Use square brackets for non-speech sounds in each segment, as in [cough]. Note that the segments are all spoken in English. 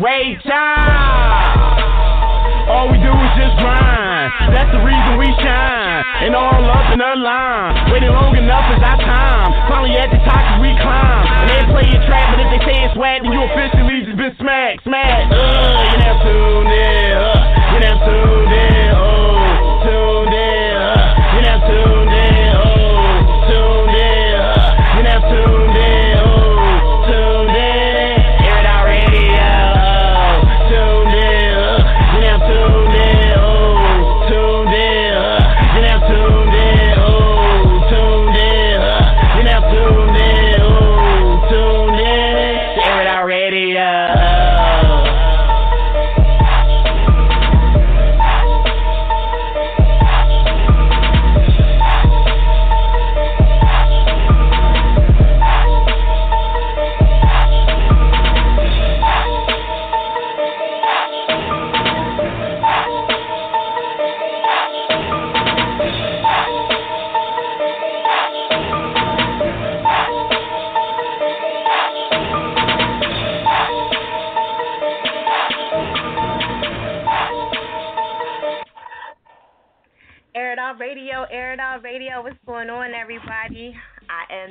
it. Ray Charles. All we do is just grind. That's the reason we shine. And all up in the line. Waiting long enough is our time. Finally at the top we climb. And they play your trap, but if they say it's swag, then you officially just been smacked, smacked. Uh, you never tuned in. Uh, you never tuned in. Oh, tuned in. Uh, you never tuned in. Oh, tuned in. Uh, you never tuned in.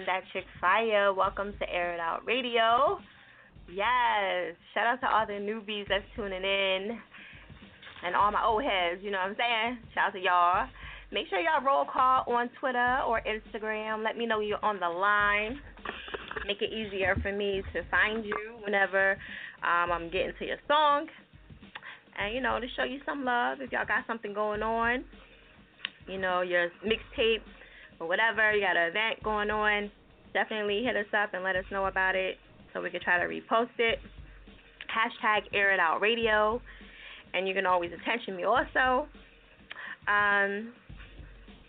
That chick Fire. Welcome to Air It Out Radio. Yes, shout out to all the newbies that's tuning in, and all my old heads. You know what I'm saying? Shout out to y'all. Make sure y'all roll call on Twitter or Instagram. Let me know you're on the line. Make it easier for me to find you whenever um, I'm getting to your song. And you know, to show you some love if y'all got something going on you know, your mixtape or whatever, you got an event going on, definitely hit us up and let us know about it so we can try to repost it. Hashtag air it out radio. And you can always attention me also. Um,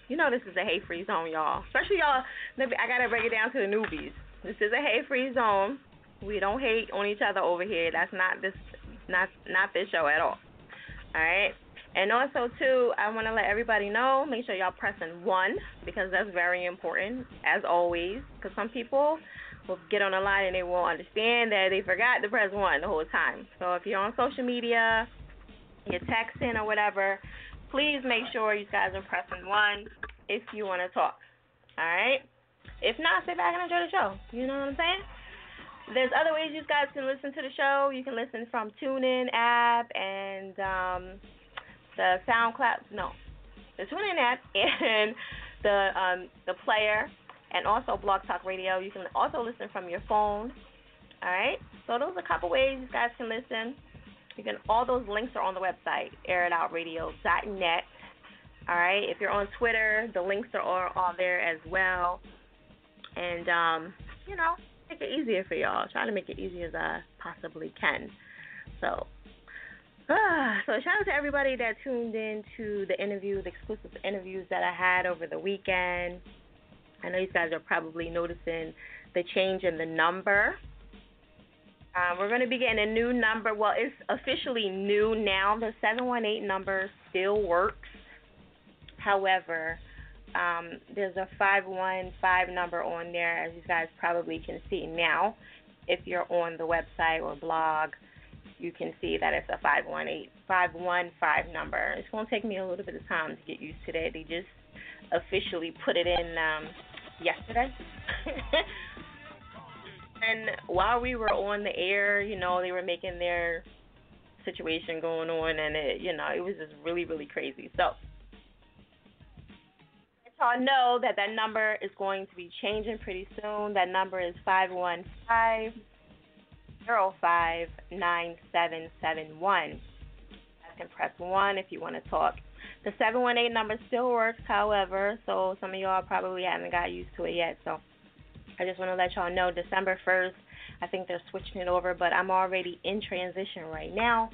you know this is a hate free zone, y'all. Especially y'all I gotta break it down to the newbies. This is a hate free zone. We don't hate on each other over here. That's not this not not this show at all. Alright? And also too, I want to let everybody know. Make sure y'all pressing one because that's very important, as always. Because some people will get on the line and they won't understand that they forgot to press one the whole time. So if you're on social media, you're texting or whatever, please make sure you guys are pressing one if you want to talk. All right. If not, sit back and enjoy the show. You know what I'm saying? There's other ways you guys can listen to the show. You can listen from TuneIn app and um, the SoundCloud, no, the TuneIn app [laughs] and the um, the player, and also Blog Talk Radio. You can also listen from your phone. All right. So those are a couple ways you guys can listen. You can all those links are on the website airitoutradio.net. All right. If you're on Twitter, the links are all, all there as well. And um, you know, make it easier for y'all. Try to make it easy as I possibly can. So [sighs] so shout out to everybody that tuned in to the interviews, the exclusive interviews that I had over the weekend. I know you guys are probably noticing the change in the number. Um, we're going to be getting a new number. Well, it's officially new now. The 718 number still works. However, um, there's a 515 number on there, as you guys probably can see now. If you're on the website or blog, you can see that it's a 518 515 number. It's going to take me a little bit of time to get used to that. They just officially put it in um, yesterday. [laughs] And while we were on the air, you know, they were making their situation going on, and it, you know, it was just really, really crazy. So let y'all know that that number is going to be changing pretty soon. That number is five zero five nine seven seven one. You can press one if you want to talk. The 718 number still works, however, so some of y'all probably haven't got used to it yet. So I just want to let y'all know December 1st, I think they're switching it over, but I'm already in transition right now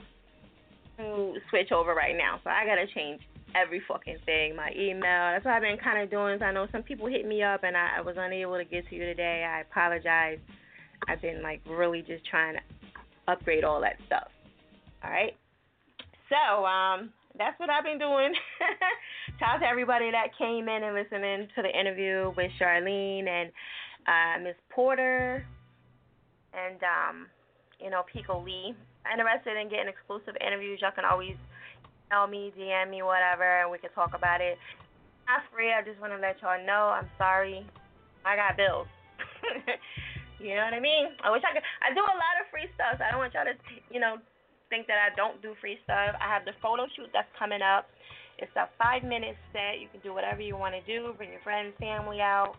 to switch over right now. So I got to change every fucking thing. My email. That's what I've been kind of doing. I know some people hit me up and I, I was unable to get to you today. I apologize. I've been like really just trying to upgrade all that stuff. All right. So, um, that's what I've been doing. [laughs] Shout out to everybody that came in and listening to the interview with Charlene and uh, Miss Porter and um, you know Pico Lee. Interested in getting exclusive interviews? Y'all can always tell me, DM me, whatever, and we can talk about it. Not free. I just want to let y'all know. I'm sorry. I got bills. [laughs] you know what I mean? I wish I could. I do a lot of free stuff. So I don't want y'all to, you know, think that I don't do free stuff. I have the photo shoot that's coming up. It's a five minute set. You can do whatever you want to do. Bring your friends, family out,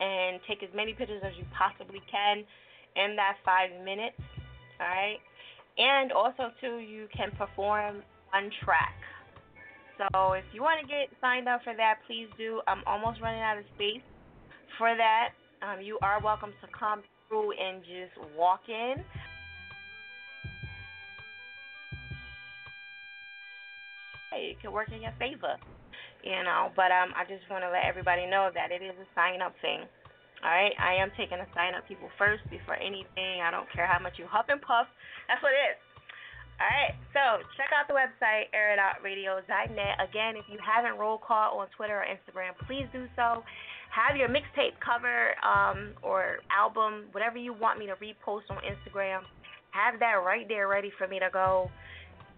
and take as many pictures as you possibly can in that five minutes. All right. And also too, you can perform one track. So if you want to get signed up for that, please do. I'm almost running out of space for that. Um, you are welcome to come through and just walk in. Hey, it can work in your favor, you know. But um, I just want to let everybody know that it is a sign up thing. All right, I am taking the sign up people first before anything. I don't care how much you huff and puff. That's what it is. All right, so check out the website airitoutradio.net. Again, if you haven't roll call on Twitter or Instagram, please do so. Have your mixtape cover um, or album, whatever you want me to repost on Instagram. Have that right there ready for me to go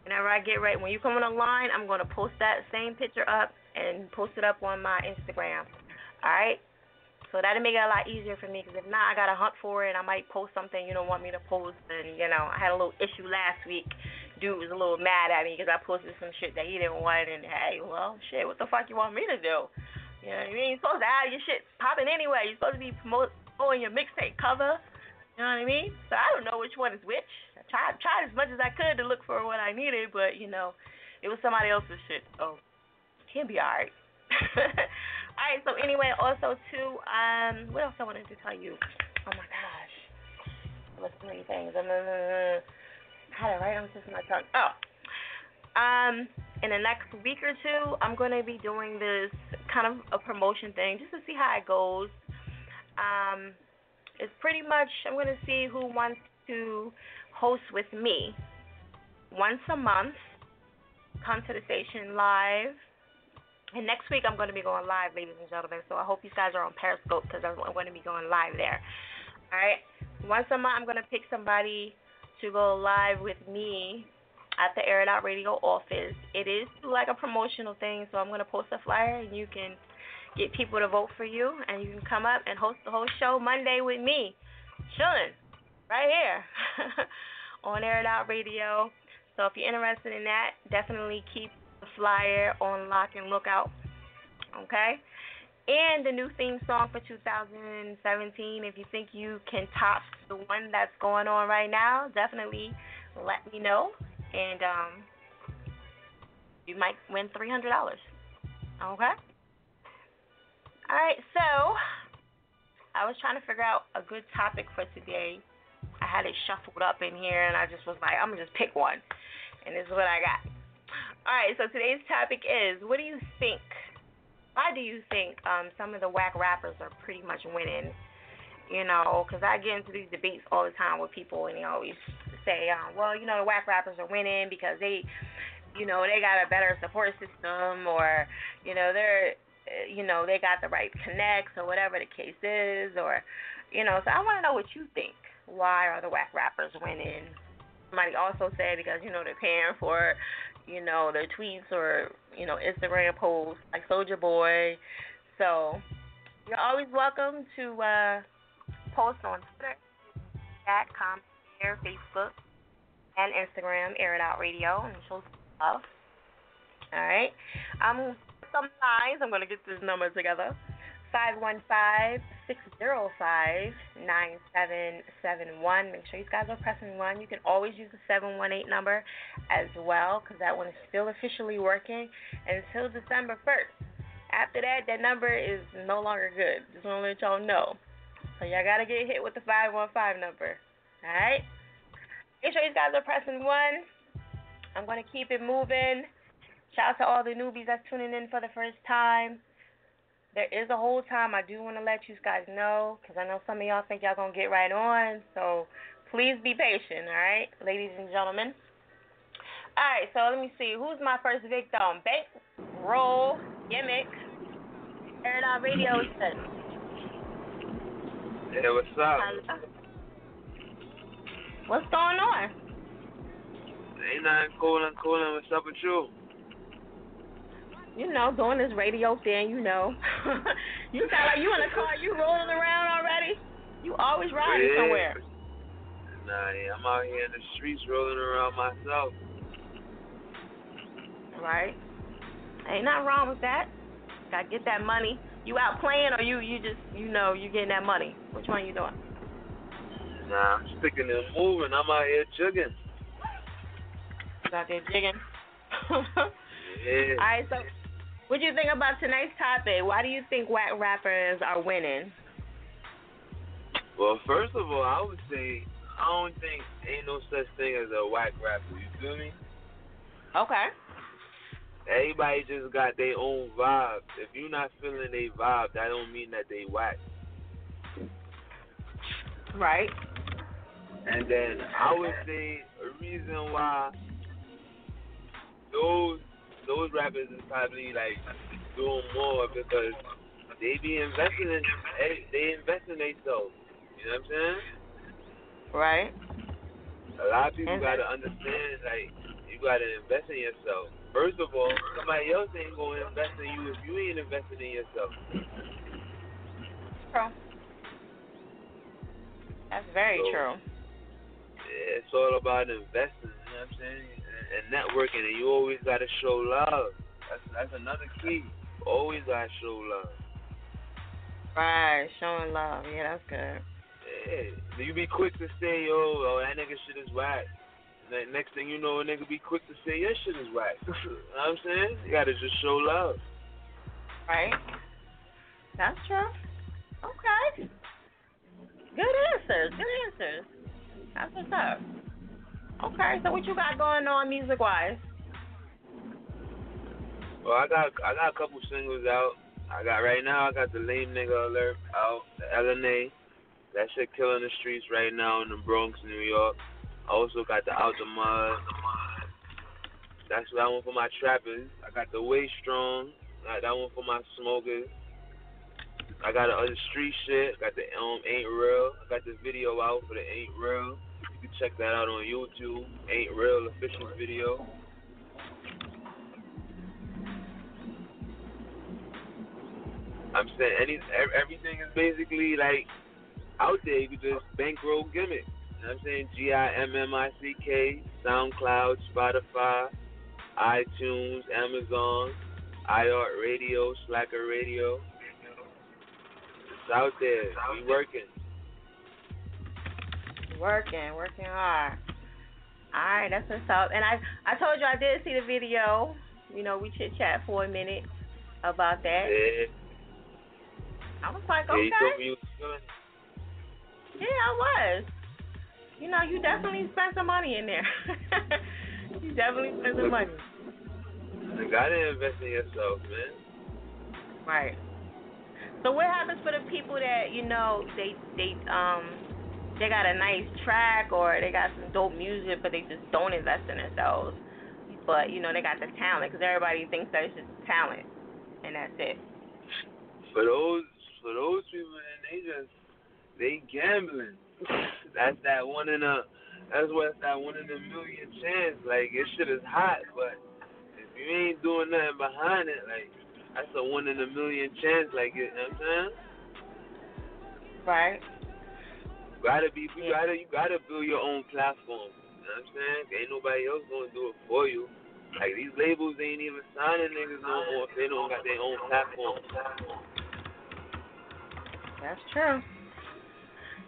whenever I get ready, when you come on the line, I'm going to post that same picture up and post it up on my Instagram. All right? So that'll make it a lot easier for me because if not, I got to hunt for it. And I might post something you don't want me to post. And, you know, I had a little issue last week. Dude was a little mad at me because I posted some shit that he didn't want. And, hey, well, shit, what the fuck you want me to do? You know what I mean? You're supposed to have your shit popping anyway. You're supposed to be promoting your mixtape cover. You know what I mean? So I don't know which one is which tried tried as much as I could to look for what I needed, but you know, it was somebody else's shit. Oh, can be alright. [laughs] alright. So anyway, also too, um, what else I wanted to tell you? Oh my gosh, there's so many things. Um, uh, had it right on of my tongue. Oh, um, in the next week or two, I'm gonna be doing this kind of a promotion thing just to see how it goes. Um, it's pretty much I'm gonna see who wants to host with me once a month. Come to the station live. And next week I'm going to be going live, ladies and gentlemen. So I hope you guys are on Periscope because I'm going to be going live there. All right. Once a month I'm going to pick somebody to go live with me at the Air Out Radio office. It is like a promotional thing, so I'm going to post a flyer and you can get people to vote for you and you can come up and host the whole show Monday with me. Chilling right here [laughs] on Air Out Radio. So if you're interested in that, definitely keep the flyer on lock and lookout. Okay? And the new theme song for 2017. If you think you can top the one that's going on right now, definitely let me know. And um, you might win $300. Okay? All right, so I was trying to figure out a good topic for today I had it shuffled up in here, and I just was like, I'm gonna just pick one, and this is what I got. All right, so today's topic is, what do you think? Why do you think um, some of the whack rappers are pretty much winning? You know, because I get into these debates all the time with people, and they always say, um, well, you know, the whack rappers are winning because they, you know, they got a better support system, or you know, they're, you know, they got the right connects, or whatever the case is, or, you know. So I want to know what you think why are the whack rappers winning? Somebody also said because you know they're paying for, you know, their tweets or you know Instagram posts like Soulja Boy. So you're always welcome to uh, post on Twitter, chat, comment, share, Facebook, and Instagram, Air It Out Radio, and show love. All right. Um, some lines. I'm gonna get this number together. 515-605-9771. Make sure you guys are pressing one. You can always use the 718 number as well because that one is still officially working until December 1st. After that, that number is no longer good. Just want to let y'all know. So y'all got to get hit with the 515 number. All right? Make sure you guys are pressing one. I'm going to keep it moving. Shout out to all the newbies that's tuning in for the first time. There is a whole time I do want to let you guys know because I know some of y'all think y'all going to get right on. So please be patient, all right, ladies and gentlemen. All right, so let me see. Who's my first victim? Bank roll gimmick. Out Radio. Hey, what's up? What's going on? Ain't nothing coolin', coolin'. What's up with you? You know, doing this radio thing, you know. [laughs] you sound like you in a car, you rolling around already? You always riding yeah. somewhere. Nah, yeah, I'm out here in the streets rolling around myself. Right. Ain't nothing wrong with that. Gotta get that money. You out playing or you you just you know you getting that money? Which one you doing? Nah, I'm sticking and moving. I'm out here jigging. Out there jigging. Yeah. All right, so what do you think about tonight's topic? Why do you think whack rappers are winning? Well, first of all, I would say I don't think ain't no such thing as a whack rapper. You feel me? Okay. Everybody just got their own vibe. If you're not feeling their vibe, that don't mean that they whack. Right. And then I would say a reason why those those rappers is probably like doing more because they be investing in they invest in themselves. You know what I'm saying? Right. A lot of people And- gotta understand like you gotta invest in yourself. First of all, somebody else ain't gonna invest in you if you ain't investing in yourself. True. That's very So- true. It's all about investing, you know what I'm saying? And, and networking and you always gotta show love. That's that's another key. Always gotta show love. Right. Showing love. Yeah, that's good. Yeah, you be quick to say, yo, oh, that nigga shit is whack. And next thing you know, a nigga be quick to say your shit is whack. [laughs] you know what I'm saying? You gotta just show love. Right. That's true. Okay. Good answers. Good answers. That's what's up. Okay, so what you got going on music wise? Well, I got I got a couple singles out. I got right now. I got the lame nigga alert out. The LNA. That shit killing the streets right now in the Bronx, New York. I also got the Out the Mud. That's that one for my trappers. I got the Way Strong. Got that one for my smokers. I got the other street shit. Got the um Ain't Real. I got the video out for the Ain't Real. Can check that out on YouTube. Ain't Real official video. I'm saying any everything is basically like out there. You can just bankroll gimmick. You know what I'm saying? G I M M I C K, SoundCloud, Spotify, iTunes, Amazon, iHeart Radio, Slacker Radio. It's out there. We working. Working, working hard. All right, that's what's up. And I, I told you I did see the video. You know, we chit chat for a minute about that. Yeah. I was like, Yeah, okay, was yeah, I was. You know, you definitely spent some money in there. [laughs] you definitely spent some money. You gotta invest in yourself, man. Right. So what happens for the people that you know they they um they got a nice track or they got some dope music but they just don't invest in themselves, but you know they got the talent because everybody thinks that it's just talent and that's it. For those for those people, man, they just they gambling. [laughs] that's that one in a that's what's that one in a million chance. Like this shit is hot, but if you ain't doing nothing behind it, like that's a one in a million chance. Like you know what I'm saying? Right. Gotta be, you gotta, you gotta build your own platform. You know what I'm saying? Ain't nobody else gonna do it for you. Like these labels ain't even signing niggas no more if they don't got their own platform. That's true.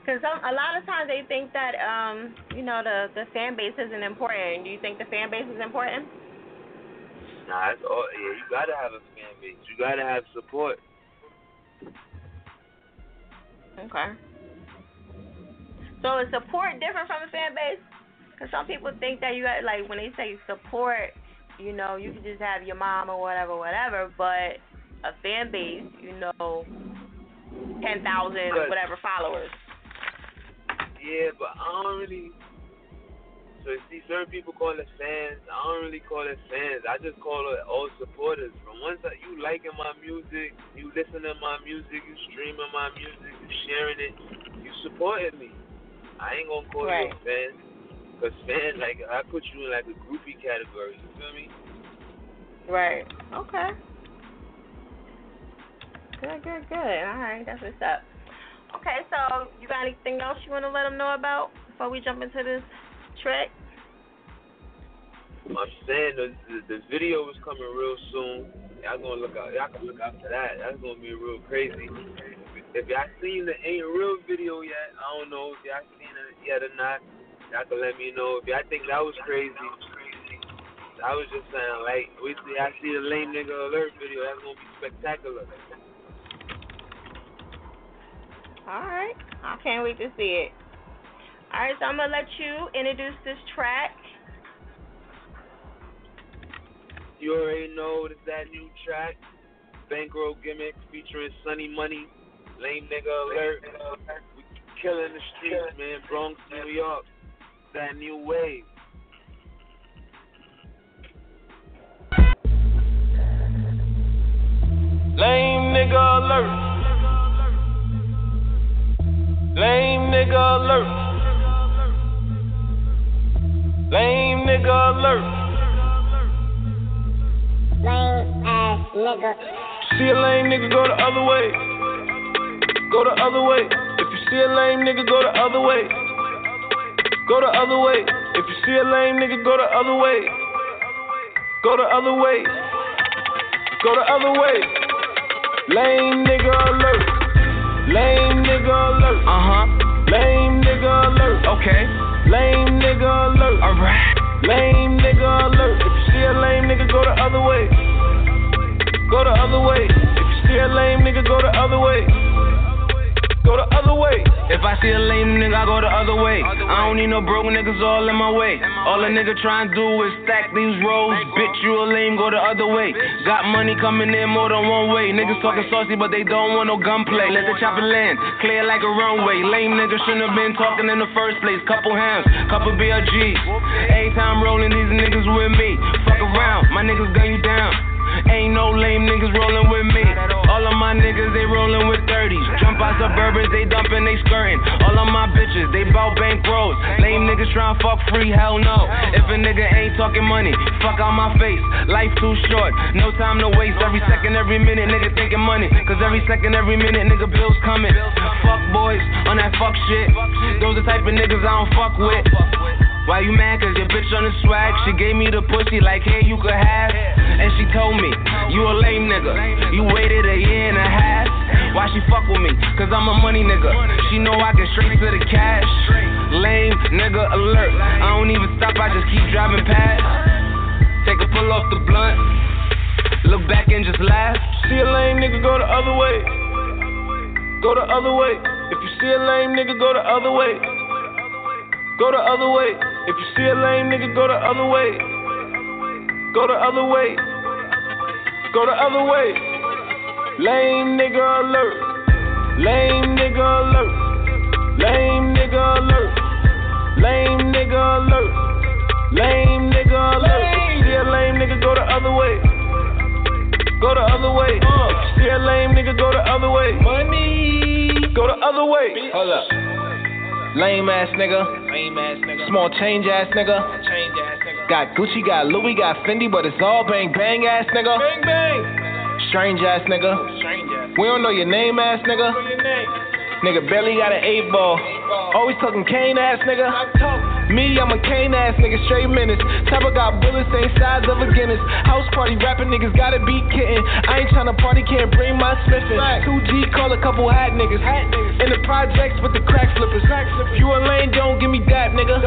Because a lot of times they think that, um, you know, the the fan base isn't important. Do you think the fan base is important? Nah, it's all. Yeah, you gotta have a fan base. You gotta have support. Okay. So is support different from a fan base? Because some people think that you got like when they say support, you know, you can just have your mom or whatever, whatever. But a fan base, you know, ten thousand whatever followers. Yeah, but I don't really. So you see, certain people call it fans. I don't really call it fans. I just call it all supporters. From once that you liking my music, you listening to my music, you streaming my music, you sharing it, you supporting me. I ain't gonna call right. you a fan. Cause fan, like I put you in like a groupie category. You feel me? Right. Okay. Good, good, good. All right, that's what's up. Okay, so you got anything else you want to let them know about before we jump into this trick? I'm saying the, the the video is coming real soon. Y'all gonna look out. Y'all can look out for that. That's gonna be real crazy. If y'all seen the ain't real video yet, I don't know if y'all seen it yet or not. Y'all can let me know if y'all think that was crazy. I was just saying, like, we see, I see the lame nigga alert video. That's gonna be spectacular. All right, I can't wait to see it. All right, so I'm gonna let you introduce this track. You already know it's that new track, Bankroll Gimmick featuring Sunny Money, Lame Nigga Alert. We killing the streets, man. Bronx, New York. That new wave. Lame nigga alert. Lame nigga alert. Lame nigga alert. Lame ass nigga. See a lame nigga go the other way. Go the other way. If you see a lame nigga go the other way. Go the other way. If you see a lame nigga go the other way. Go the other way. Go the other way. Lame nigga alert. Lame nigga alert. Uh huh. Lame nigga alert. Okay. Lame nigga alert. Alright. Lame nigga alert. If you see a lame nigga, go the other way. Go the other way. If you see a lame nigga, go the other way. Go the other way. If I see a lame nigga, I go the other way. I don't need no broke niggas all in my way. All a nigga tryin' do is stack these rolls. Bitch, you a lame, go the other way. Got money coming in more than one way. Niggas talking saucy, but they don't want no gunplay. Let the chopper land, clear like a runway. Lame niggas shouldn't have been talking in the first place. Couple hands, couple BLGs. Every time rolling, these niggas with me. Fuck around, my niggas gun you down. Ain't no lame niggas rolling with me. All of my niggas, they rolling with 30s. Jump out suburbans, they dumping, they skirting. All of my bitches, they bout bank rolls. Lame niggas tryna fuck free, hell no. If a nigga ain't talking money, fuck out my face. Life too short, no time to waste. Every second, every minute, nigga thinking money. Cause every second, every minute, nigga bills coming. Fuck boys on that fuck shit. Those the type of niggas I don't fuck with. Why you mad? Cause your bitch on the swag. She gave me the pussy like, hey, you could have. And she told me, you a lame nigga. You waited a year and a half. Why she fuck with me? Cause I'm a money nigga. She know I get straight to the cash. Lame nigga alert. I don't even stop, I just keep driving past. Take a pull off the blunt. Look back and just laugh. See a lame nigga, go the other way. Go the other way. If you see a lame nigga, go the other way. Go the other way. If you see a lame nigga, go the other way. Go the other way. Go the other way. Lame nigga alert. Lame nigga alert. Lame nigga alert. Lame nigga alert. Lame nigga alert. If you see a lame nigga, go the other way. Go the other way. Uh, see a lame nigga, go the other way. Money. Go the other way. Hold up. Lame ass nigga. Lame ass nigga. Small change ass nigga. Change ass nigga. Got Gucci, got Louis, got Fendi, but it's all bang bang ass nigga. Bang bang. Strange ass nigga. Strange ass. We don't know your name ass nigga. What's your name? Nigga barely got an eight ball. Always talking Kane ass nigga. Me, I'm a cane ass nigga, straight menace. Chopper got bullets, same size of a Guinness. House party rapping niggas gotta be kitten. I ain't tryna party, can't bring my Smithin'. 2G, call a couple hat niggas. In the projects with the crack flippers. You a lane, don't give me that nigga.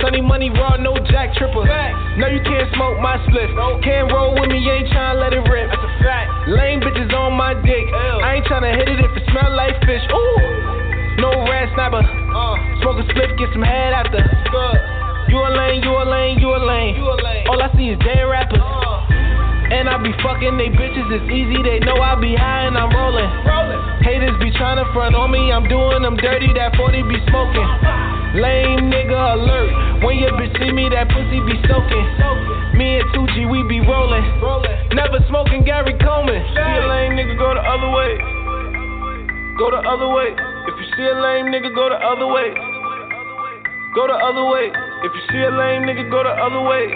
Sunny money raw, no jack tripper. No, you can't smoke my split. Can't roll with me, ain't tryna let it rip. That's a fact. Lame bitches on my dick. I ain't tryna hit it if it smell like fish. Ooh, no rat sniper. Smoke a split, get some head after. You a lane, you a lane, you a lane. All I see is dead rappers. And I be fucking they bitches, it's easy, they know I be high and I'm rolling. Haters be trying to front on me, I'm doing them dirty, that 40 be smoking. Lame nigga alert, when your bitch see me, that pussy be soaking. Me and 2G, we be rolling. Never smoking Gary Coleman. See a lame nigga, go the other way. Go the other way. If you see a lame nigga, go the other way. Go the other way. If you see a lame nigga, go the other way.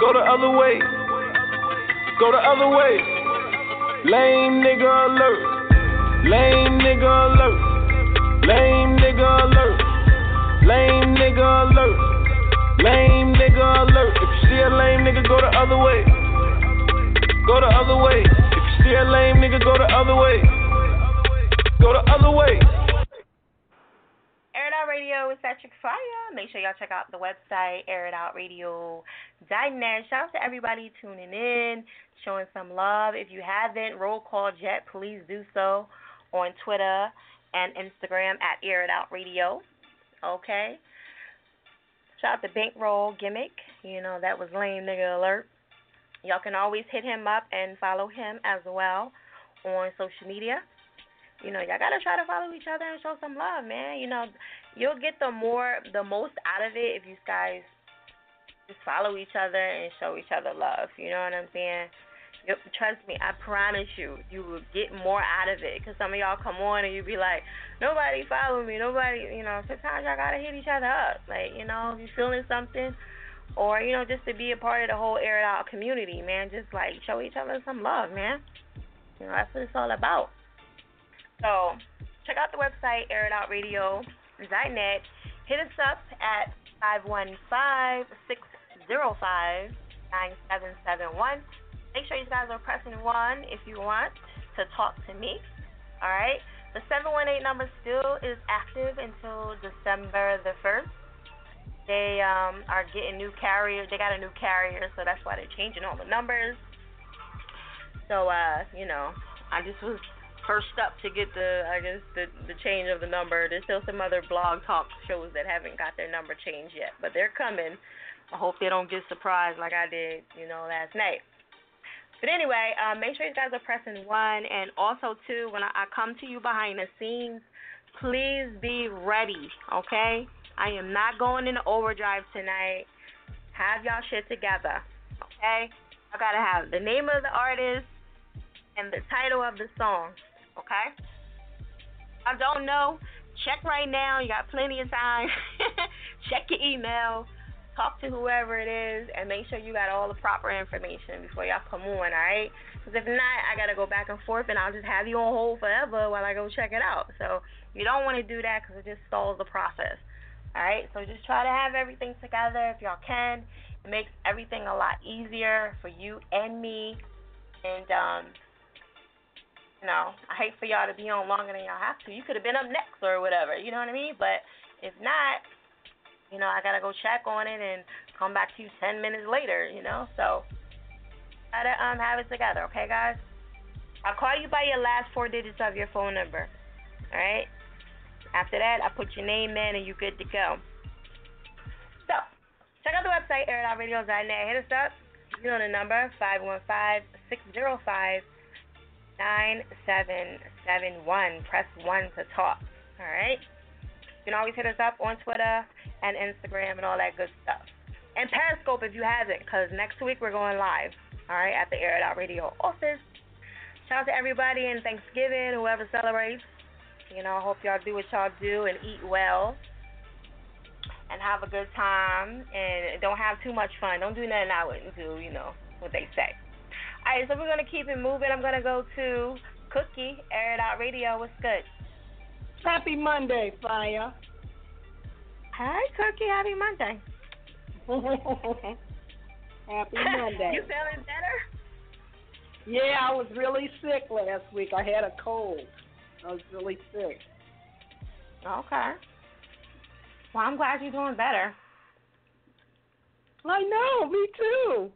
Go the other way. Go the other way. Lame nigga alert. Lame nigga alert. Lame nigga alert. Lame nigga alert. Lame nigga alert. If you see a lame nigga, go the other way. Go the other way. If you see a lame nigga, go the other way. Go the other way. Air It Out Radio with Patrick Fire. Make sure y'all check out the website, airitoutradio.net. Shout out to everybody tuning in, showing some love. If you haven't roll call yet, please do so on Twitter and Instagram at Air It Out Radio. Okay. Shout out to Bankroll Gimmick. You know, that was lame nigga alert. Y'all can always hit him up and follow him as well on social media you know, y'all gotta try to follow each other and show some love, man. You know, you'll get the more, the most out of it if you guys just follow each other and show each other love. You know what I'm saying? You, trust me, I promise you, you will get more out of it. Cause some of y'all come on and you be like, nobody follow me, nobody. You know, sometimes y'all gotta hit each other up. Like, you know, if you feeling something. Or, you know, just to be a part of the whole Air Out community, man. Just like show each other some love, man. You know, that's what it's all about. So check out the website, airitoutradio.net. Hit us up at 515-605-9771. Make sure you guys are pressing 1 if you want to talk to me. All right? The 718 number still is active until December the 1st. They um, are getting new carriers. They got a new carrier, so that's why they're changing all the numbers. So, uh, you know, I just was first up to get the I guess the the change of the number. There's still some other blog talk shows that haven't got their number changed yet, but they're coming. I hope they don't get surprised like I did, you know, last night. But anyway, uh, make sure you guys are pressing one, and also too, when I, I come to you behind the scenes, please be ready, okay? I am not going into overdrive tonight. Have y'all shit together, okay? I gotta have the name of the artist and the title of the song. Okay? I don't know. Check right now. You got plenty of time. [laughs] Check your email. Talk to whoever it is and make sure you got all the proper information before y'all come on, alright? Because if not, I got to go back and forth and I'll just have you on hold forever while I go check it out. So you don't want to do that because it just stalls the process. Alright? So just try to have everything together if y'all can. It makes everything a lot easier for you and me. And, um, you know, I hate for y'all to be on longer than y'all have to. You could have been up next or whatever, you know what I mean? But if not, you know, I gotta go check on it and come back to you ten minutes later, you know. So gotta um have it together, okay, guys? I'll call you by your last four digits of your phone number. All right. After that, I put your name in and you're good to go. So check out the website airoutradio.net. Hit us up. You know the number 515 605 9771. Press 1 to talk. All right? You can always hit us up on Twitter and Instagram and all that good stuff. And Periscope if you haven't, because next week we're going live, all right, at the Air Out Radio office. Shout out to everybody in Thanksgiving, whoever celebrates. You know, I hope y'all do what y'all do and eat well and have a good time and don't have too much fun. Don't do nothing I wouldn't do, you know, what they say. All right, so we're gonna keep it moving. I'm gonna go to Cookie, Air It Out Radio. What's good? Happy Monday, Fire. Hi, Cookie. Happy Monday. [laughs] Happy Monday. [laughs] you feeling better? Yeah, I was really sick last week. I had a cold. I was really sick. Okay. Well, I'm glad you're doing better. I know, me too.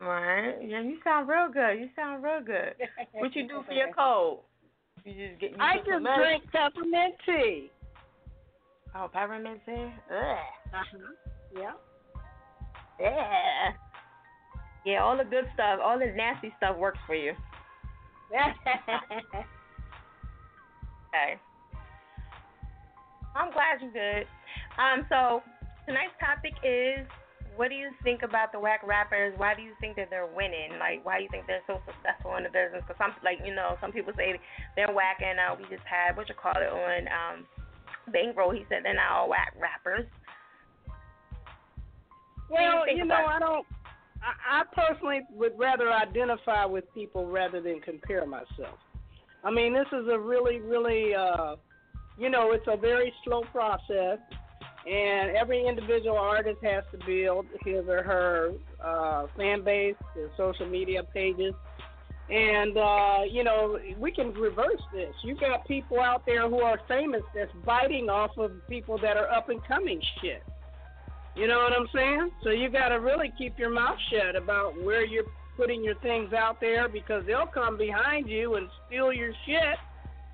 Right. Yeah, you sound real good. You sound real good. What you do for your cold? You just get. You I just drink peppermint tea. Oh, peppermint tea. Ugh. Uh-huh. Yeah. Yeah. Yeah, all the good stuff, all the nasty stuff works for you. [laughs] Okay. I'm glad you're good. Um, so tonight's topic is what do you think about the whack rappers? Why do you think that they're winning? Like, why do you think they're so successful in the business? Because some, like, you know, some people say they're whack, and uh, we just had what you call it on um, Bankroll. He said they're not all whack rappers. Do you well, you know, I don't. I, I personally would rather identify with people rather than compare myself. I mean, this is a really, really, uh, you know, it's a very slow process, and every individual artist has to build his or her uh, fan base, their social media pages, and uh, you know, we can reverse this. You've got people out there who are famous that's biting off of people that are up and coming shit. You know what I'm saying? So you got to really keep your mouth shut about where you're putting your things out there because they'll come behind you and steal your shit,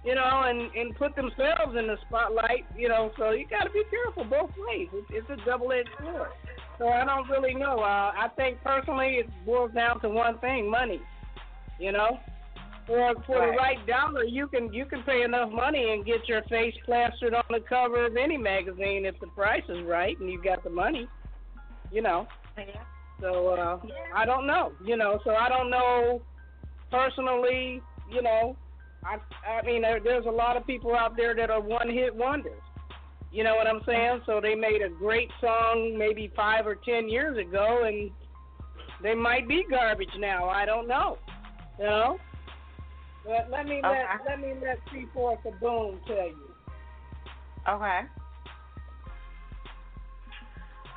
you know, and and put themselves in the spotlight, you know. So you got to be careful both ways. It's, it's a double-edged sword. So I don't really know. Uh, I think personally it boils down to one thing: money. You know, for for the right dollar, you can you can pay enough money and get your face plastered on the cover of any magazine if the price is right and you got the money. You know. So uh, I don't know. You know, so I don't know personally. You know, I I mean there, there's a lot of people out there that are one-hit wonders. You know what I'm saying? So they made a great song maybe five or ten years ago, and they might be garbage now. I don't know. You know. But let me Okay. let let me let three fourths of boom tell you. Okay.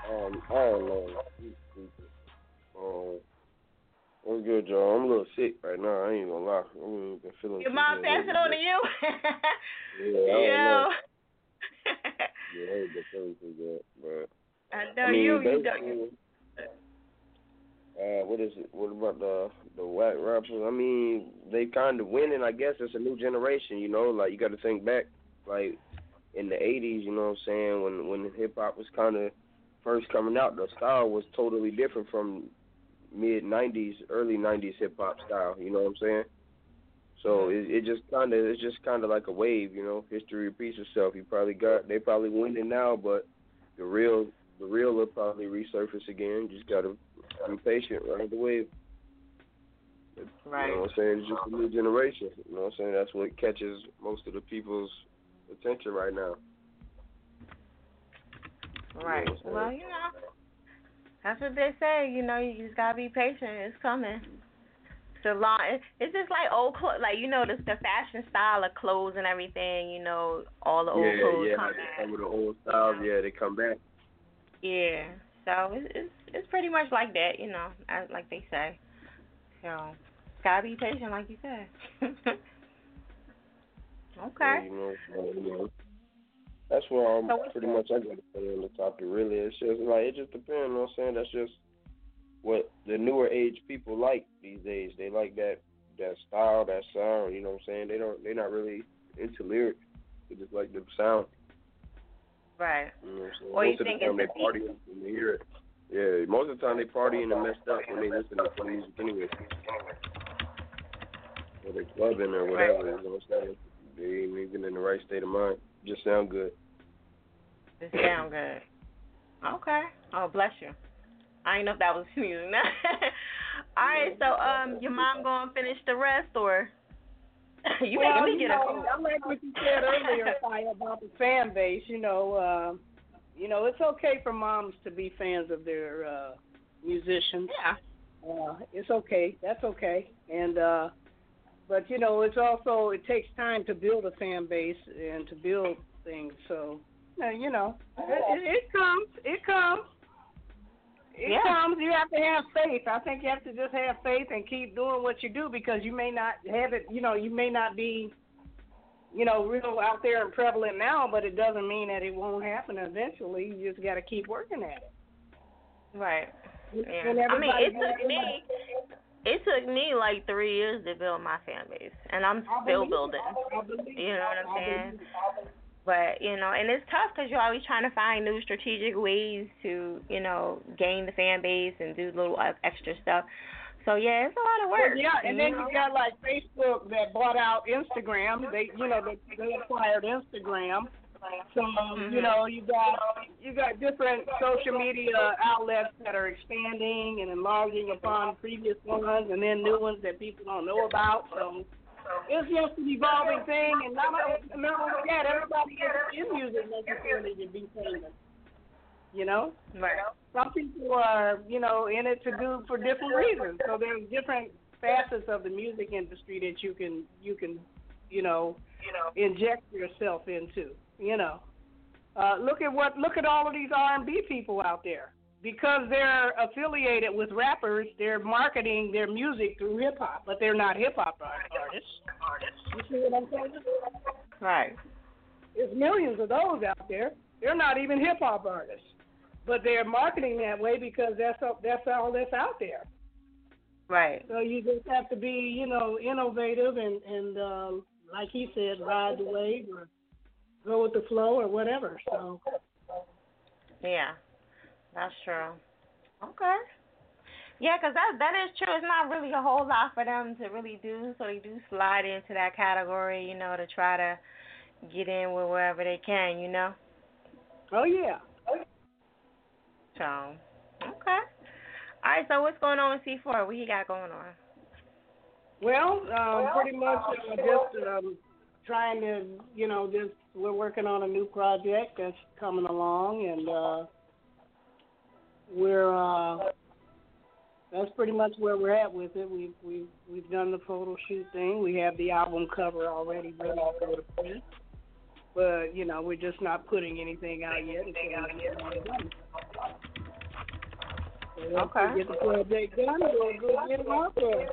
Um, I don't know. These people. Um, what's good, Joe? I'm a little sick right now. I ain't gonna lie. I'm been feeling. Your mom passed it on to you? [laughs] Yeah, I. Yo. [laughs] Yeah, I ain't been feeling too good, but I know I mean, you. You don't. You, Uh, what is it? What about the the whack rappers? I mean, they kind of winning. I guess it's a new generation. You know, like you got to think back, like in the '80s. You know what I'm saying? When when hip hop was kind of first coming out, the style was totally different from mid '90s, early '90s hip hop style. You know what I'm saying? So mm-hmm. it it just kind of it's just kind of like a wave. You know, history repeats itself. You probably got they probably winning now, but the real the real will probably resurface again. Just gotta be patient, ride the wave. Right. You know what I'm saying? It's just a new generation. You know what I'm saying? That's what catches most of the people's attention right now. right. You know what I'm saying? Well, you know, that's what they say. You know, you just gotta be patient. It's coming. It's a long. It's just like old clothes. Like you know, the the fashion style of clothes and everything. You know, all the old yeah, clothes yeah. come back. Some of the old styles, yeah, they come back. Yeah. So it's it's it's pretty much like that. You know, as, like they say. So gotta be patient, like you said. [laughs] okay. Yeah, you know, so, you know. That's where I'm So pretty much I got to say on the topic. Really, it's just like it just depends. You know what I'm saying? That's just what the newer age people like these days. They like that that style, that sound. You know what I'm saying? They don't. They're not really into lyrics. They just like the sound. Right. You know what I'm saying? Or you of think the time they party when they hear it. Yeah, most of the time they partying and messed up when they listen to music anyway. Or they clubbing or whatever. You know what I'm saying? They ain't even in the right state of mind. Just sound good. It sound good. Okay. Oh, bless you. I didn't know if that was [laughs] music. [laughs] All right. So, um, your mom gonna finish the rest, or [laughs] you well, making me you get a know, cold? I like what you said earlier, Fire, about the fan base. You know, uh, you know, it's okay for moms to be fans of their uh, musicians. Yeah. Uh, it's okay. That's okay. And uh, but you know, it's also it takes time to build a fan base and to build things. So, you know, it, it comes. It comes. It Yeah. comes. You have to have faith. I think you have to just have faith and keep doing what you do because you may not have it. You know, you may not be, you know, real out there and prevalent now, but it doesn't mean that it won't happen eventually. You just got to keep working at it. Right. Yeah. I mean, it took me. It took me like three years to build my fan base, and I'm still building. You know what I'm saying? But you know, and it's tough because you're always trying to find new strategic ways to, you know, gain the fan base and do little uh, extra stuff. So yeah, it's a lot of work. Well, yeah, and then know? you got like Facebook that bought out Instagram. They, you know, they, they acquired Instagram. So Mm-hmm. you know, you got you got different social media outlets that are expanding and enlarging upon previous ones, and then new ones that people don't know about. So it's just an evolving thing, and not only, not only that, everybody is in music necessarily to be famous. You know, Right. some people are, you know, in it to do for different reasons. So there's different facets of the music industry that you can you can, you know, you know, inject yourself into. You know, uh, look at what look at all of these R&B people out there because they're affiliated with rappers. They're marketing their music through hip hop, but they're not hip hop artists. Artists, You see what I'm saying? Right. There's millions of those out there. They're not even hip hop artists, but they're marketing that way because that's all, that's all that's out there. Right. So you just have to be, you know, innovative and and uh, like he said, ride the wave or go with the flow or whatever. So Yeah, that's true. Okay. Yeah, 'cause that that is true. It's not really a whole lot for them to really do, so they do slide into that category, you know, to try to get in with wherever they can, you know. oh yeah. So, okay. All right. So what's going on with C four? What he got going on? Well, um, pretty much uh, just um, trying to, you know, just we're working on a new project that's coming along, and uh, we're uh, that's pretty much where we're at with it. We've we've we've done the photo shoot thing. We have the album cover already ready go to print, but you know, we're just not putting anything out yet. we get. So Okay. get the project done, we'll go get it out there.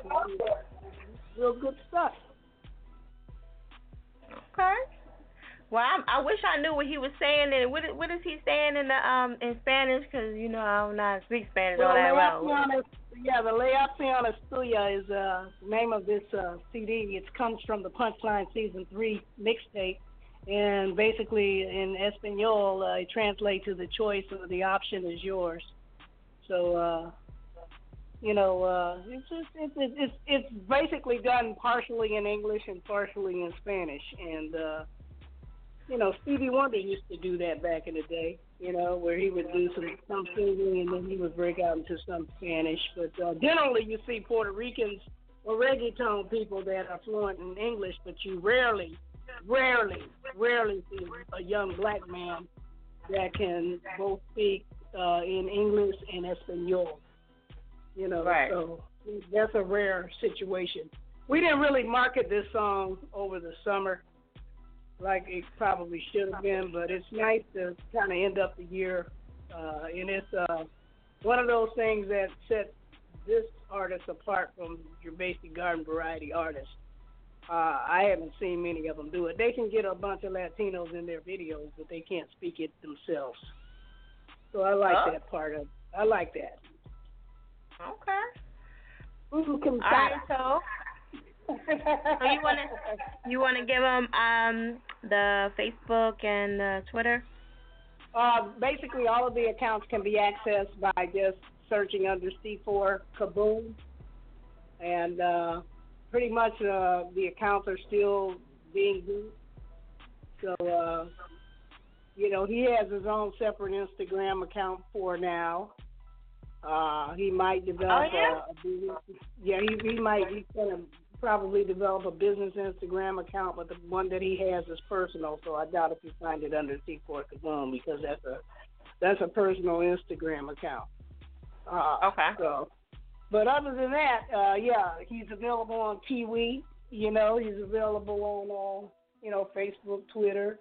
Wish I knew what he was saying. And what what is he saying in the um in Spanish? 'Cause you know I don't know speak Spanish all that well. Yeah, the Leacion Estuya is uh name of this uh CD. It comes from the Punchline Season Three mixtape, and basically in Espanol, uh, it translates to the choice or the option is yours. So, uh, you know, uh, it's just it's it's it's it's basically done partially in English and partially in Spanish, and uh, you know, Stevie Wonder used to do that back in the day. You know, where he would do some some singing and then he would break out into some Spanish. But uh, generally, you see Puerto Ricans or reggaeton people that are fluent in English, but you rarely, rarely, rarely see a young black man that can both speak uh, in English and Espanol. You know, Right. so that's a rare situation. We didn't really market this song over the summer like it probably should have been, but it's nice to kind of end up the year. Uh, and it's uh, one of those things that sets this artist apart from your basic garden variety artist. Uh, I haven't seen many of them do it. They can get a bunch of Latinos in their videos, but they can't speak it themselves. So I like Oh. that part of. I like that. Okay. Ooh, All right. So so you wanna you wanna give them um the Facebook and the Twitter? Uh, basically, all of the accounts can be accessed by just searching under C4 Kaboom. And uh, pretty much uh, the accounts are still being used. So, uh, you know, he has his own separate Instagram account for now. Uh, he might develop Oh, yeah? a, a business. Yeah, he, he might. He's gonna probably develop a business Instagram account, but the one that he has is personal. So I doubt if you find it under C4 Kaboom because that's a that's a personal Instagram account. Uh, Okay. So, but other than that, uh, yeah, he's available on Kiwi You know, he's available on uh, you know Facebook, Twitter,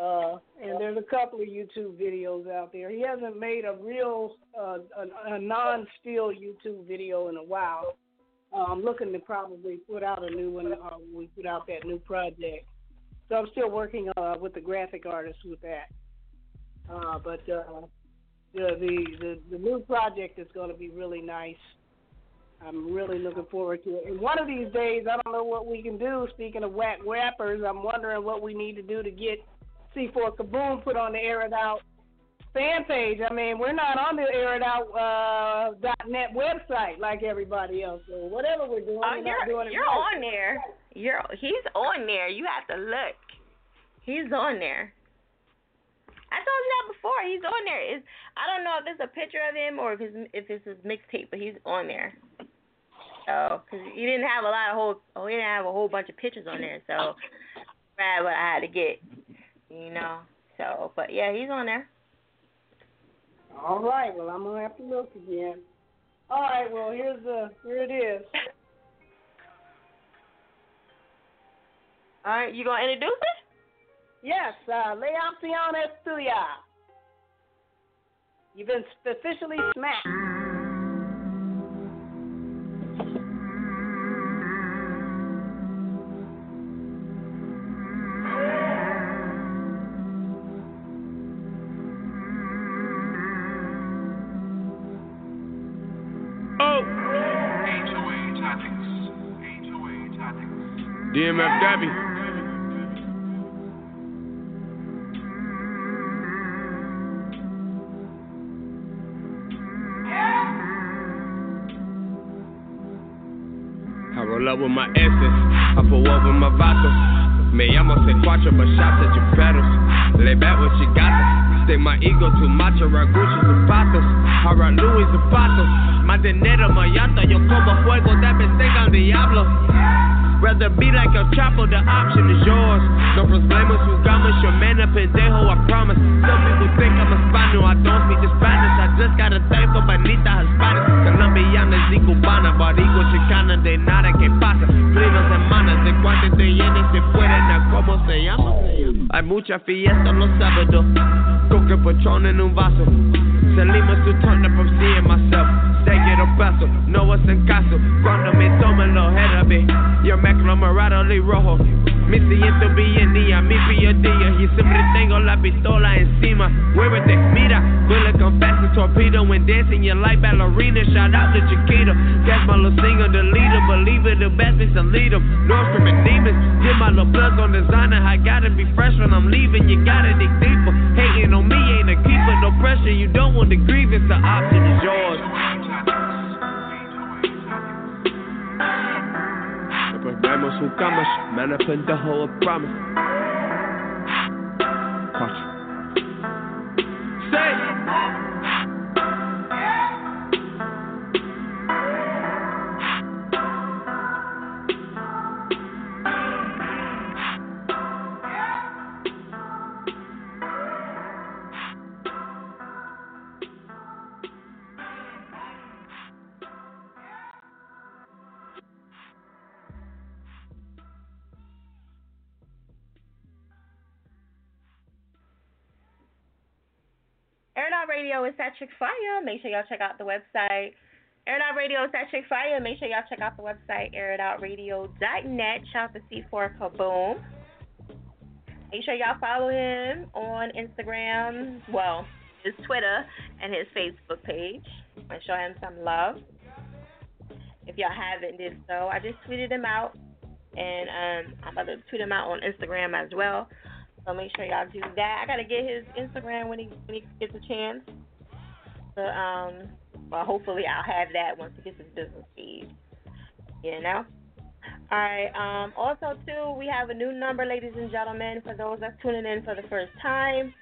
uh, and there's a couple of YouTube videos out there. He hasn't made a real uh, a, a non-still YouTube video in a while. Uh, I'm looking to probably put out a new one. Uh, when we put out that new project. So I'm still working uh, with the graphic artist with that. Uh, but uh, the, the the the new project is going to be really nice. I'm really looking forward to it. And one of these days, I don't know what we can do. Speaking of whack rappers, I'm wondering what we need to do to get C4 Kaboom put on the Air It Out fan page. I mean, we're not on the Air It Out uh, .net website like everybody else. So whatever we're doing, Oh, we're you're not doing you're right. on there. You're he's on there. You have to look. He's on there. I told you that before. He's on there. Is I don't know if it's a picture of him or if it's if it's his mixtape, but he's on there. So, cause he didn't have a lot of whole, oh, he didn't have a whole bunch of pictures on there. So, grab what I had to get, you know. So, but yeah, he's on there. All right. Well, I'm gonna have to look again. All right. Well, here's the here it is. All right, you gonna introduce it? Yes, uh, Leoncion Estuya. You've been officially smacked. DMF. I roll up with my S's, I pull up with my vatos. Me llamo C4, but shots at your pedals. Lay back what you got. Stay my ego too macho, rock Gucci zapatos. I rock Louis zapatos. Más dinero, más llanta, yo como fuego, that bitch think I'm Diablo. Rather be like El Chapo, the option is yours. No problemas, jugamos, your man a pendejo, I promise. Some people think I'm a Spaniard, I don't speak the Spanish. I just got a thing for Benita Hispanic. Colombianas y cubanas, barigo chicana, de nada que pasa. Pleno semanas, de cuánto te llenes, se pueden a cómo se llama. Hay mucha fiesta los sábados, coque pochón en un vaso. Salimos to turn up, I'm seeing myself. Say quiero paso, no hacen caso. Cuando me toman los heavy, yo me conglomerado y rojo. Me siento bien y a mi día y siempre tengo la pistola encima. Muévete, mira, bullet as torpedo when dancing your life ballerina. Shout out to Chiquito, that's my little singer, the leader, believer, the best is to lead 'em. Nordstrom and demons, get my little plugs on designer. I gotta be fresh when I'm leaving, you gotta dig deeper. Hating on me ain't a keeper, no pressure, you don't want the grievance, the option is yours. Su cama, man, a pendejo, I promise. Watch. Say. Radio is at Chick Fire. Make sure y'all check out the website. Air It Out Radio is at Chick Fire. Make sure y'all check out the website, airitoutradio.net. Shout out to C4 Kaboom. Make sure y'all follow him on Instagram, well, his Twitter and his Facebook page. And show him some love. If y'all haven't did so, I just tweeted him out. And um, I'm about to tweet him out on Instagram as well. So make sure y'all do that. I gotta get his Instagram when he when he gets a chance. But um, well, hopefully I'll have that once he gets his business feed. You know. All right. Um. Also, too, we have a new number, ladies and gentlemen, for those that's tuning in for the first time.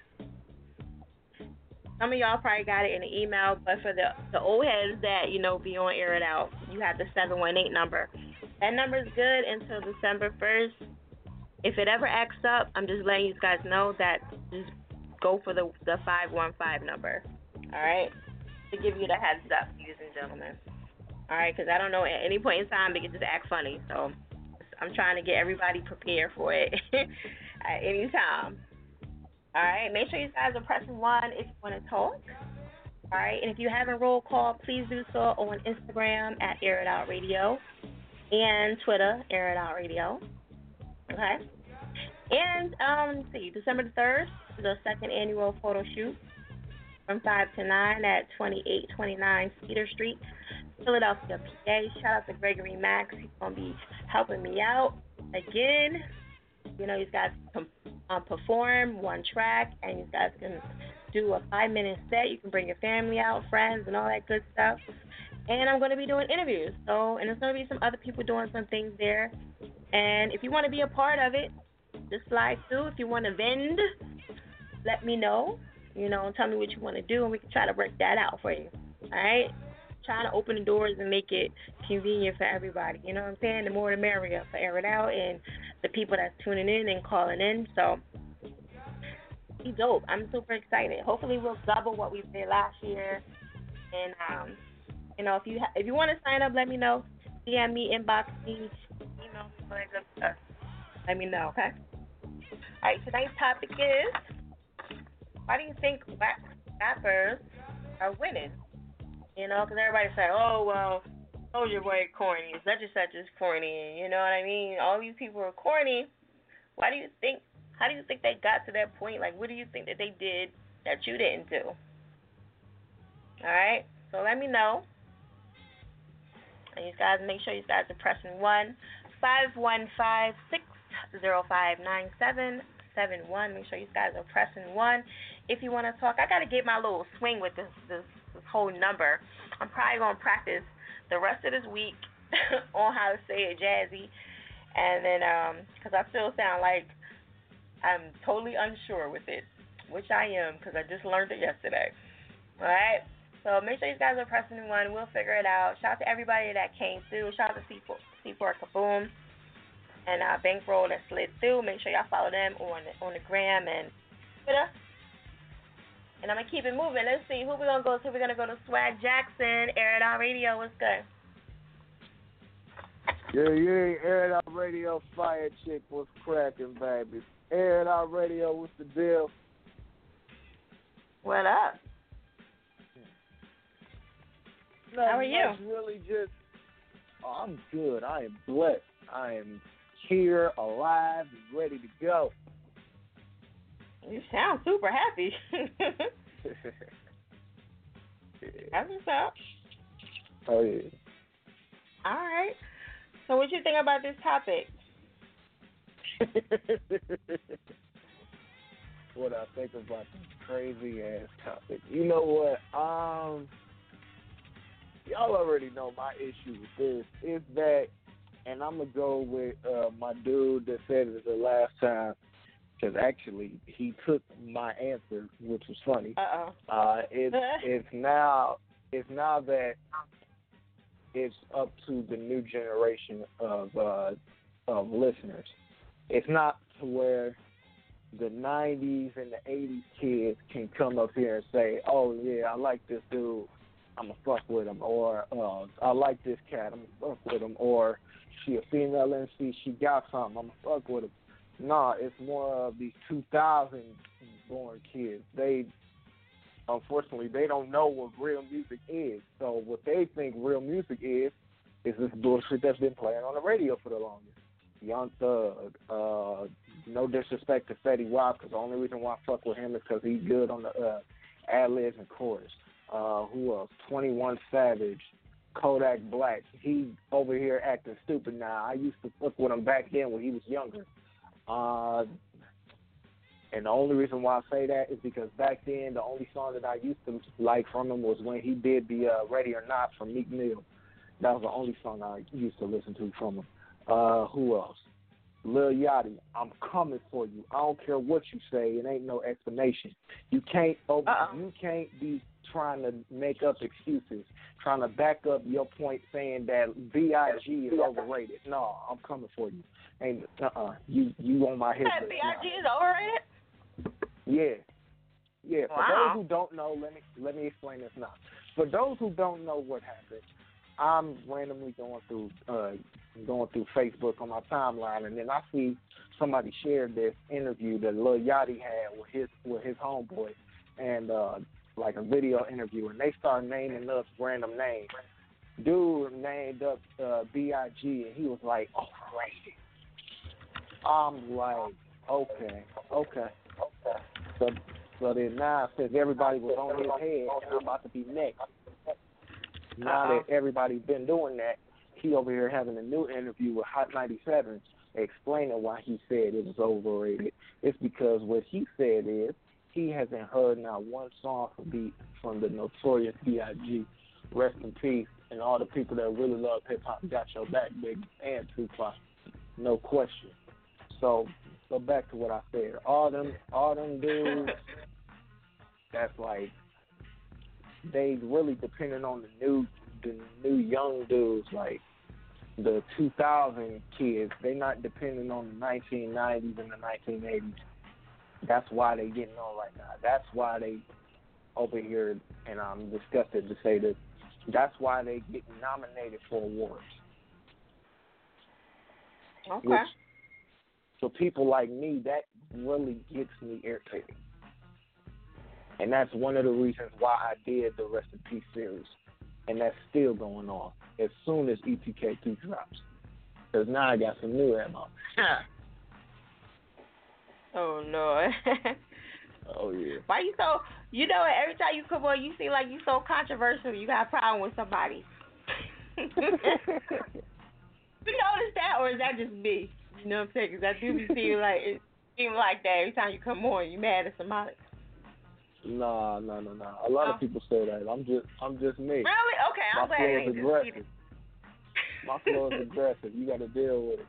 Some of y'all probably got it in the email, but for the the old heads that you know be on air it out, you have the seven one eight number. That number is good until December first. If it ever acts up, I'm just letting you guys know that just go for the the five one five number. All right, to give you the heads up, ladies and gentlemen. All right, because I don't know at any point in time they can just act funny. So I'm trying to get everybody prepared for it [laughs] at any time. All right, make sure you guys are pressing one if you want to talk. All right, and if you haven't roll call, please do so on Instagram at Air It Out Radio and Twitter, Air It Out Radio. Okay. And um, let's see, December the third, the second annual photo shoot from five to nine at twenty eight twenty nine Cedar Street, Philadelphia, PA. Shout out to Gregory Max. He's gonna be helping me out again. You know, you guys can um, perform one track, and you guys can do a five minute set. You can bring your family out, friends, and all that good stuff. And I'm going to be doing interviews. So, and there's going to be some other people doing some things there. And if you want to be a part of it, just slide through. If you want to vend, let me know. You know, tell me what you want to do, and we can try to work that out for you. All right? Trying to open the doors and make it convenient for everybody. You know what I'm saying? The more the merrier for Air It Out and the people that's tuning in and calling in. So, be dope. I'm super excited. Hopefully, we'll double what we did last year. And um, you know, if you ha- if you want to sign up, let me know. DM me, inbox me, email, all that. Uh, let me know, okay? All right. Tonight's topic is why do you think rap- rappers are winning? You know, because everybody say, oh well, oh, Soulja Boy corny, such and such is corny. You know what I mean? All these people are corny. Why do you think? How do you think they got to that point? Like, what do you think that they did that you didn't do? All right. So let me know. And you guys make sure you guys are pressing one five one five six zero five nine seven seven one. Make sure you guys are pressing one. If you want to talk, I gotta get my little swing with this this, this whole number. I'm probably gonna practice the rest of this week [laughs] on how to say it jazzy, and then um, cause I still sound like I'm totally unsure with it, which I am because I just learned it yesterday. All right. So make sure you guys are pressing one. We'll figure it out. Shout out to everybody that came through. Shout out to C4, C4 Kaboom and uh, Bankroll that slid through. Make sure y'all follow them on the, on the gram and Twitter. And I'm gonna keep it moving. Let's see who we're gonna go to. We're gonna go to Swag Jackson, Air It Out Radio. What's good? Yeah, yeah, Air It Out Radio, Fire Chick, what's cracking, baby? Air It Out Radio, what's the deal? What up? How are you? Really just, oh, I'm good. I am blessed. I am here, alive, and ready to go. You sound super happy. [laughs] [laughs] That's what's up. oh, yeah. All right. So what you think about this topic? [laughs] what I think about this crazy ass topic. You know what? Um, y'all already know my issue with this is that, and I'm gonna go with uh, my dude that said it the last time, because actually he took my answer, which was funny. Uh-oh. Uh It's [laughs] it's now it's now that it's up to the new generation of uh, of listeners. It's not to where the '90s and the '80s kids can come up here and say, "Oh yeah, I like this dude, I'm gonna fuck with him," or uh, "I like this cat, I'm gonna fuck with him," or "She a female MC, she got something, I'm gonna fuck with him." Nah, it's more of these 2000 born kids. They unfortunately they don't know what real music is. So what they think real music is is this bullshit that's been playing on the radio for the longest. Young Thug, uh, no disrespect to Fetty Wap, because the only reason why I fuck with him is because he's good on the uh, ad libs and chorus. Uh, who else? Twenty One Savage, Kodak Black. He over here acting stupid now. I used to fuck with him back then when he was younger. Uh, and the only reason why I say that is because back then the only song that I used to like from him was when he did the uh, Ready or Not from Meek Mill. That was the only song I used to listen to from him. Uh, who else? Lil Yachty, I'm coming for you. I don't care what you say. It ain't no explanation. You can't over, you can't be trying to make up excuses, trying to back up your point saying that B.I.G. is overrated. No, I'm coming for you. Ain't uh uh you you on my hit That. B.I.G. is overrated? Yeah. Yeah. For Wow. those who don't know, let me let me explain this now. For those who don't know what happened, I'm randomly going through uh going through Facebook on my timeline, and then I see somebody shared this interview that Lil Yachty had with his with his homeboy, and uh, like a video interview, and they start naming us random names. Dude named up uh, B.I.G. and he was like, "Oh, crazy." I'm like, okay, okay, okay. So, so then now since everybody was on his head, and I'm about to be next. Now that everybody's been doing that, over here having a new interview with Hot 97 explaining why he said it was overrated. It's because what he said is he hasn't heard not one song from the from the notorious B.I.G. Rest in peace, and all the people that really love hip hop got your back, big and Tupac, no question. So, go back to what I said. All them, all them dudes. [laughs] that's like they really depending on the new, the new young dudes like the 2000 kids. they're not depending on the 1990s and the 1980s. That's why they getting on right now. That's why they over here, and I'm disgusted to say that. That's why they get nominated for awards. Okay. Which, for people like me, that really gets me irritated. And that's one of the reasons why I did the Rest in Peace series. And that's still going on as soon as ETK2 drops. Because now I got some new ammo. [laughs] oh, no. [laughs] oh, yeah. Why you so, you know, every time you come on, you seem like you so controversial. You got a problem with somebody. [laughs] you notice that, or is that just me? You know what I'm saying? Because I do be seem like it seem like that every time you come on. You mad at somebody? Nah, no, no, no. A lot Oh. of people say that. I'm just, I'm just me. Really? Okay, I'm My glad it flow ain't is just aggressive. My flow is aggressive. You got to deal with it.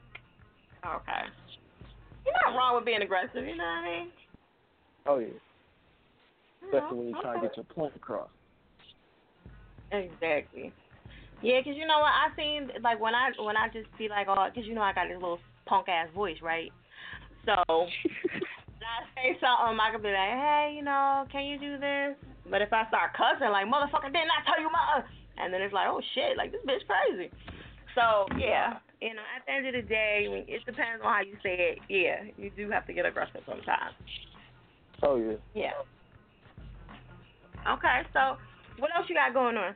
Okay. You're not wrong with being aggressive. You know what I mean? Oh yeah. Especially when you're trying to get your point across. Exactly. Yeah, 'cause you know what I seen like when I when I just be like, oh, 'cause you know I got this little punk ass voice, right? So [laughs] I say something, I could be like, hey, you know, can you do this? But if I start cussing like motherfucker, didn't I tell you my? And then it's like, oh shit, like this bitch crazy. So yeah, you know, at the end of the day, I mean, it depends on how you say it. Yeah, you do have to get aggressive sometimes. Oh yeah. Yeah. Okay, so what else you got going on?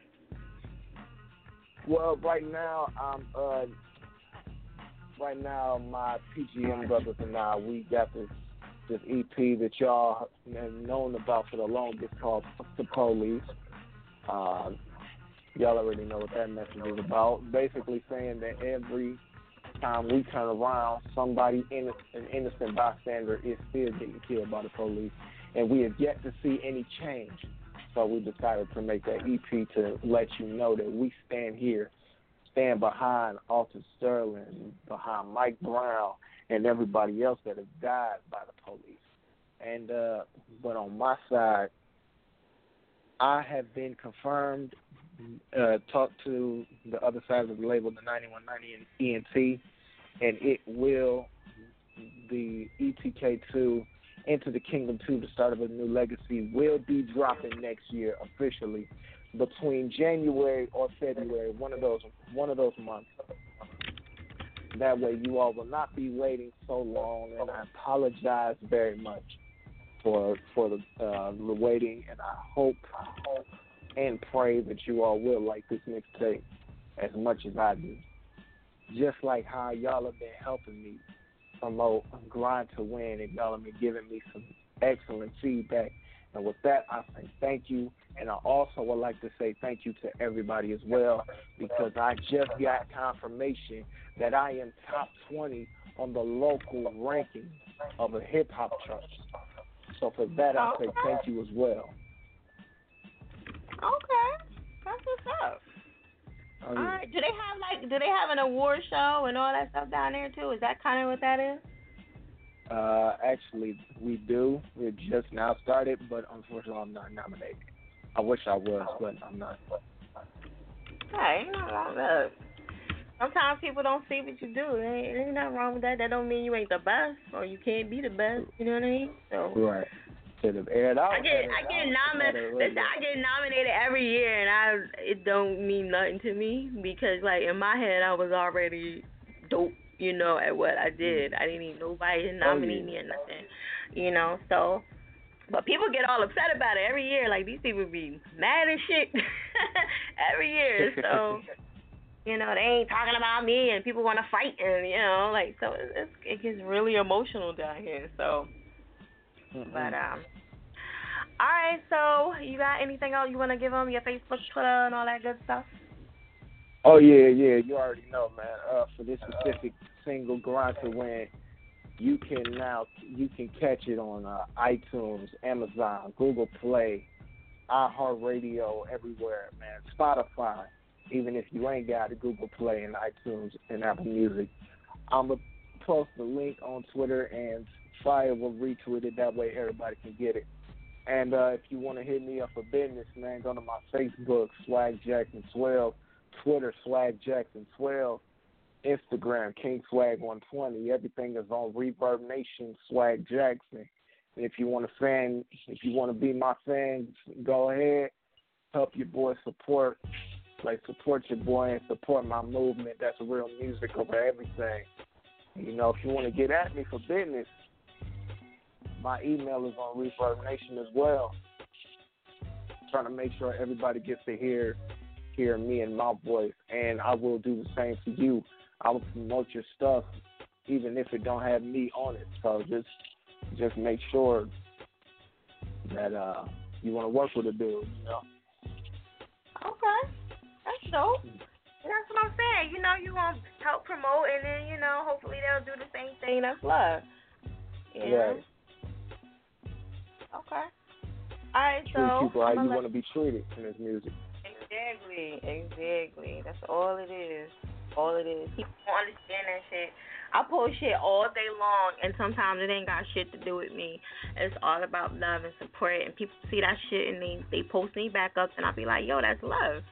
Well, right now I'm uh right now my PGM brothers and I we got this this EP that y'all have known about for the longest called the Police. Um y'all already know what that message is about. Basically saying that every time we turn around, somebody in an innocent bystander is still getting killed by the police, and we have yet to see any change. So we decided to make that EP to let you know that we stand here, stand behind Alton Sterling, behind Mike Brown, and everybody else that have died by the police. And uh, but on my side, I have been confirmed. Uh, talked to the other side of the label, the 9190 ENT, and it will the ETK2 Enter the Kingdom 2, the start of a new legacy, will be dropping next year officially between January or February, one of those one of those months. That way, you all will not be waiting so long, and I apologize very much for for the uh, the waiting, and I hope hope, and pray that you all will like this mixtape as much as I do. Just like how y'all have been helping me promote Grind to Win, and y'all have been giving me some excellent feedback. And with that, I say thank you. And I also would like to say thank you to everybody as well, because I just got confirmation that I am top 20 on the local ranking of a hip hop charts. So for that, I say thank you as well. Okay, that's what's up. Oh, yeah. right. Do they have like do they have an award show and all that stuff down there too? Is that kind of what that is? Uh, actually, we do. We just now started, but unfortunately, I'm not nominated. I wish I was, but I'm not. Hey, ain't nothing wrong with that. Sometimes people don't see what you do. There ain't, ain't nothing wrong with that. That don't mean you ain't the best or you can't be the best. You know what I mean? So Right. Should have aired out. I get I get nominated. Listen, I get nominated every year, and I it don't mean nothing to me because like in my head I was already dope, you know, at what I did. I didn't even nobody to nominate me or nothing, you know. So, but people get all upset about it every year. Like these people be mad as shit [laughs] every year. So. [laughs] You know, they ain't talking about me, and people want to fight, and you know, like so, it's, it gets really emotional down here. So, Mm-hmm. but um, all right. So, you got anything else you want to give them? Your Facebook, Twitter, and all that good stuff. Oh yeah, yeah, you already know, man. Uh, for this specific single, "Grind to Win," you can now you can catch it on uh, iTunes, Amazon, Google Play, iHeartRadio, everywhere, man. Spotify, even if you ain't got it, Google Play and iTunes and Apple Music. I'm gonna post the link on Twitter and Fire will retweet it. That way, everybody can get it. And uh, if you want to hit me up for business, man, go to my Facebook, Swag Jackson 12, Twitter, Swag Jackson 12, Instagram, King Swag 120. Everything is on Reverb Nation, Swag Jackson. And if you want to fan, if you want to be my fan, go ahead, help your boy support, like support your boy and support my movement. That's real music over everything. You know, if you want to get at me for business, my email is on Reverb Nation as well. trying to make sure everybody gets to hear hear me and my voice, and I will do the same for you. I will promote your stuff, even if it don't have me on it. So just just make sure that uh you want to work with a dude. You know. Okay, that's dope. That's what I'm saying. You know, you want to help promote, and then you know, hopefully they'll do the same thing. That's love. Know? Right. Okay. All right, Treat so people how you let- want to be treated in this music. Exactly, exactly. That's all it is. All it is. People don't understand that shit. I post shit all day long, and sometimes it ain't got shit to do with me. It's all about love and support, and people see that shit and they they post me back up, and I be like, yo, that's love,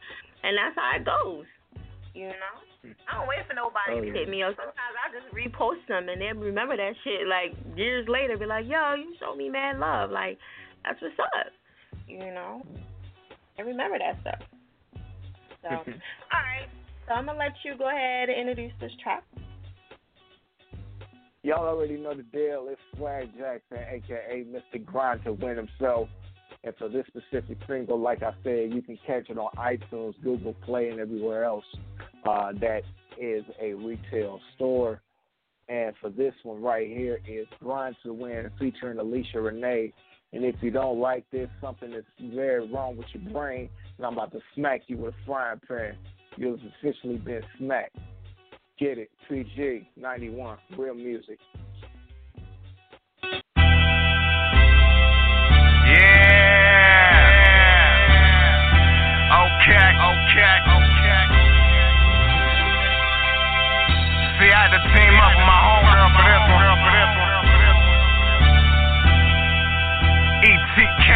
and that's how it goes. You know. I don't wait for nobody Oh, to yeah. hit me up. Sometimes I just repost them, and then remember that shit like years later. Be like, yo, you showed me mad love. Like that's what's up. You know. And remember that stuff. So, [laughs] all right. So I'm gonna let you go ahead and introduce this track. Y'all already know the deal. It's Swag Jackson, aka Mr. Grind to win himself. And for this specific single, like I said, you can catch it on iTunes, Google Play, and everywhere else uh, that is a retail store. And for this one right here is Grind to Win featuring Alicia Renee. And if you don't like this, something is very wrong with your brain, and I'm about to smack you with a frying pan. You've officially been smacked. Get it. 3G 91. Real music. Yeah. Okay, okay, okay. See, I had to team up with my homegirl for this one. ETK,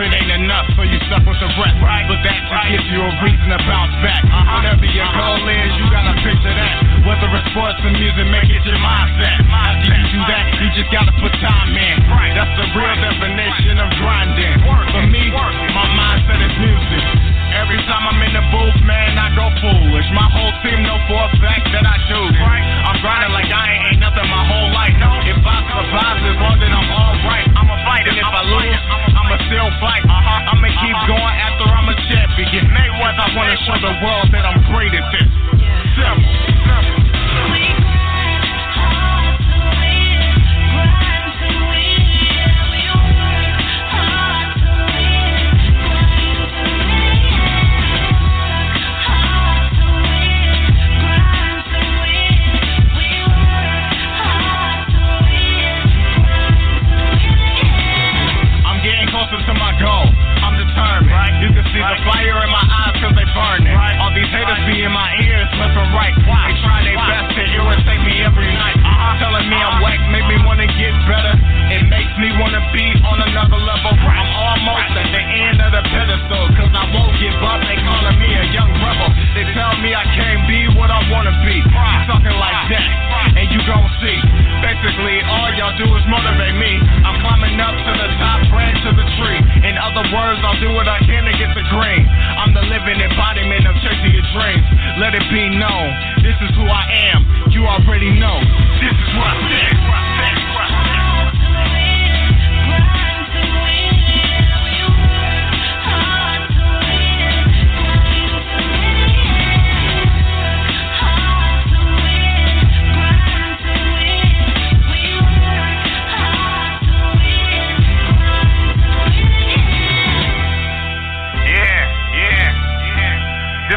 it ain't enough, so you stuck with the rest. But that just gives you a reason to bounce back. Whatever your goal is, you gotta picture that. Whether it's sports or music, make it your mindset. After you do that, you just gotta put time in. That's the real definition of grinding. For me, my mindset is music. Every time I'm in the booth, man, I go foolish. My whole team know for a fact that I do this. I'm grinding like I ain't, ain't nothing my whole life. If I survive as long as I'm alright, I'ma fight. And if I lose, I'ma still fight. Uh-huh. I'ma keep uh-huh. going after I'm a champion. Mayweather, I wanna show the world that I'm great at this. Simple, simple. The fire in my eyes cause they burning. Right. All these haters be in my ears, left and right. Why? They try their best to irritate me every night. Uh-huh. Telling me uh-huh. I'm whack, make me wanna get better. It makes me wanna be on another level. Right. I'm almost at the end of the pedestal, cause I won't give up. They calling me a young rebel. They tell me I can't be what I wanna be. Something like that you gon' see. Basically, all y'all do is motivate me. I'm climbing up to the top branch of the tree. In other words, I'll do what I can to get the green. I'm the living embodiment of chasing your dreams. Let it be known, this is who I am. You already know, this is what I think.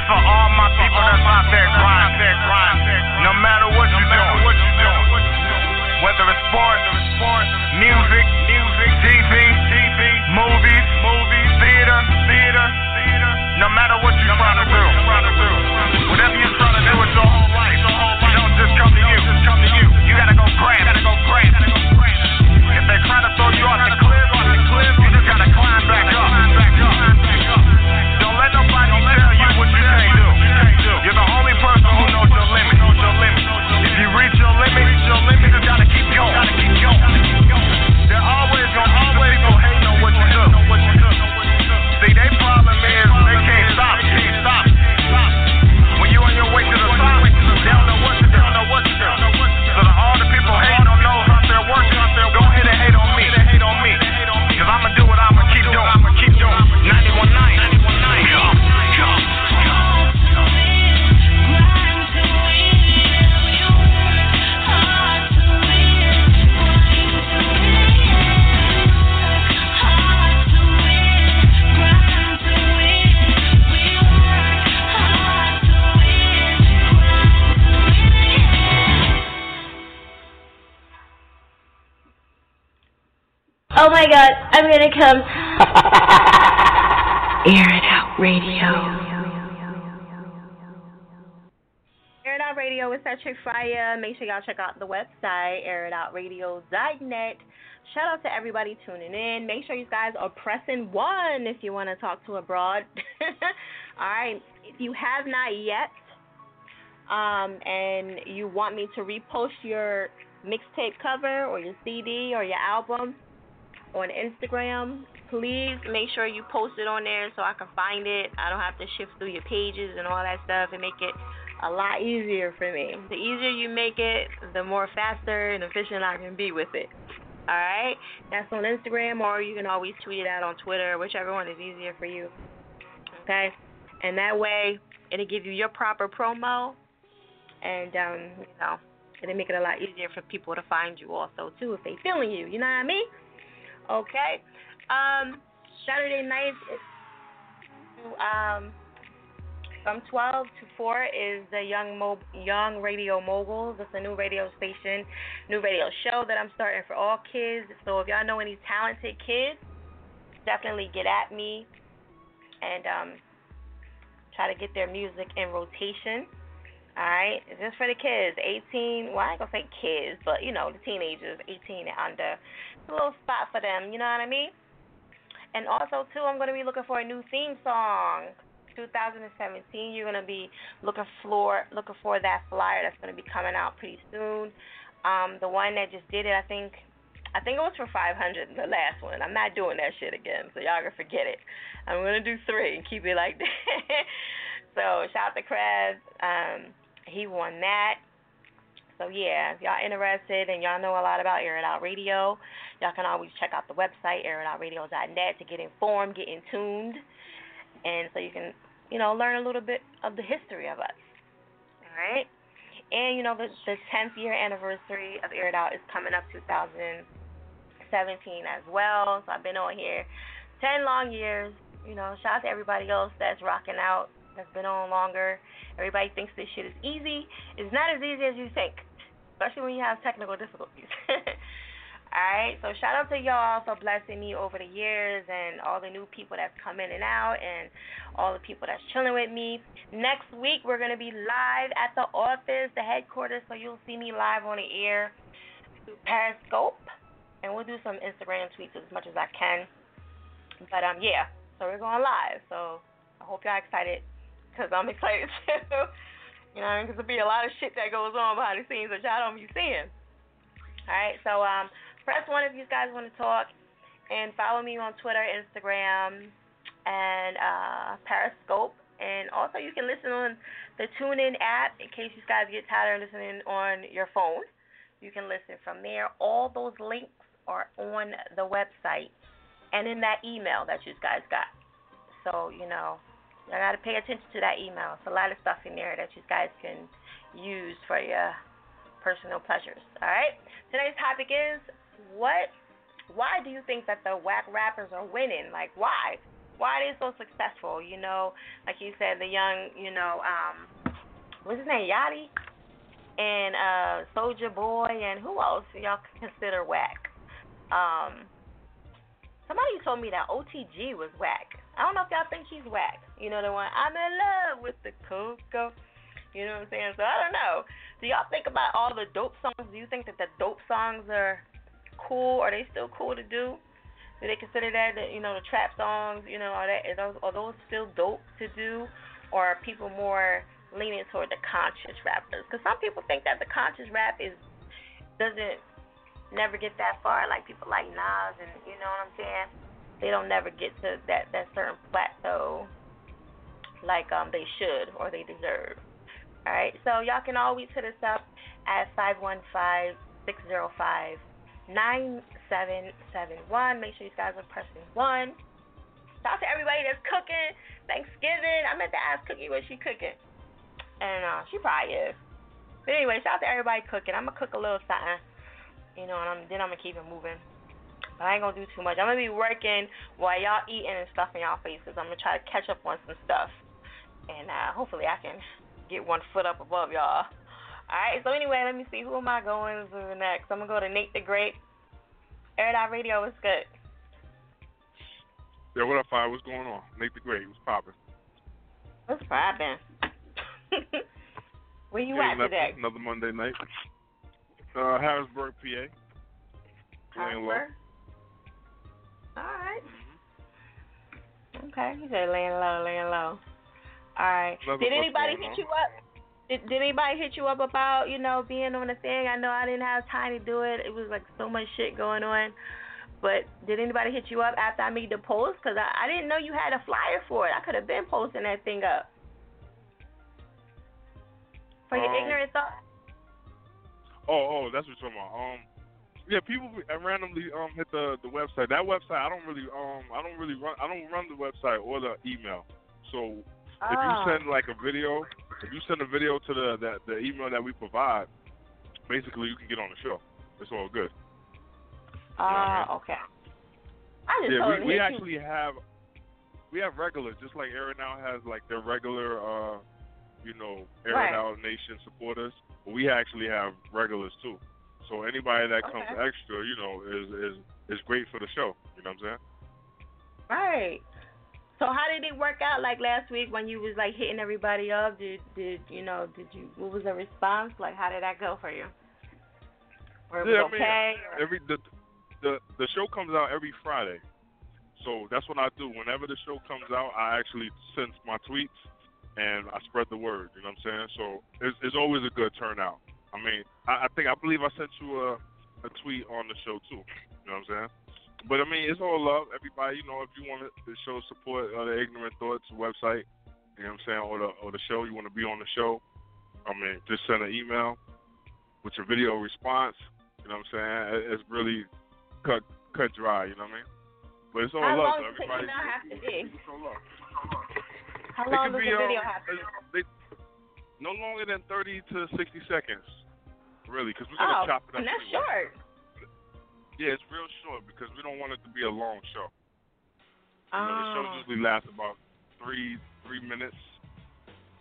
For all my people that's out there grinding. No matter what you're doing. Whether it's sports, music, music, TV, TV, movies, movies, theater, theater, theater. No matter what you're trying to do. Whatever you're trying to do with your whole life. It don't just come to you. Just come to you. You gotta go grab. Gotta go grab. Gotta go grab. If they're trying to throw you off the cliff, off the my god, I'm gonna come. [laughs] Air it out radio. Air It Out Radio with Cedric Fire. Make sure y'all check out the website, airitoutradio.net. Shout out to everybody tuning in. Make sure you guys are pressing one if you want to talk to a broad. [laughs] All right. If you have not yet, um, and you want me to repost your mixtape cover or your CD or your album on Instagram, please make sure you post it on there so I can find it. I don't have to shift through your pages and all that stuff and make it a lot easier for me. The easier you make it, the more faster and efficient I can be with it. All right? That's on Instagram or you can always tweet it out on Twitter, whichever one is easier for you. Okay? And that way, it'll give you your proper promo and um, you know, it'll make it a lot easier for people to find you also too if they feeling you. You know what I mean? Okay. Um, Saturday night, um, from 12 to 4 is the Young Mo- Young Radio Moguls. It's a new radio station, new radio show that I'm starting for all kids. So if y'all know any talented kids, definitely get at me and um, try to get their music in rotation. All right, it's just for the kids, 18. Well, I ain't gonna say kids, but you know the teenagers, 18 and under. A little spot for them. You know what I mean? And also too, I'm gonna be looking for a new theme song. 2017. You're gonna be looking for looking for that flyer that's gonna be coming out pretty soon. Um, the one that just did it, I think. I think it was for 500, the last one. I'm not doing that shit again, so y'all can forget it. I'm gonna do three and keep it like [laughs] that. so shout out to Krabs. Um, he won that. So yeah, if y'all interested and y'all know a lot about Air It Out Radio, y'all can always check out the website airitoutradio.net to get informed, get in tuned, and so you can, you know, learn a little bit of the history of us. All right. And you know the the 10th year anniversary of Air It Out is coming up 2017 as well. So I've been on here 10 long years. You know, shout out to everybody else that's rocking out, that's been on longer. Everybody thinks this shit is easy. It's not as easy as you think, especially when you have technical difficulties. [laughs] Alright, so shout out to y'all for blessing me over the years and all the new people that's come in and out and all the people that's chilling with me. Next week we're gonna be live at the office, the headquarters, so you'll see me live on the air through Periscope. And we'll do some Instagram tweets as much as I can. But um yeah, so we're going live. So I hope y'all excited because I'm excited [laughs] too. you know, because there'll be a lot of shit that goes on behind the scenes that y'all don't be seeing. All right, so um, press one if you guys want to talk, and follow me on Twitter, Instagram, and uh, Periscope. And also, you can listen on the TuneIn app in case you guys get tired of listening on your phone. You can listen from there. All those links are on the website and in that email that you guys got. So, you know, you got to pay attention to that email. It's a lot of stuff in there that you guys can use for your personal pleasures. All right? Today's topic is what why do you think that the whack rappers are winning? Like why? Why are they so successful? You know, like you said, the young, you know, um what's his name, Yachty? And uh Soulja Boy and who else y'all [laughs] consider whack? Um somebody told me that OTG was whack. I don't know if y'all think he's whack. You know the one I'm in love with the cocoa. You know what I'm saying? So I don't know. Do y'all think about all the dope songs? Do you think that the dope songs are cool? Are they still cool to do? Do they consider that, you know, the trap songs? You know, are that are those, are those still dope to do, or are people more leaning toward the conscious rappers? Because some people think that the conscious rap is doesn't never get that far. Like people like Nas, and you know what I'm saying? They don't never get to that that certain plateau like um they should or they deserve. All right, so y'all can always hit us up at 515-605-9771. Make sure you guys are pressing one. Shout out to everybody that's cooking Thanksgiving. I meant to ask Cookie what she cooking, and uh, she probably is. But anyway, shout out to everybody cooking. I'm gonna cook a little something, you know, and I'm, then I'm gonna keep it moving. But I ain't gonna do too much. I'm gonna be working while y'all eating and stuff in y'all faces. I'm gonna try to catch up on some stuff, and uh, hopefully I can get one foot up above y'all. Alright, so anyway, let me see who am I going to next. I'm gonna go to Nate the Great. Air Dot Radio is good. Yeah, what up, Five? What's going on? Nate the Great, what's popping? What's popping? [laughs] Where you yeah, at today? Another Monday night. Uh, Harrisburg, PA. Harrisburg. Alright. Okay, you said laying low, laying low. All right. Did anybody hit you up? Did, did anybody hit you up about you know being on the thing? I know I didn't have time to do it. It was like so much shit going on. But did anybody hit you up after I made the post? Cause I, I didn't know you had a flyer for it. I could have been posting that thing up. For your Um, ignorant thoughts. Oh, oh, that's what you're talking about. Um, yeah, people uh, randomly um hit the the website. That website, I don't really um I don't really run I don't run the website or the email. So if you Oh. send like a video, if you send a video to the that the email that we provide, basically you can get on the show. It's all good. Ah, okay. I just Yeah, we, we actually you. have we have regulars, just like Air now has like their regular uh you know, Air Right. Now Nation supporters. But we actually have regulars too. So anybody that comes Okay. extra, you know, is is is great for the show. You know what I'm saying? Right. So how did it work out like last week when you was like hitting everybody up? Did did you know, did you what was the response? Like how did that go for you? Or yeah, I mean, okay? or- every the the the show comes out every Friday, so that's what I do. Whenever the show comes out, I actually send my tweets and I spread the word. You know what I'm saying? So it's, it's always a good turnout. I mean, I, I think I believe I sent you a a tweet on the show too. You know what I'm saying? But I mean, it's all love. Everybody, you know, if you want to show support uh, the Ignorant Thoughts website, you know what I'm saying, or the or the show, you want to be on the show. I mean, just send an email with your video response. You know what I'm saying? It's really cut cut dry. You know what I mean? But it's all How love. long so does the everybody. email have to be? It's all love. How long does be, the video um, have to be? no longer than 30 to 60 seconds, really, because we're gonna Oh, chop it up. and that's anyway. short. Yeah, it's real short because we don't want it to be a long show. You know, the ah. Oh. show usually lasts about three three minutes.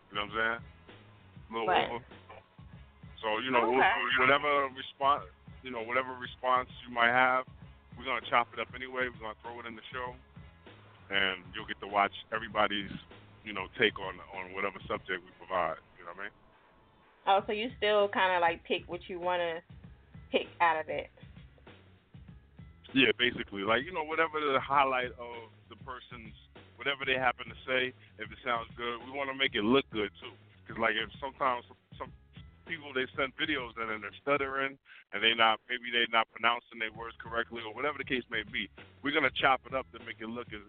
You know what I'm saying? A little Right. over. So you know, Okay. we'll, whatever response, you know, whatever response you might have, we're gonna chop it up anyway. We're gonna throw it in the show, and you'll get to watch everybody's, you know, take on on whatever subject we provide. You know what I mean? Oh, so you still kind of like pick what you want to pick out of it. Yeah, basically, like you know, whatever the highlight of the person's, whatever they happen to say, if it sounds good, we want to make it look good too. Because like if sometimes some people they send videos and then they're stuttering and they not maybe they're not pronouncing their words correctly or whatever the case may be, we're gonna chop it up to make it look as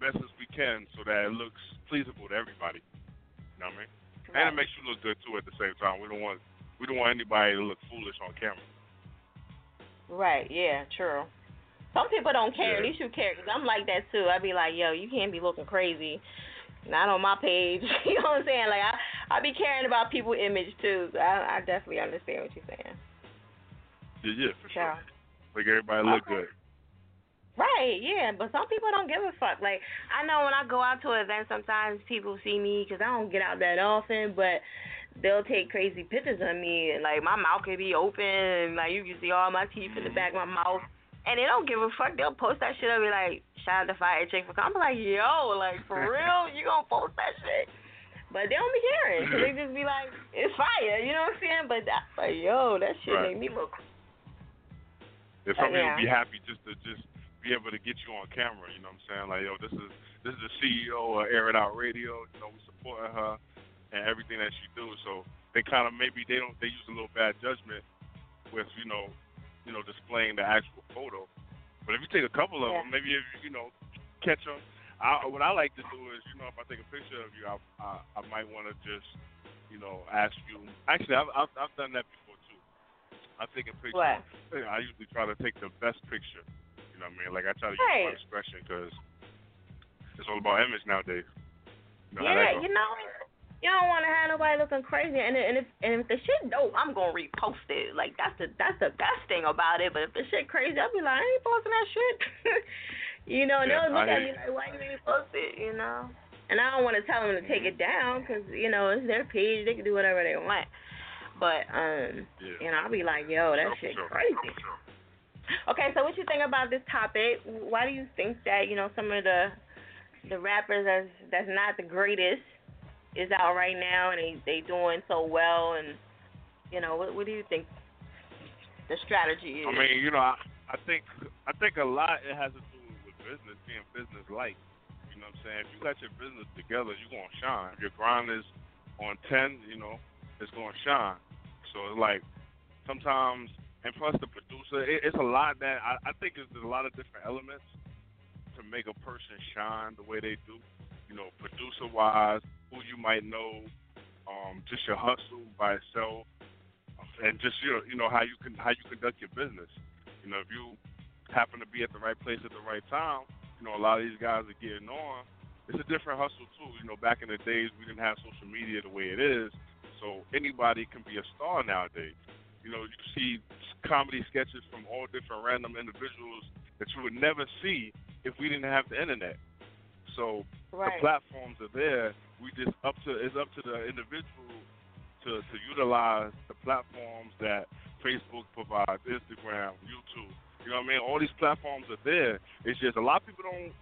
best as we can so that it looks pleasable to everybody. You know what I mean? And it makes you look good too at the same time. We don't want we don't want anybody to look foolish on camera. Right. Yeah. True. Some people don't care. Yeah. At least you care. Cause I'm like that too. I'd be like, yo, you can't be looking crazy. Not on my page. [laughs] you know what I'm saying? Like I, I be caring about people's image too. So I, I definitely understand what you're saying. Yeah, yeah, for sure. Yeah. Make everybody look Okay. good. Right, yeah, but some people don't give a fuck. Like I know when I go out to an event, sometimes people see me because I don't get out that often, but they'll take crazy pictures of me, and like my mouth could be open, and like you can see all my teeth in the back of my mouth, and they don't give a fuck. They'll post that shit. I'll be like, shout out to Fire Chick for coming. I'm like, yo, like for [laughs] real, you gonna post that shit? But they don't be caring. 'cause [laughs] they just be like, it's fire, you know what I'm saying? But that's like, yo, that shit Right. make me look. If oh, some Yeah. people be happy just to just be able to get you on camera, you know what I'm saying? Like, yo, this is this is the CEO of Air It Out Radio. You know, we supporting her and everything that she do. So they kind of maybe they don't they use a little bad judgment with you know you know displaying the actual photo. But if you take a couple of Yeah. them, maybe if you know catch them. I, what I like to do is, you know, if I take a picture of you, I I, I might want to just, you know, ask you. Actually, I've, I've I've done that before too. I take a picture. What? I usually try to take the best picture. You know what I mean? Like I try to use my Right. discretion because it's all about image nowadays. You know Yeah, you know, you don't want to have nobody looking crazy, and and if and if the shit dope, I'm gonna repost it. Like that's the that's the best thing about it. But if the shit crazy, I'll be like, I ain't posting that shit. [laughs] you know, and Yeah, they'll look at me like, why you ain't post it? You know. And I don't want to tell them to take it down because you know it's their page; they can do whatever they want. But um, Yeah. you know, I'll be like, yo, that for shit sure. crazy. Okay, so what you think about this topic? Why do you think that you know some of the the rappers that's that's not the greatest is out right now and they they doing so well and you know what what do you think the strategy is? I mean, you know, I, I think I think a lot it has to do with business being business like. You know what I'm saying? If you got your business together, you're gonna shine. If your grind is on ten, you know, it's gonna shine. So it's like sometimes, and plus the producer, it, it's a lot that I, I think there's a lot of different elements to make a person shine the way they do. You know, producer wise, who you might know, um, just your hustle by itself, and just your, you know how you can how you conduct your business. You know, if you happen to be at the right place at the right time, you know, a lot of these guys are getting on. It's a different hustle too. You know, back in the days we didn't have social media the way it is, so anybody can be a star nowadays. You know, you see comedy sketches from all different random individuals that you would never see if we didn't have the internet. So Right. the platforms are there. We just up to it's up to the individual to to utilize the platforms that Facebook provides, Instagram, YouTube. You know what I mean? All these platforms are there. It's just a lot of people don't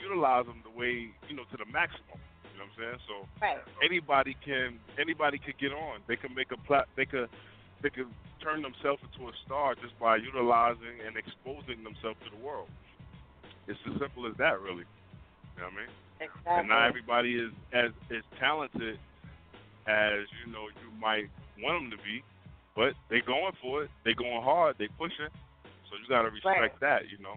utilize them the way you know to the maximum. You know what I'm saying? So Right. anybody can anybody could get on. They can make a plat. They could they could turn themselves into a star just by utilizing and exposing themselves to the world. It's as simple as that, really. You know what I mean? Exactly. And not everybody is as as talented as you know you might want them to be, but they going for it. They going hard. They pushing. So you got to respect that. You know.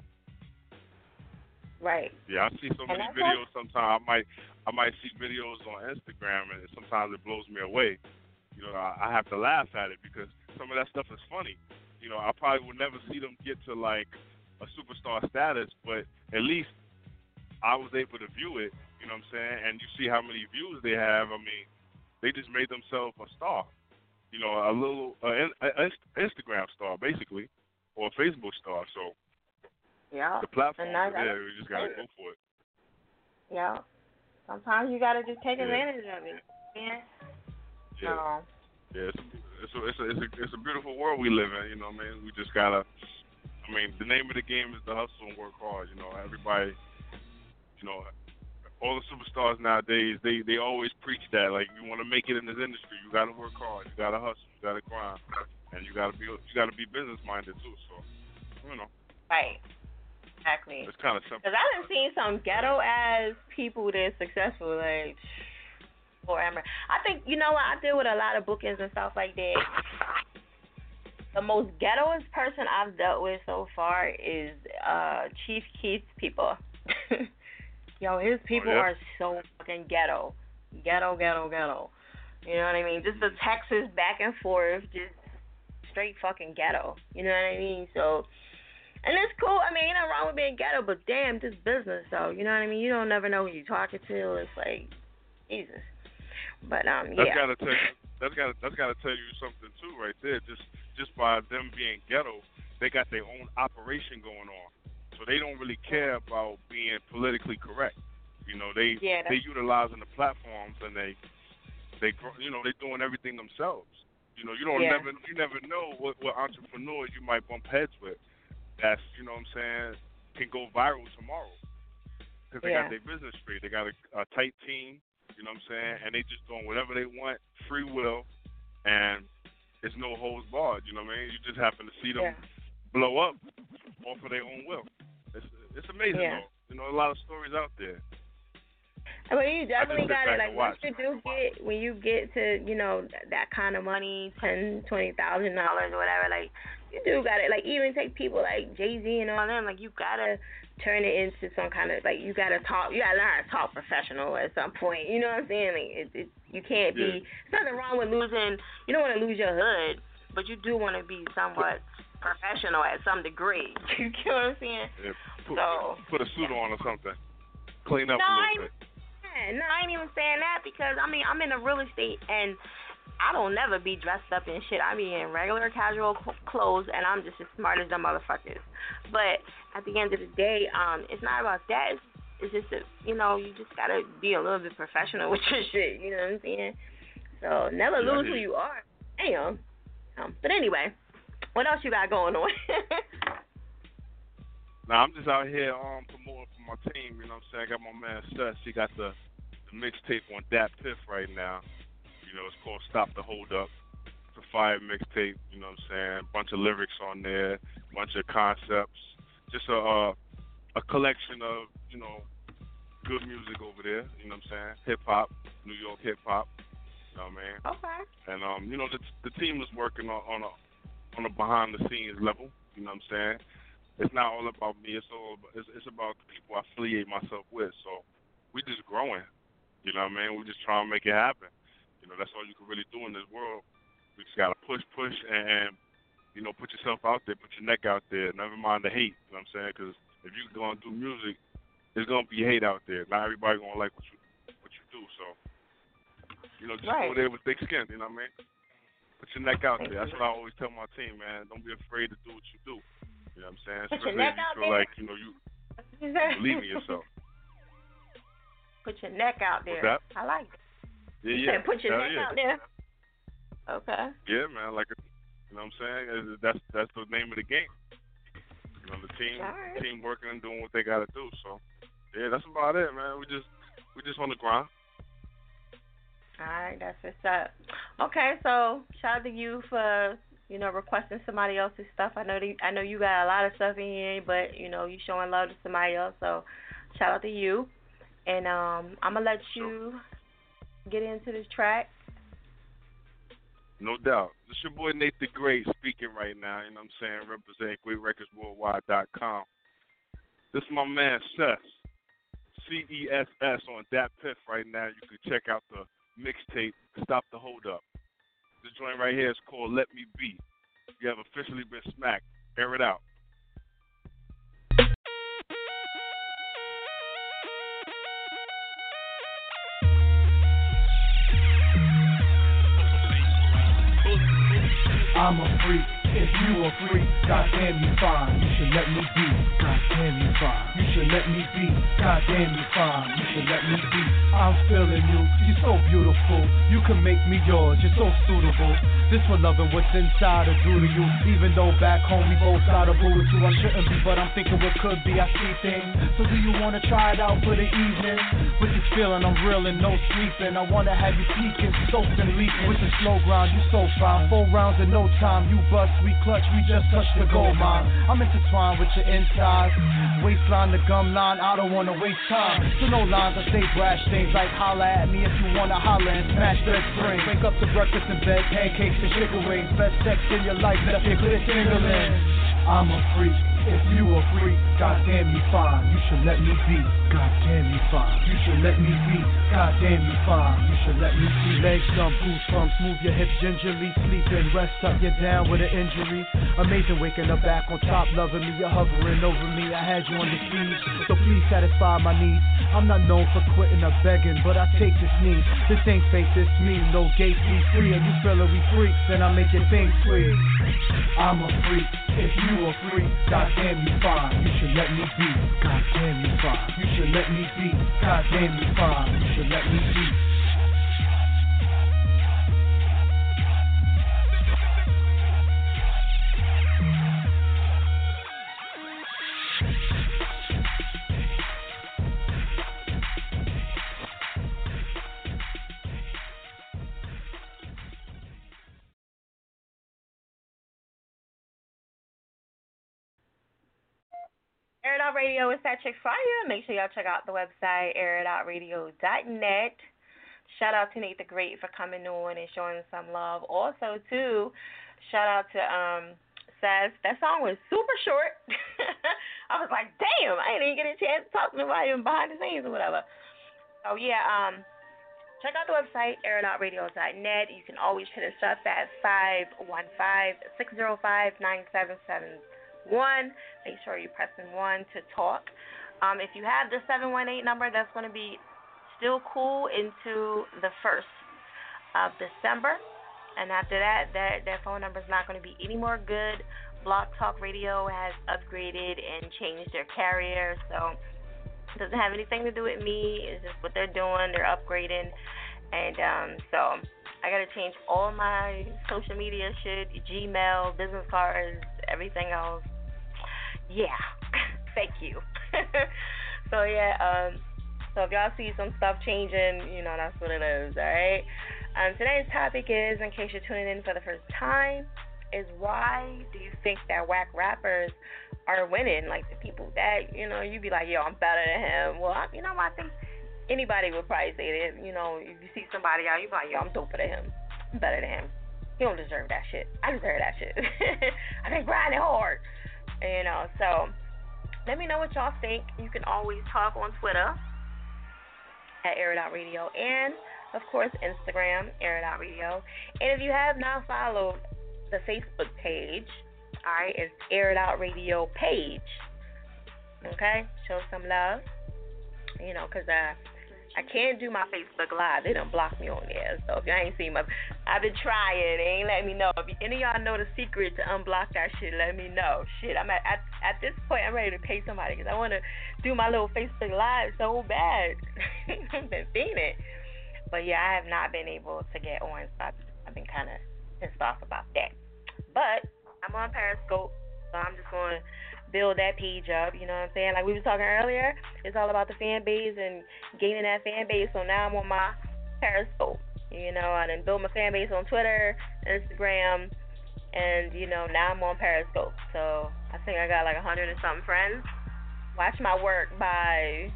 Right. Yeah, I see so many videos. Sometimes I might I might see videos on Instagram, and sometimes it blows me away. You know, I, I have to laugh at it because some of that stuff is funny. You know, I probably would never see them get to like a superstar status, but at least I was able to view it. You know what I'm saying? And you see how many views they have. I mean, they just made themselves a star. You know, a little uh, in- a Instagram star basically, or a Facebook star. So Yeah. the platform And there. We just gotta go for it. Yeah. Sometimes you gotta just take Yeah. advantage of it. Yeah. Yeah. Um, Yeah, it's a, it's a it's a it's a it's a beautiful world we live in. You know, what I mean, we just gotta. I mean, the name of the game is the hustle and work hard. You know, everybody. You know, all the superstars nowadays they they always preach that like you want to make it in this industry, you gotta work hard, you gotta hustle, you gotta grind, and you gotta be you gotta be business minded too. So, you know, right. Exactly. it's kind of simple. Cause I done seen some ghetto ass people that's successful, like forever. I think you know what I deal with a lot of bookings and stuff like that. The most ghettoest person I've dealt with so far is uh Chief Keef's people. [laughs] Yo, his people Oh, yeah? are so fucking ghetto, ghetto, ghetto, ghetto. You know what I mean? Just the Texas back and forth, just straight fucking ghetto. You know what I mean? So, and it's cool. I mean, ain't nothing wrong with being ghetto, but damn, this business though. You know what I mean? You don't never know who you're talking to. It's like, Jesus. But um, That's yeah. gotta tell you. That's gotta that's gotta tell you something too, right there. Just just by them being ghetto, they got their own operation going on, so they don't really care about being politically correct. You know, they Yeah, they utilizing the platforms and they they you know they doing everything themselves. You know, you don't Yeah. never you never know what what entrepreneurs you might bump heads with. That's you know what I'm saying can go viral tomorrow because they Yeah. got their business straight. They got a, a tight team. You know what I'm saying? And they just doing whatever they want, free will, and it's no holds barred. You know what I mean? You just happen to see them Yeah. blow up off of their own will. It's amazing Yeah. though. You know, a lot of stories out there. I mean, you definitely got it. Like once you do get, when you get to, you know, that kind of money, ten, twenty thousand dollars or whatever, like you do got it. Like even take people like Jay Z and all them, like you gotta turn it into some kind of like you gotta talk. You gotta learn how to talk professional at some point. You know what I'm saying? Like it, it you can't be. There's nothing wrong with losing. You don't want to lose your hood, but you do want to be somewhat professional at some degree. [laughs] You get what I'm saying? Yeah, put, So- put a suit on or something. Clean up No, a little bit. Yeah, no, I ain't even saying that because I mean I'm in a real estate and I don't never be dressed up in shit. I be in regular casual clothes and I'm just as smart as them motherfuckers. But at the end of the day, um, it's not about that. It's, it's just that you know you just gotta be a little bit professional [laughs] with your shit. You know what I'm saying? So never lose who you. you are. Damn. Um, but anyway, what else you got going on? [laughs] Now I'm just out here um promoting for my team. You know what I'm saying? I got my man Cess. He got the the mixtape on Dat Piff right now. You know, it's called Stop the Hold Up. It's a fire mixtape. You know what I'm saying? Bunch of lyrics on there, bunch of concepts. Just a uh, a collection of you know good music over there. You know what I'm saying? Hip hop, New York hip hop. You know what I mean? okay. And um, you know, the the team is working on on a on a behind the scenes level. You know what I'm saying? It's not all about me. It's all it's, it's about the people I affiliate myself with. So we just growing. You know what I mean? We're just trying to make it happen. You know, that's all you can really do in this world. We just gotta push, push, and, and you know, put yourself out there, put your neck out there. Never mind the hate. You know what I'm saying? Because if you're gonna do music, there's gonna be hate out there. Not everybody gonna like what you what you do. So you know, just Right. go there with thick skin. You know what I mean? Put your neck out there. That's what I always tell my team, man. Don't be afraid to do what you do. You know what I'm saying? Put your Especially neck if you feel there. like you know you believe in yourself. [laughs] Put your neck out there. What's I like it. Yeah, you yeah. said put your Hell neck yeah. out there. Okay. Yeah, man. Like, you know what I'm saying? That's that's the name of the game. You know, the team Alright. team working and doing what they got to do. So, yeah, that's about it, man. We just we just on the grind. All right, that's what's up. Okay, so shout out to you for you know requesting somebody else's stuff. I know that, I know you got a lot of stuff in here, but you know you showing love to somebody else. So shout out to you, and um I'm gonna let you get into this track. No doubt. This your boy Nate the Great speaking right now. You know what I'm saying? Represent GreatRecordsWorldwide.com. This is my man Cess. C E S S on that Piff right now. You can check out the mixtape Stop the Hold Up. This joint right here is called Let Me Be. You have officially been smacked. Air it out. I'm a freak. If you a freak, goddamn you fine. You should let me be. Goddamn you fine. You should let me be. Goddamn you fine. You should let me be. I'm feeling you. You're so beautiful. You can make me yours. You're so suitable. This for loving what's inside of to you. Even though back home we both got a boo with you. I shouldn't be, but I'm thinking what could be. I see things. So do you wanna try it out for the evening? With this feeling, I'm real and no sleeping. I wanna have you peeking, soaked and leaking. With the slow grind, you so fine. Four rounds in no time. You bust, we clutch, we just touch the gold mine. I'm intertwined with your insides. Waistline to gum line, I don't wanna waste time. So no lines, I say brash things like holla at me if you wanna holla and smash that spring. Wake up to breakfast in bed, pancakes and chicken wings. Best sex in your life, left your clear tingling. I'm a freak. If you a freak, goddamn you fine. You should let me be. Goddamn you fine. You should let me be. Goddamn you fine. You should let me be. Legs numb, goosebumps, move your hips gingerly. Sleep Sleeping, rest up, you're down with an injury. Amazing waking up back on top, loving me. You're hovering over me. I had you on the feed, so please satisfy my needs. I'm not known for quitting or begging, but I take this need. This ain't fake, this me. No gates, we free. And you feeling we freaks, then I make your thing sweet. I'm a freak. If you a freak, goddamn you fine. You should let me be. Goddamn you fine. You should let me be. Goddamn you fine. You should let me be. Air It Out Radio is that chick fire. Make sure y'all check out the website airitoutradio.net. Shout out to Nate the Great for coming on and showing some love. Also, too, shout out to um Cess. That song was super short. [laughs] I was like, damn, I didn't even get a chance to talk to nobody even behind the scenes or whatever. So yeah, um, check out the website airitoutradio.net. You can always hit us up at five one. Make sure you're pressing one to talk. Um, if you have the 718 number, that's going to be still cool into the 1st of December. And after that, that, that phone number is not going to be any more good. BlogTalkRadio has upgraded and changed their carrier, so it doesn't have anything to do with me. It's just what they're doing. They're upgrading. And um, so I got to change all my social media shit, Gmail, business cards, everything else yeah, [laughs] thank you. [laughs] so yeah, um, so if y'all see some stuff changing, you know that's what it is. All right. Um, today's topic is, in case you're tuning in for the first time, is why do you think that whack rappers are winning? Like the people that you know, you'd be like, yo, I'm better than him. Well, I, you know, I think anybody would probably say that. You know, if you see somebody out, you be like, yo, I'm doper than him. I'm better than him. He don't deserve that shit. I deserve that shit. [laughs] I've been grinding hard. You know, so let me know what y'all think. You can always talk on Twitter at Air It Out Radio and of course Instagram, Air It Out Radio. And if you have not followed the Facebook page, alright, it's Air It Out Radio page. Okay? Show some love. You know, because uh I can't do my Facebook Live. They don't block me on there. So if y'all ain't seen my, I've been trying. They ain't let me know. If any of y'all know the secret to unblock that shit, let me know. Shit, I'm at at, at this point. I'm ready to pay somebody because I want to do my little Facebook Live so bad. [laughs] I've been seeing it, but yeah, I have not been able to get on. So I've, I've been kind of pissed off about that. But I'm on Periscope, so I'm just going to build that page up. You know what I'm saying? Like we were talking earlier, it's all about the fan base and gaining that fan base. So now I'm on my Periscope. You know, I done built my fan base on Twitter, Instagram, and you know now I'm on Periscope. So I think I got like a hundred and something friends. Watch my work by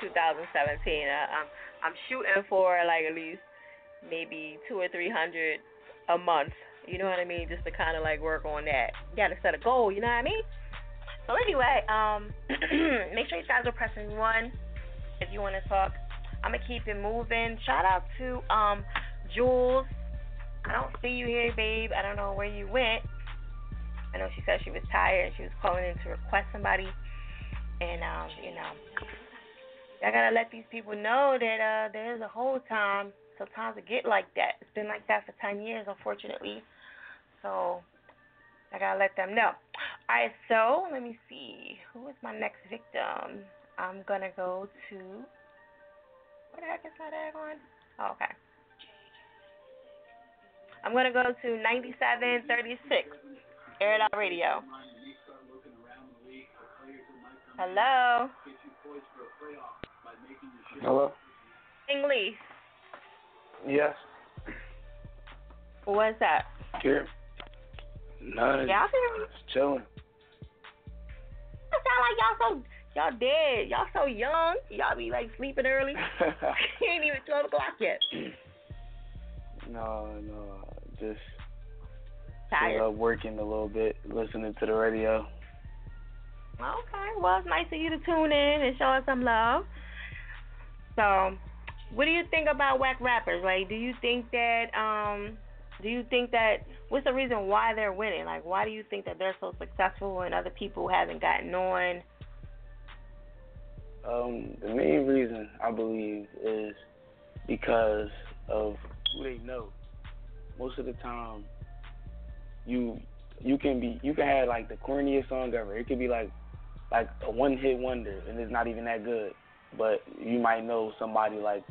2017. I, uh, I'm I'm shooting for like at least maybe two or three hundred a month. You know what I mean? Just to kind of like work on that. You got to set a goal. You know what I mean? So anyway, um, [clears throat] make sure you guys are pressing one if you want to talk. I'm gonna keep it moving. Shout out to um Jules. I don't see you here, babe. I don't know where you went. I know she said she was tired. She was calling in to request somebody, and um, you know, I gotta let these people know that uh there's a whole time. Sometimes it get like that. It's been like that for ten years, unfortunately. So I gotta let them know. Alright, so let me see. Who is my next victim? I'm gonna go to where the heck is my dag on? Oh, okay. I'm gonna go to ninety-seven thirty-six. Air it out radio. Hello. Hello. English. Yes. What's that? Here. Yeah, I can Just chilling. It sound like y'all so y'all dead. Y'all so young. Y'all be like sleeping early. [laughs] [laughs] ain't even twelve o'clock yet. [clears throat] no, no, just Tired. up working a little bit, listening to the radio. Okay. Well, it's nice of you to tune in and show us some love. So, what do you think about whack rappers? Like, do you think that um, do you think that what's the reason why they're winning? Like, why do you think that they're so successful and other people haven't gotten on? Um, the main reason I believe is because of who they know. Most of the time, you you can be you can have like the corniest song ever. It could be like like a one hit wonder and it's not even that good. But you might know somebody like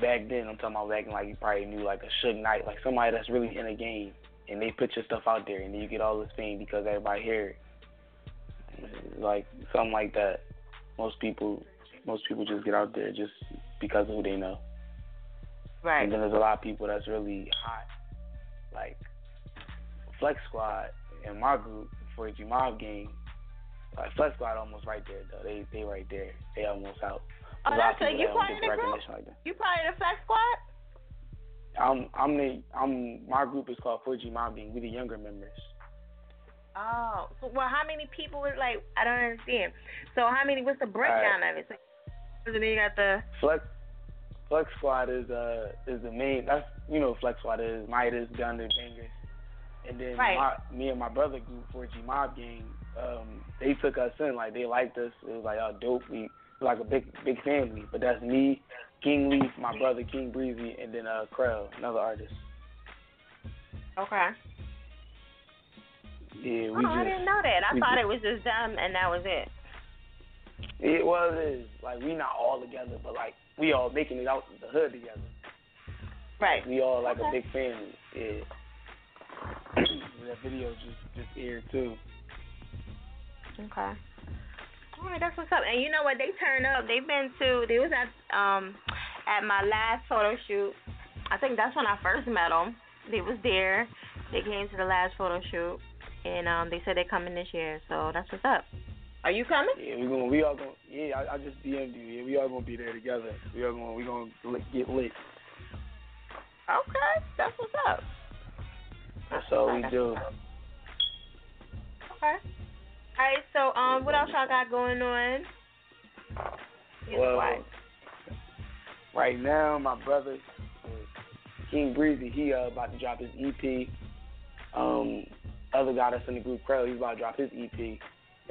back then I'm talking about back in like you probably knew like a Suge Knight, like somebody that's really in a game and they put your stuff out there and then you get all this fame because everybody hear it. Like something like that. Most people most people just get out there just because of who they know. Right. And then there's a lot of people that's really hot. Like Flex Squad in my group, 4G Mob Gang, like Flex Squad almost right there though. They they right there. They almost out. Oh, a that's it. You part of the group? Like. You part of the Flex Squad? I'm I'm the I'm my group is called 4G Mob Gang. We the younger members. Oh, so well, how many people is like? I don't understand. So how many? What's the breakdown of it? So, then you got the Flex Flex Squad is uh is the main. That's you know Flex Squad is Midas, Gunner, Bangers, and then Right. my, me and my brother group 4G Mob Gang. Um, they took us in like they liked us. It was like oh dope. We like a big big family. But that's me, King Leaf, my brother King Breezy, and then uh Krell, another artist. okay. Yeah, we Oh, we I didn't know that. I thought just- it was just them and that was it. It was is. Like we not all together, but like we all making it out the hood together. Right. We all like Okay. a big family. Yeah. [clears throat] that video just just aired too. Okay. All right, that's what's up. And you know what? They turned up. They've been to. They was at um at my last photo shoot. I think that's when I first met them. They was there. They came to the last photo shoot, and um they said they're coming this year. So that's what's up. Are you coming? Yeah, we're gonna we all gonna yeah. I, I just DM'd you. Yeah, we all gonna be there together. We all gonna we gonna lit, get lit. Okay, that's what's up. That's all we do. Okay. All right. So um, what else y'all got going on? Well, why? right now my brother King Breezy, he uh, about to drop his EP. Um, other guy that's in the group, Crow, he's about to drop his EP.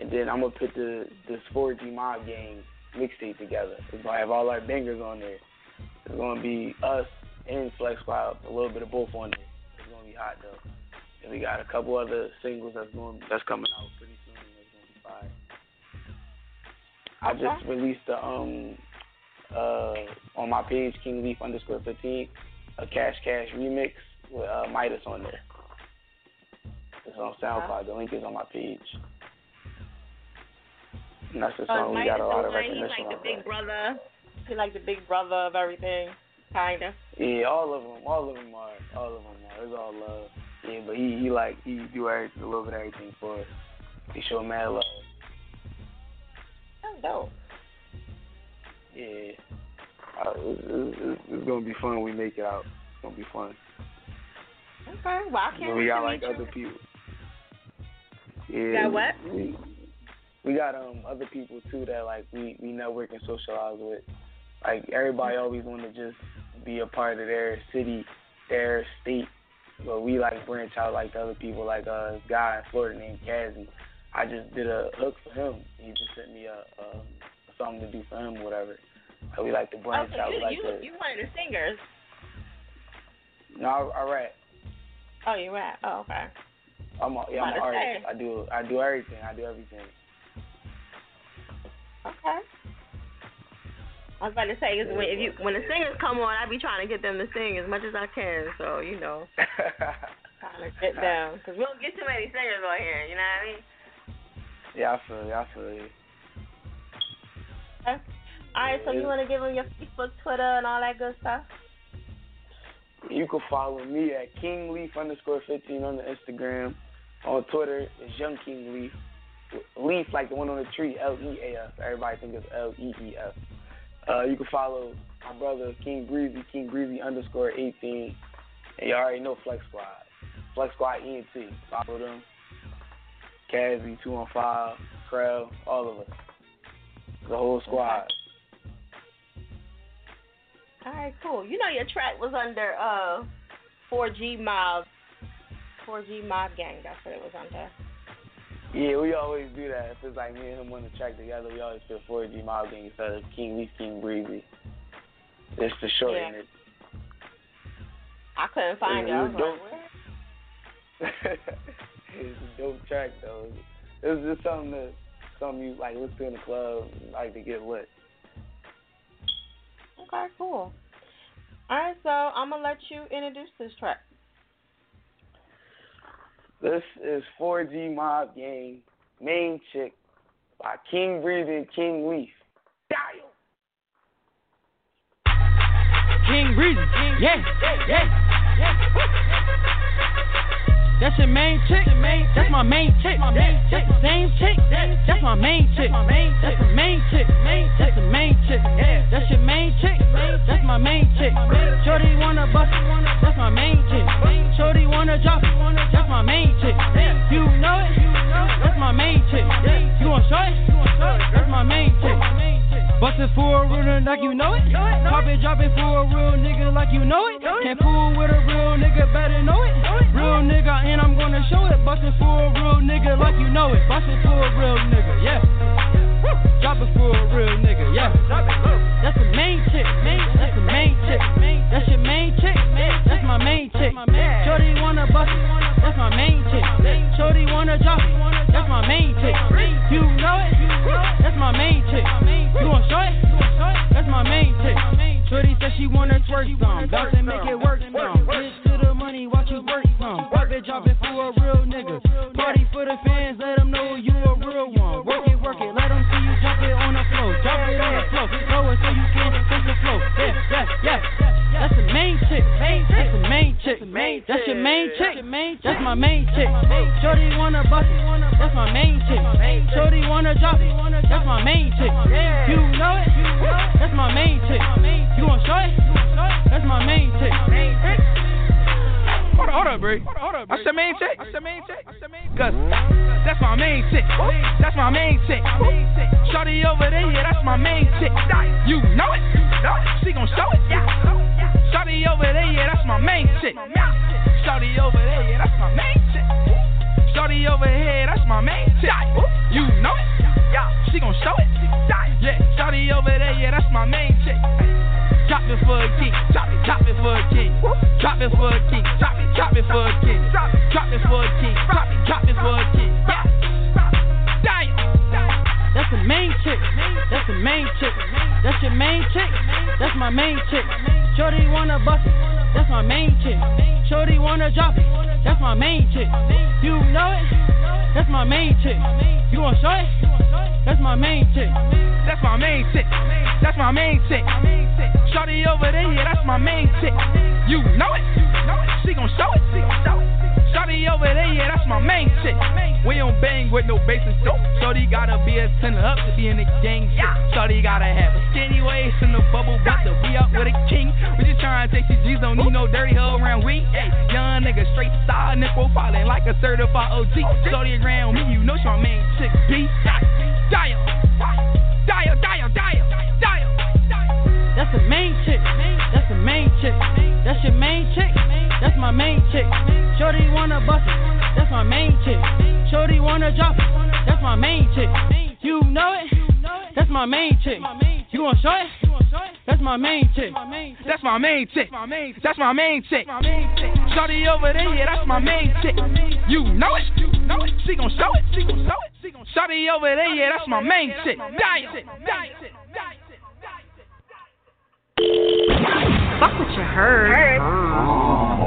And then I'm gonna put the this 4G Mob Gang mixtape together. It's gonna have all our bangers on there. It's gonna be us and Flex Squad, a little bit of both on there. It's gonna be hot though. And we got a couple other singles that's going that's coming out pretty I just released the um uh on my page King Leaf underscore fifteen a Cash Cash remix with uh, Midas on there. It's on SoundCloud. The link is on my page. And that's the So song we got a lot of one, he's recognition like the big brother. He's like the big brother of everything, kinda. Yeah, all of them, all of them are, all of them are. It's all love. Yeah, but he he like he do everything, a little bit of everything for us. He show mad love. That's dope. Yeah, uh, it's, it's, it's, gonna be fun when we make it out. It's gonna be fun. Okay. Well, I can't we got like you. other people. Yeah. Got what? We, we got um other people too that like we we network and socialize with. Like everybody always want to just be a part of their city, their state, but we like branch out like the other people. Like uh, this guy in Florida named Kazzy. I just did a hook for him. He just sent me a, a something to do for him, whatever. We like to branch oh, so out. you, like you, to. you one of the singers. No, I, I rap. Oh, you rap. Oh, okay. I'm a, yeah, I'm an artist. say. I do I do everything. I do everything. Okay. I was about to say, 'cause when if you when the singers come on, I be trying to get them to sing as much as I can. So you know, [laughs] trying to get them because we don't get too many singers on here. You know what I mean? Yeah, I feel you. I feel you. Okay. All right. So you want to give them your Facebook, Twitter, and all that good stuff? You can follow me at King Leaf underscore fifteen on the Instagram. On Twitter, it's Young King Leaf. Leaf like the one on the tree, L E A F. Everybody think it's L E E F. Uh, you can follow my brother King Breezy, King Breezy underscore eighteen. And you already know Flex Squad. Flex Squad ENT. Follow them. Kazzy two on five. Krell, all of us, the whole squad. All right, cool. You know your track was under uh 4G Mob, 4G Mob Gang. That's what it was under. Yeah, we always do that. If it's like me and him on the track together, we always put 4G Mob Gang instead of King Leaf, King Breezy. It's the shorten Yeah. it. I couldn't find it. I was like, where? [laughs] it's a dope track though. It's just something that something you like listen to in the club, like to get lit. Okay, cool. All right, so I'm gonna let you introduce this track. This is 4G Mob Gang, Main Chick by King Breathing King Leaf. Dial. King Breezy. Yeah, yeah, yeah. That's your main chick. That's my main chick. That's the same chick. That's my main chick. That's the main chick. That's the main chick. That's your main chick. That's my main chick. Shorty wanna bust. That's my main chick. Shorty wanna drop. That's my main chick. You know it. That's my main chick. You want show it? That's my main chick. Bust it for a real nigga like you know it. Pop it, drop it for a real nigga like you know it. Can't fool with a real nigga, better know it. Real nigga, and I'm gonna show it. Bust it for a real nigga like you know it. Bust it for a real nigga, yeah. Drop it for a real nigga, yeah. That's the main chick. That's the main chick. That's your main chick. That's my main chick. Shorty wanna bust it. That's my main chick. Shorty wanna drop it. That's my main chick. You know it. That's my main chick. You want show it? That's my main chick. Shorty said she wanna twerk some. Bout to make it work some. Money, watch you work some. Pop it, drop it for a real nigga. Party for the fans, let them know you a real one. Work it, work it, let them see you drop it on the floor. Drop it on the floor. Throw it so you can touch the floor. Yeah, yeah, yeah. That's the main chick. That's the main chick. That's your main chick. That's my main chick. Shorty wanna bust. That's my main chick. Shorty wanna drop. That's my main chick. You know it. That's my main chick. You want show it? That's my main chick. Hold up, hold up, Bree. That's your main chick. That's your main chick. Cause that's my main chick. That's my main chick. Shorty over there, yeah, that's my main chick. You know it. She gon' show it. Yeah. Shorty over there, yeah, that's my main chick. Shorty over there, yeah, that's my main chick. Shorty over here, that's my main chick. You know it. She gon' show it. Yeah, Shorty over there, yeah, that's my main chick. Drop it for a king, drop it, drop it for a king, drop it for a king, drop it, drop it for a king, drop it for a king, drop it, drop it for a king. Yeah. Damn. That's the main chick. That's the main chick. That's your main chick. That's my main chick. Shorty wanna bust it. That's my main chick. Shorty wanna drop it. That's my main chick. You know it. That's my main chick. You want show it? That's my main chick. That's my main chick. That's my main chick. Shorty over there, yeah, that's my main chick. You know it? She gon' show it. She gon' show it. Shorty over there, yeah, that's my main chick. We don't bang with no basis, though. Shorty gotta be a ten up to be in the gang shit. Shorty gotta have a skinny waist and a bubble butt to be up with a king. We just tryna take these G's, don't need no dirty hoe around we. Young nigga straight side nipple falling like a certified OG. Shorty around me, you know she my main chick. B. Dial, dial, dial, dial, dial. That's the main chick. That's the main chick. That's your main chick. That's my main chick. Shorty wanna bust it. That's my main chick. Shorty wanna drop it. That's my main chick. You know it. That's my main chick. You wanna show it? That's my main chick. That's my main chick. That's my main chick. Shorty over there, yeah, that's my main chick. You know it. She gon' show it. She gon' show it. Shorty over there, yeah, that's my main chick. Dial. Fuck what you heard.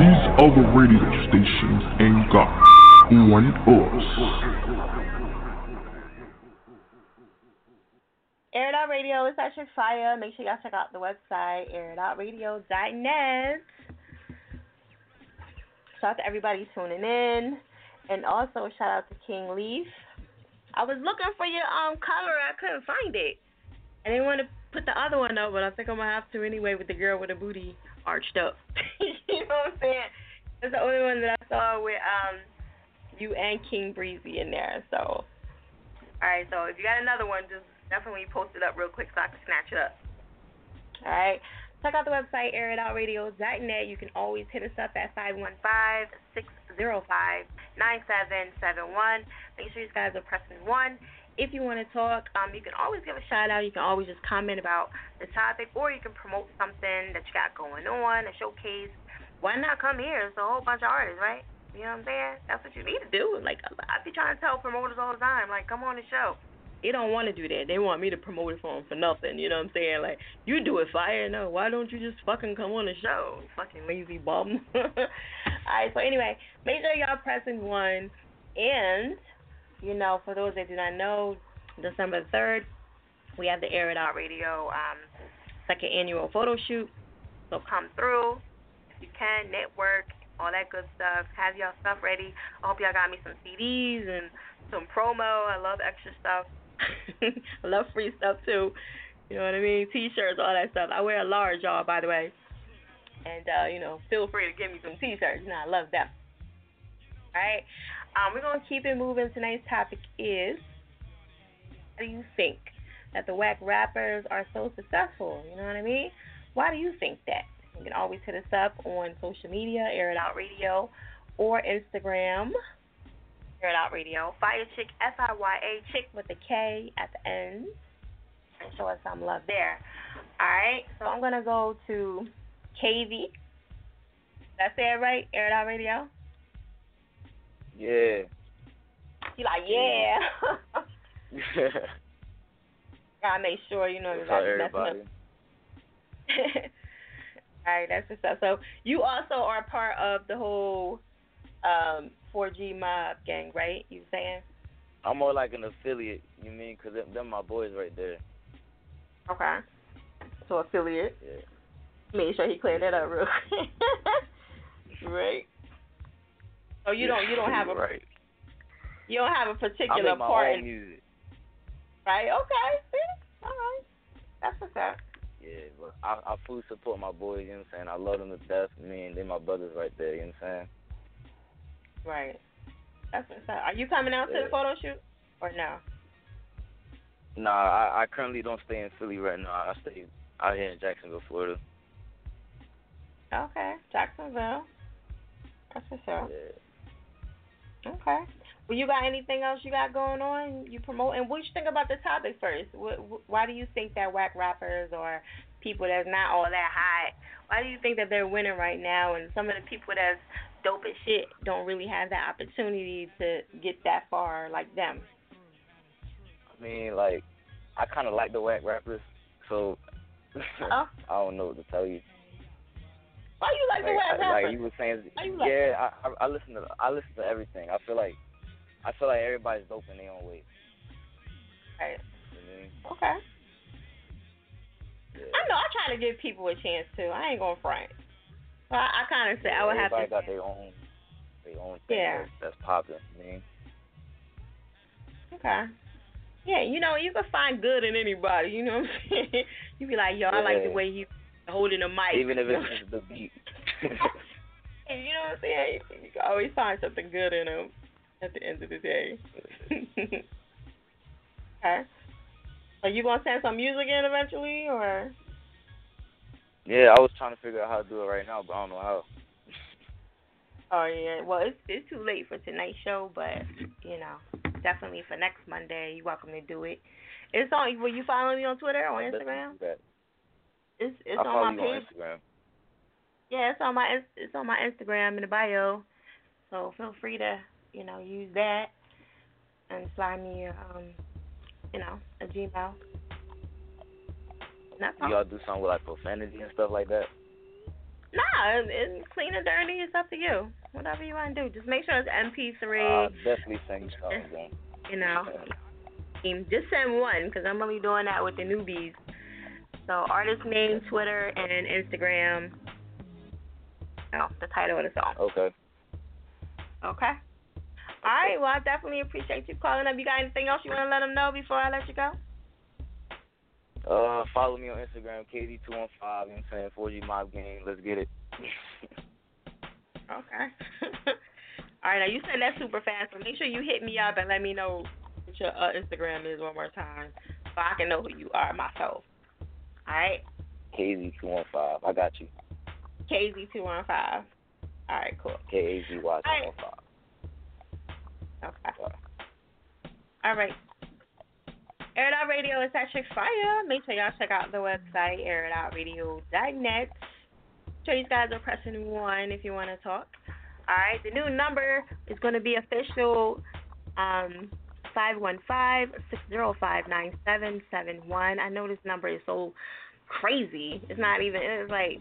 These other radio stations ain't got one us. Air It Out Radio is at your fire. Make sure y'all check out the website, airitoutradio.net. Shout out to everybody tuning in. And also shout out to King Leaf. I was looking for your um color, I couldn't find it. I didn't want to put the other one up, but I think I'm gonna have to anyway with the girl with the booty arched up. [laughs] you know what I'm saying? That's the only one that I saw with um you and King Breezy in there, so All right, so if you got another one, just definitely post it up real quick so I can snatch it up. All right. Check out the website, airitoutradio.net. You can always hit us up at 515-605-9771. Make sure you guys are pressing 1. If you want to talk, um, you can always give a shout out. You can always just comment about the topic, or you can promote something that you got going on, a showcase. Why not come here? It's a whole bunch of artists, right? You know what I'm saying? That's what you need to do. Like I be trying to tell promoters all the time, like come on the show. They don't want to do that. They want me to promote it for them for nothing. You know what I'm saying? Like you do it fire. No, why don't you just fucking come on the show? Fucking lazy bum. [laughs] all right. So anyway, make sure y'all pressing one, and you know, for those that do not know, December third, we have the Air It Out Radio um, second annual photo shoot. So come through if you can, network, all that good stuff. Have y'all stuff ready. I hope y'all got me some CDs and some promo. I love extra stuff. [laughs] I love free stuff too. You know what I mean? T-shirts, all that stuff. I wear a large, y'all, by the way. And uh, you know, feel free to give me some T-shirts. You know, I love them. All right. Um, we're gonna keep it moving. Tonight's topic is: How do you think that the whack rappers are so successful? You know what I mean? Why do you think that? You can always hit us up on social media, Air It Out Radio, or Instagram, Air It Out Radio. Fire Chick, F I Y A, Chick with a K at the end. And show us some love there. Alright, so I'm to go to KV. Did I say it right? Air It Out Radio? Yeah. You like, yeah. yeah. [laughs] Gotta make sure, you know, That's how everybody. [laughs] All right, that's what's up. So you also are part of the whole um 4G mob gang, right? You saying? I'm more like an affiliate. You mean? Cause them, them my boys right there. Okay. So affiliate. Yeah. Make sure he cleared that up real quick. [laughs] right. So you don't you don't have a right. you don't have a particular make my part own in music. right? Okay, see? All right. That's what's up. Yeah, but I, I fully support my boys. You know what I'm saying? I love them to death. Me and they my brothers right there. You know what I'm saying? Right. That's what's up. Are you coming out to the photo shoot or no? Nah, I, I currently don't stay in Philly right now. I stay out here in Jacksonville, Florida. Okay. Jacksonville. That's what's up. Okay. Well, you got anything else you got going on? You promote, and what you think about the topic first? What, why do you think that whack rappers or people that's not all that hot? Why do you think that they're winning right now, and some of the people that's dope as shit don't really have that opportunity to get that far like them? I mean, like, I kind of like the whack rappers, so Oh. [laughs] I don't know what to tell you. Why you like the whack I-? Like you were saying, Why you like yeah, I, I I listen to I listen to everything. I feel like I feel like everybody's dope in their own way. Right. You know what I? Okay. I know. I try to give people a chance too. I ain't gonna front. So I, I kind of say I would have Everybody to. got their own their own thing Yeah. that's, that's popping. You I mean? Okay. Yeah, you know, you can find good in anybody. You know what I'm [laughs] saying? You be like, yo, I like the way he holding a mic. Even if it's [laughs] just the beat. [laughs] And you know what I'm saying? You can always find something good in them at the end of the day. [laughs] okay. Are you gonna send some music in eventually, or? yeah, I was trying to figure out how to do it right now, but I don't know how. Oh yeah. Well, it's it's too late for tonight's show, but you know, definitely for next Monday, you're welcome to do it. It's on. Will you follow me on Twitter or Instagram? It's it's I'll on my page. on Instagram. Yeah, it's on my it's on my Instagram in the bio. So feel free to you know use that and slide me um you know a Gmail. Do y'all do something with like profanity and stuff like that? Nah, it's, it's clean and dirty. It's up to you. Whatever you want to do. Just make sure it's MP3. I'll definitely send you something. You know, [laughs] just send one because I'm only doing that with the newbies. So artist name, Twitter, and Instagram. Oh, the title of the song. Okay. Okay. All right. Well, I definitely appreciate you calling up. You got anything else you want to let them know before I let you go? Uh, follow me on Instagram, KD215. You know what I'm saying? 4G Mob Gang. Let's get it. [laughs] Okay. [laughs] All right. Now you said that super fast, so make sure you hit me up and let me know what your uh, Instagram is one more time, so I can know who you are myself. All right. KZ215. I got you. KZ215. All right, cool. KAZY215. Okay. All right. Air It Out Radio is at Chick Fire. Make sure y'all check out the website, airitoutradio.net. Sure you guys are pressing one if you want to talk. All right. The new number is going to be official um, 515-605-9771. I know this number is so crazy. It's not even, it's like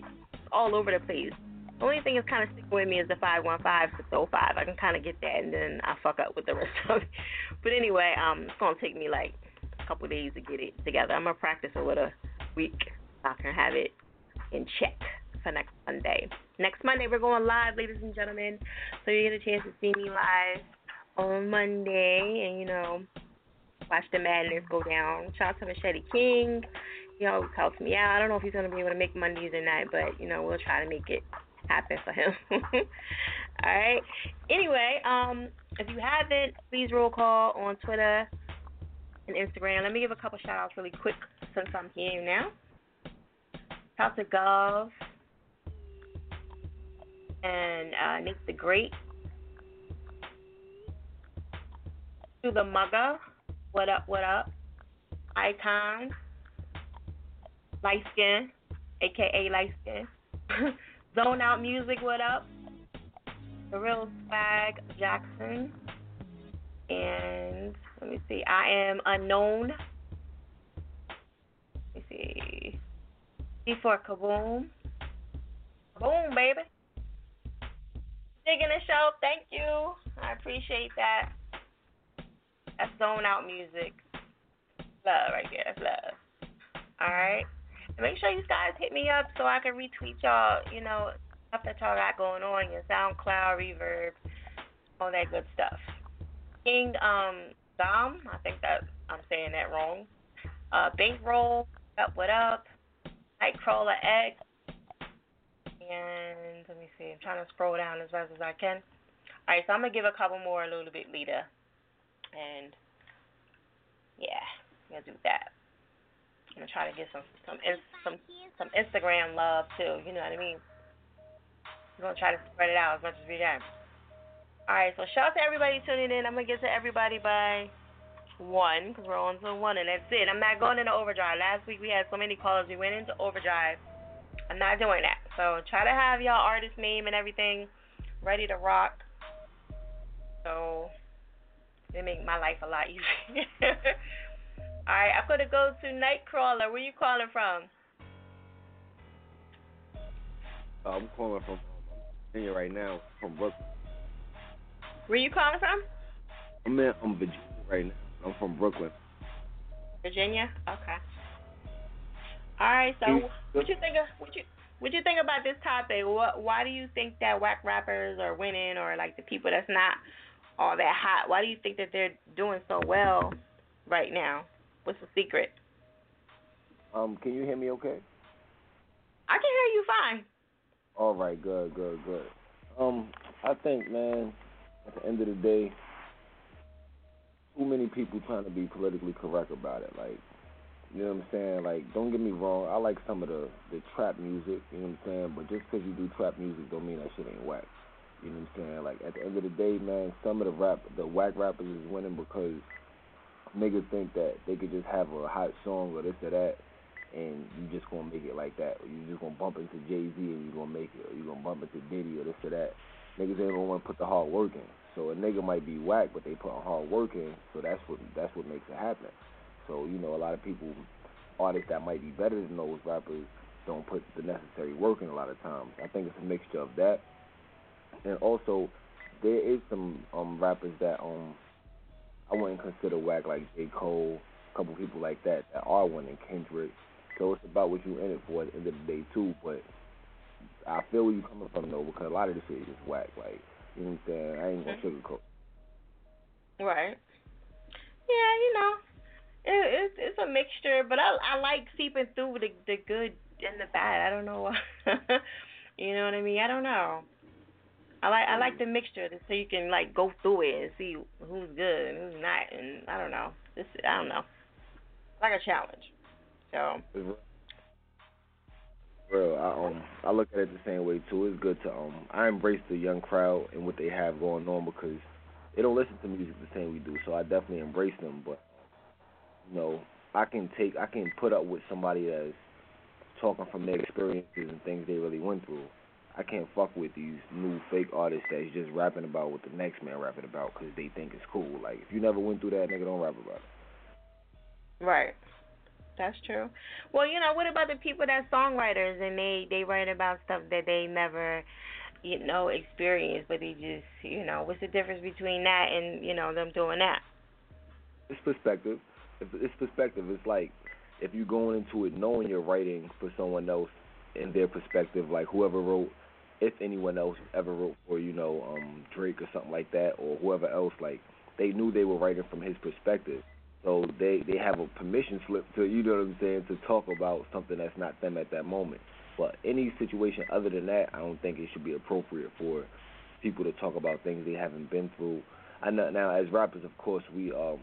all over the place. The only thing that's kind of sticking with me is the 515-605. I can kind of get that, and then I fuck up with the rest of it. [laughs] But anyway, um, it's going to take me like a couple days to get it together. I'm going to practice with a week so I can have it in check for next Monday. Next Monday, we're going live, ladies and gentlemen. So you get a chance to see me live on Monday and, you know, watch the madness go down. Shout out to Machete King. He always helps me out. I don't know if he's going to be able to make Mondays or not, but, you know, we'll try to make it happen for him. [laughs] All right. Anyway, um, if you haven't, please roll call on Twitter and Instagram. Let me give a couple shout outs really quick since I'm here now. Shout out to Gov and uh, Nick the Great. To the Mugger. What up, what up? Icon. Light Skin, aka Light Skin. [laughs] Zone Out Music, what up? The Real Swag Jackson. And let me see, I am Unknown. Let me see. C for Kaboom. Kaboom, baby. Digging the show, thank you. I appreciate that. That's Zone Out Music. Love right there, that's love. Alright. And make sure you guys hit me up so I can retweet y'all, you know, stuff that y'all got going on, your SoundCloud, Reverb, all that good stuff. King um Dom, I think that I'm saying that wrong. Uh Bankroll, up what up? Nightcrawler Egg. And let me see, I'm trying to scroll down as fast as I can. Alright, so I'm gonna give a couple more a little bit later. And yeah, I'm gonna do that. I'm gonna try to get some some some some Instagram love too. You know what I mean? We're gonna try to spread it out as much as we can. All right, so shout out to everybody tuning in. I'm gonna get to everybody by one because we're on to one, and that's it. I'm not going into overdrive. Last week we had so many calls, we went into overdrive. I'm not doing that. So try to have y'all artist name and everything ready to rock. So it make my life a lot easier. [laughs] All right, I'm gonna go to Nightcrawler. Where you calling from? Uh, I'm calling from Virginia right now, from Brooklyn. Where you calling from? I'm in I'm Virginia right now. I'm from Brooklyn. Virginia. Okay. All right. So, what you think of what you what you think about this topic? What why do you think that whack rappers are winning, or like the people that's not all that hot? Why do you think that they're doing so well right now? What's the secret? Um, can you hear me okay? I can hear you fine. All right, good, good, good. Um, I think, man, at the end of the day, too many people trying to be politically correct about it. Like, you know what I'm saying? Like, don't get me wrong, I like some of the the trap music. You know what I'm saying? But just because you do trap music, don't mean that shit ain't whack. You know what I'm saying? Like, at the end of the day, man, some of the rap, the whack rappers is winning because niggas think that they could just have a hot song or this or that, and you just gonna make it like that. Or you just gonna bump into Jay Z and you gonna make it, or you gonna bump into Diddy or this or that. Niggas ain't gonna want to put the hard work in. So a nigga might be whack, but they put hard work in. So that's what that's what makes it happen. So you know, a lot of people, artists that might be better than those rappers, don't put the necessary work in a lot of times. I think it's a mixture of that, and also there is some um rappers that um I wouldn't consider whack like J. Cole, a couple people like that that are winning Kendrick. So it's about what you in it for at the end of the day too. But I feel where you're coming from though, because a lot of this shit is just whack. Like you know what I'm saying? I ain't gonna sugarcoat. Right. Yeah, you know, it, it's it's a mixture, but I I like seeping through the the good and the bad. I don't know why. [laughs] you know what I mean? I don't know. I like I like the mixture so you can like go through it and see who's good and who's not, and I don't know. This I don't know, like a challenge. So. Real, I um I look at it the same way too. It's good to um I embrace the young crowd and what they have going on because they don't listen to music the same we do. So I definitely embrace them. But you know I can take I can put up with somebody that's talking from their experiences and things they really went through. I can't fuck with these new fake artists that's just rapping about what the next man rapping about because they think it's cool. Like if you never went through that, nigga, don't rap about it. Right. That's true. Well, you know, what about the people that songwriters and they they write about stuff that they never, you know, experienced, but they just, you know, what's the difference between that and you know them doing that? It's perspective. It's perspective. It's like if you're going into it knowing you're writing for someone else in their perspective, like whoever wrote, if anyone else ever wrote for you know um Drake or something like that, or whoever else, like they knew they were writing from his perspective. So they they have a permission slip to you know what I'm saying to talk about something that's not them at that moment. But any situation other than that, I don't think it should be appropriate for people to talk about things they haven't been through. I know now as rappers, of course, we um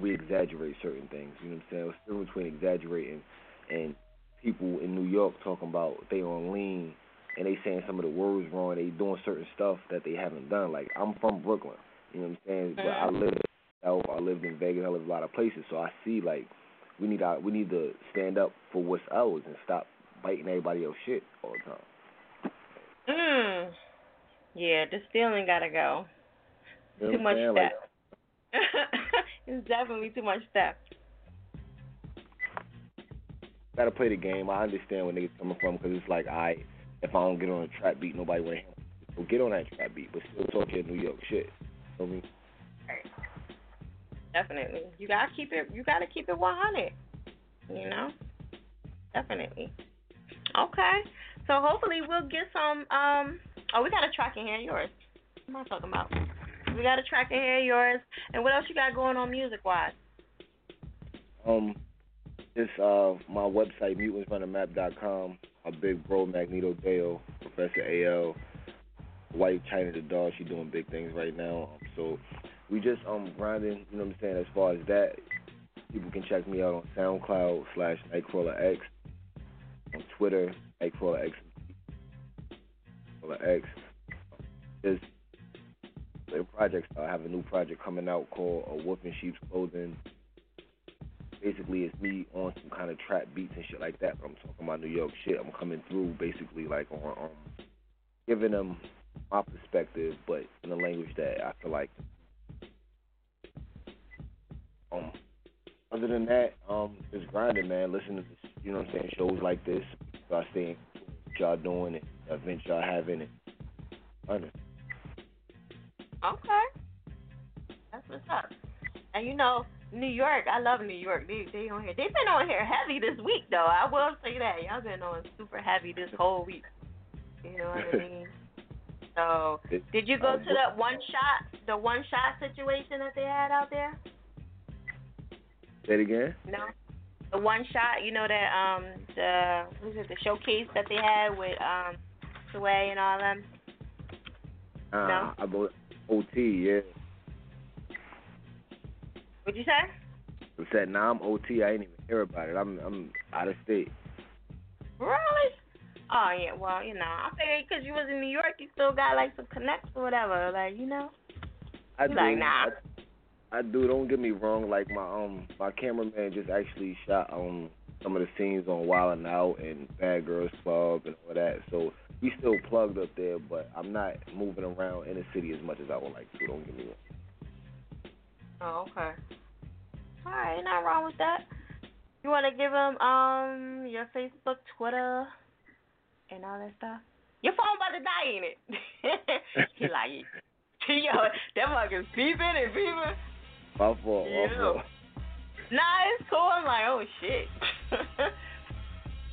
we exaggerate certain things. You know what I'm saying? It's still between exaggerating and people in New York talking about they on lean and they saying some of the words wrong. They doing certain stuff that they haven't done. Like I'm from Brooklyn. You know what I'm saying? But I live I lived in Vegas. I lived a lot of places, so I see like we need our, we need to stand up for what's ours and stop biting everybody else shit all the time. Mm. Yeah, the stealing gotta go. You know too much. Like, [laughs] it's definitely too much step. gotta play the game. I understand where niggas coming from because it's like I, if I don't get on a trap beat, nobody wanna. So get on that trap beat, but still talk your New York shit. You know what I mean? Definitely. You gotta keep it you gotta keep it one hundred. You know? Definitely. Okay. So hopefully we'll get some um oh we got a track in here yours. What am I talking about? We got a track in here yours. And what else you got going on music wise? Um, it's uh my website mutantsrunamap.com. My big bro Magneto Dale, Professor AL, White China the dog. She doing big things right now. Um, so we just um grinding. You know what I'm saying? As far as that, people can check me out on SoundCloud slash Nightcrawler X, on Twitter Nightcrawler X, Nightcrawler X. Just projects. I have a new project coming out called A Wolf in Sheep's Clothing basically it's me on some kind of trap beats and shit like that. But I'm talking about New York shit. I'm coming through basically like on um giving them my perspective, but in a language that I feel like. Um, other than that, um, just grinding, man. Listening to this, you know what I'm saying, shows like this. Start seeing what y'all doing and events y'all having and grinding. Okay. That's what's up. And you know, New York, I love New York. They they on here. They've been on here heavy this week though. I will say that. Y'all been on super heavy this whole week. You know what I [laughs] mean? So did you go to that one shot the one shot situation that they had out there? Say it again. No. The one shot, you know that um the what is it, the showcase that they had with um Sway and all them? Uh, No. I OT, yeah. What'd you say? I said, nah, I'm OT. I ain't even hear about it. I'm I'm out of state. Really? Oh yeah, well, you know, I figured because you was in New York, you still got like some connects or whatever, like you know. I You do. like, nah. I, I do. Don't get me wrong. Like my um my cameraman just actually shot um some of the scenes on Wild 'N Out and Bad Girls Club and all that. So we still plugged up there, but I'm not moving around in the city as much as I would like to. Don't get me wrong. Oh, okay. All right, ain't nothing wrong with that. You want to give them um your Facebook, Twitter, and all that stuff? Your phone about to die, ain't it? [laughs] he like, [laughs] yo, that fucker's beeping and beeping. My fault. Yeah. My fault. Nah, it's cool. I'm like, oh shit.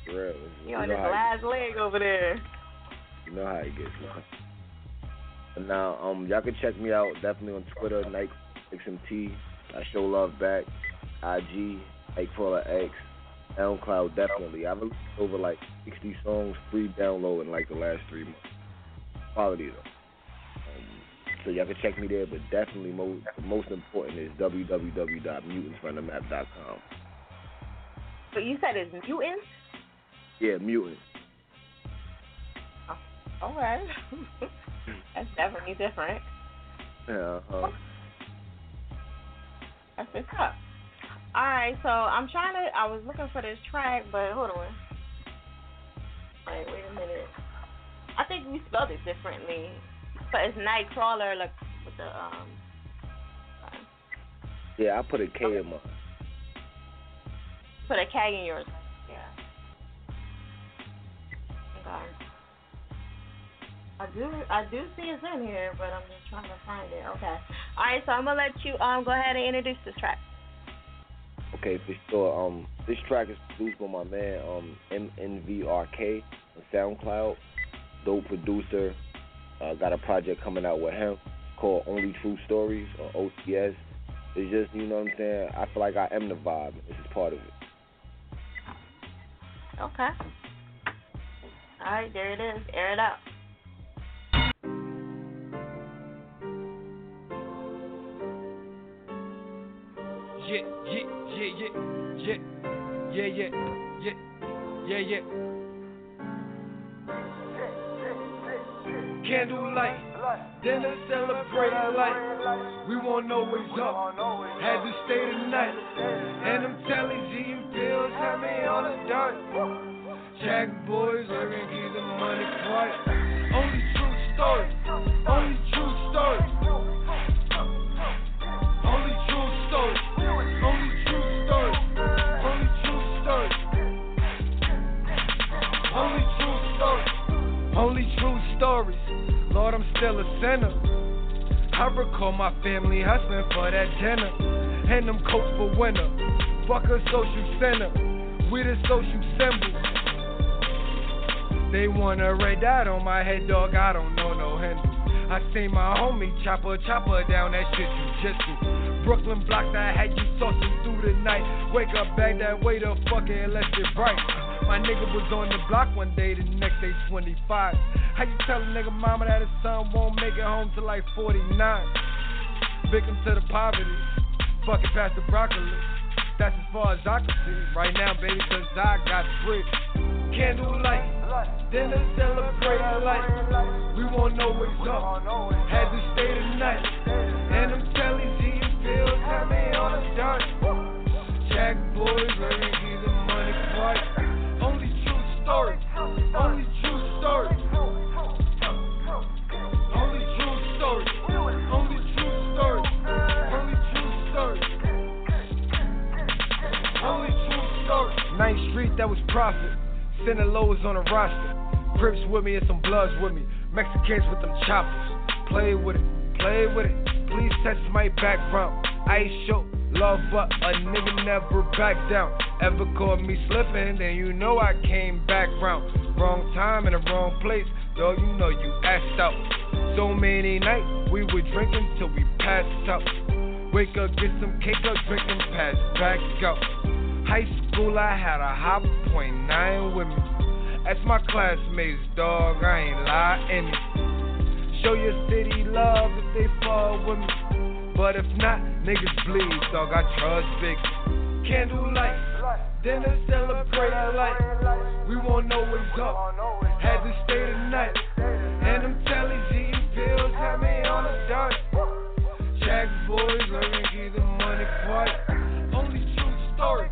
For Real. you You on this last leg over there. You know how it gets, man. Now, um, y'all can check me out definitely on Twitter, Nike XMT. I show love back. IG, Nightcrawler X, SoundCloud definitely. I've released over like 60 songs free download in like the last three months. quality though. Um, so y'all can check me there, but definitely most most important is www.mutantsfromthemap.com. But you said it's mutants. Yeah, mutant. Okay. [laughs] That's definitely different. Yeah. Uh, That's what's up. All right, so I'm trying to. I was looking for this track, but hold on. Wait, wait a minute. I think we spelled it differently, but it's Nightcrawler, like with the um. yeah, I put a K in mine. Put a K in yours. Yeah. Okay. I do I do see it's in here, but I'm just trying to find it. Okay. All right, so I'm gonna let you um go ahead and introduce this track. Okay, for sure. Um, this track is produced by my man um MNVRK on SoundCloud. Dope producer. Uh, got a project coming out with him called Only True Stories or OTS. It's just you know what I'm saying. I feel like I am the vibe. This is part of it. Okay. All right, there it is. Air it out. Yeah, yeah, yeah, yeah, yeah, yeah. Candlelight, dinner celebrate life. We won't always up, had to stay the night. And them tellies eating pills had me on the dirt. Jack boys looking keep the money quiet. Only true stories, only true story. Lord, I'm still a sinner. I recall my family hustling for that dinner. And them coats for winter. Fuck a social center. We the social symbols. They wanna red dot on my head, dog. I don't know no handle. I seen my homie chopper, chopper down that shit you just. Brooklyn block that had you tossing through the night. Wake up, bag that way the fucking let's get bright. My nigga was on the block one day, the next day 25. How you tell a nigga mama that his son won't make it home till like 49? Victim to the poverty, fucking past the broccoli. That's as far as I can see right now, baby, cause I got bricks. Candlelight, dinner celebrate life. We won't always up, had to stay the night. And them tellies eating pills had me on the dirt. Jack boys learning keep the money quiet. Only story, only true story. Only true story, only true story, only story. Ninth Street, that was profit. Sending lows on a roster. Crips with me and some bloods with me. Mexicans with them choppers. Play with it, play with it. Please test my background. I show love, but a nigga never back down. Ever caught me slipping, then you know I came back round. Wrong time in the wrong place, dog. You know you asked out. So many nights we were drinking till we passed out. Wake up, get some cake up, drinking, pass back out. High school, I had a hot point nine with me. That's my classmates, dog. I ain't lying. Show your city love if they fall with me. But if not, niggas bleed, dog. I got trust big. Candlelight, dinner celebrate life. We won't know what's up. Had to stay the night. And them tellies eating pills had me on the dirt. Jack boys learning keep the money quiet. Only true story.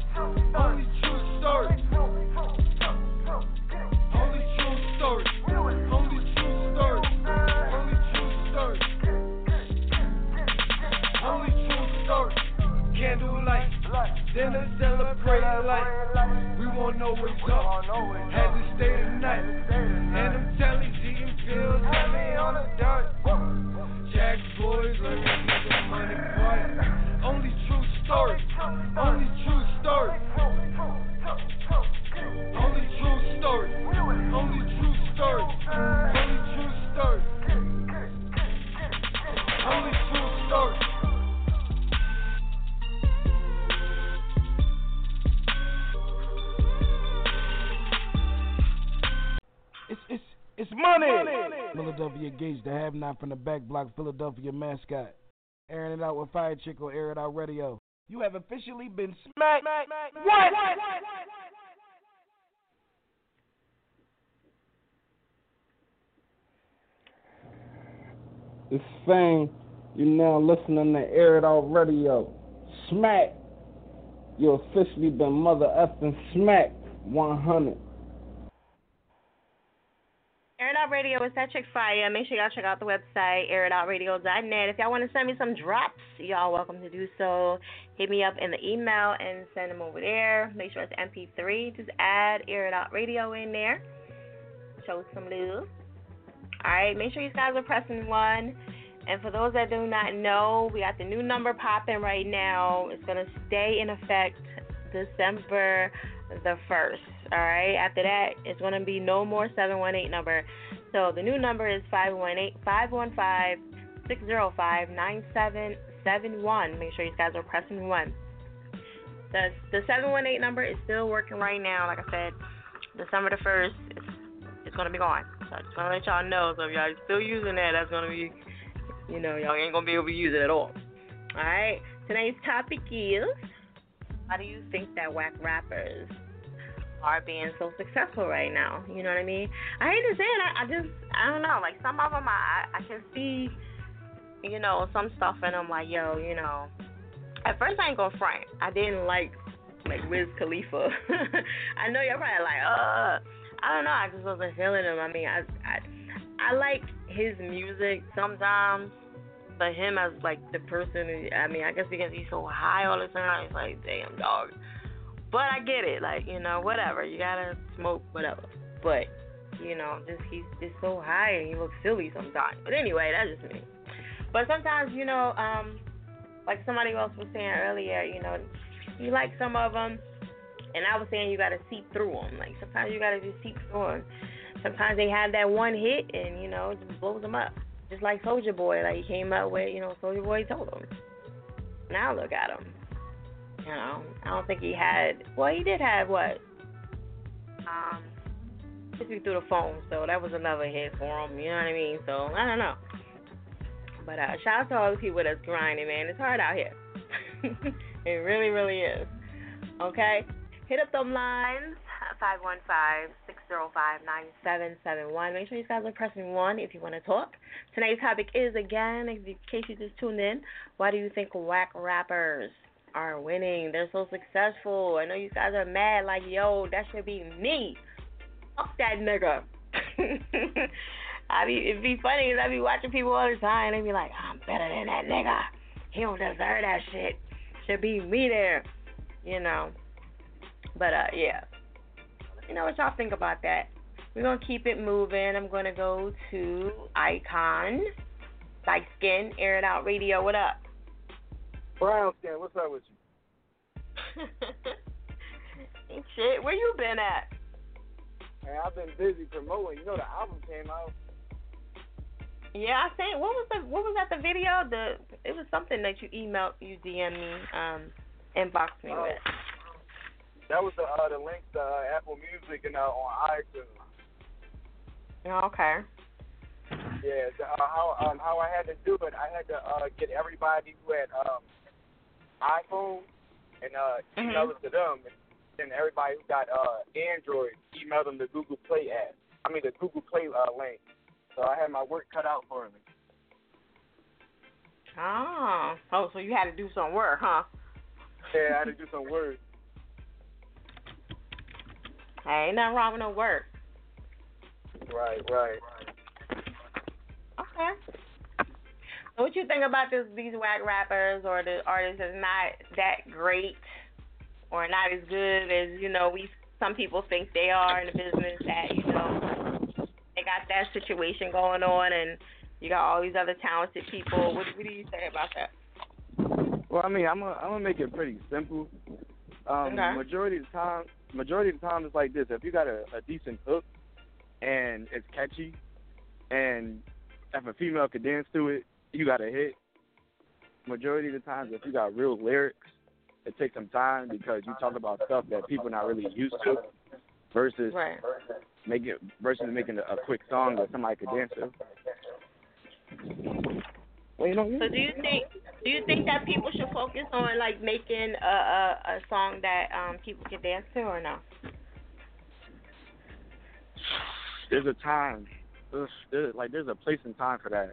Dinner celebrate life. We won't know what's up. Had to stay the night. And them tellies eating pills had me on the dirt. Jack boys looking for the money quiet. Only true story. Only true story. Only true story. Only true story. It's it's it's money. Philadelphia Gates, the have not from the back block, Philadelphia mascot. Airing it out with Fire Chick or Air It Out Radio. You have officially been smacked. What? It's Fame. You're now listening to Air It Out Radio. Smack. You officially been mother effing smacked. 100. Air It Out Radio is that chick fire. Make sure y'all check out the website, airitoutradio.net. If y'all want to send me some drops, y'all welcome to do so. Hit me up in the email and send them over there. Make sure it's MP3. Just add Air It Out Radio in there. Show some love. All right, make sure you guys are pressing one. And for those that do not know, we got the new number popping right now. It's going to stay in effect December the 1st. All right, after that, it's going to be no more 718 number. So the new number is 518 515 605 9771. Make sure you guys are pressing one. The, the 718 number is still working right now. Like I said, December the 1st, it's, it's going to be gone. So I just want to let y'all know. So if y'all still using that, that's going to be you know, y'all ain't gonna be able to use it at all. Alright, tonight's topic is how do you think that whack rappers are being so successful right now? You know what I mean? I hate to say it, I, I just, I don't know, like some of them I, I can see, you know, some stuff and I'm like, yo, you know, at first I ain't gonna front. I didn't like, like Wiz Khalifa. [laughs] I know you're probably like, uh, I don't know, I just wasn't feeling him. I mean, I, I, I like his music sometimes, but him as like the person, I mean, I guess because he's so high all the time, it's like, damn, dog. But I get it, like you know, whatever. You gotta smoke, whatever. But you know, just he's just so high and he looks silly sometimes. But anyway, that's just me. But sometimes, you know, um, like somebody else was saying earlier, you know, you like some of them, and I was saying you gotta seep through them. Like sometimes you gotta just seep through them sometimes they have that one hit and you know it just blows them up. Just like Soulja Boy, like he came out with, you know, Soulja Boy Tell 'Em. Now look at him. You know, I don't think he had. Well, he did have what? Um, me through the phone, so that was another hit for him. You know what I mean? So I don't know. But uh, shout out to all the people that's grinding, man. It's hard out here. [laughs] it really, really is. Okay, hit up them lines. 515-605-9771. Make sure you guys are pressing 1 if you want to talk. Tonight's topic is, again, in case you just tuned in, why do you think whack rappers are winning? They're so successful. I know you guys are mad like, yo, that should be me. Fuck that nigga. [laughs] I be it'd be funny because I be watching people all the time they be like, I'm better than that nigga. He don't deserve that shit. Should be me there. You know. But uh yeah you know what y'all think about that. We're gonna keep it moving. I'm gonna go to Icon, Light Skin, Air It Out Radio. What up? Brown Skin, what's up with you? [laughs] Ain't shit. Where you been at? Hey, I've been busy promoting. You know the album came out. Yeah, I think what was the what was that the video? The it was something that you emailed you DM me, um, inbox me uh, with. That was the uh, the link to uh, Apple Music and uh, on iTunes. Oh, okay. Yeah, the, uh, how um how I had to do it, I had to uh, get everybody who had um iPhone and uh mm-hmm. email it to them, and everybody who got uh Android email them the Google Play app. I mean the Google Play uh, link. So I had my work cut out for me. Oh, oh, so you had to do some work, huh? Yeah, I had to do some work. [laughs] Hey, ain't nothing wrong with no work. Right, right. Okay. So what you think about this these whack rappers or the artists is not that great or not as good as, you know, we some people think they are in the business that, you know, they got that situation going on and you got all these other talented people. What, what do you say about that? Well, I mean, I'm gonna I'm gonna make it pretty simple. Um, okay. Majority of the time, majority of the time it's like this. If you got a, a decent hook and it's catchy, and if a female could dance to it, you got a hit. Majority of the times, if you got real lyrics, it takes some time because you talk about stuff that people not really used to, versus right. making versus making a, a quick song that somebody could dance to. Well, you know. So do you think do you think that people should focus on like making a a, a song that um people can dance to or no? There's a time, there's, there's, like there's a place and time for that.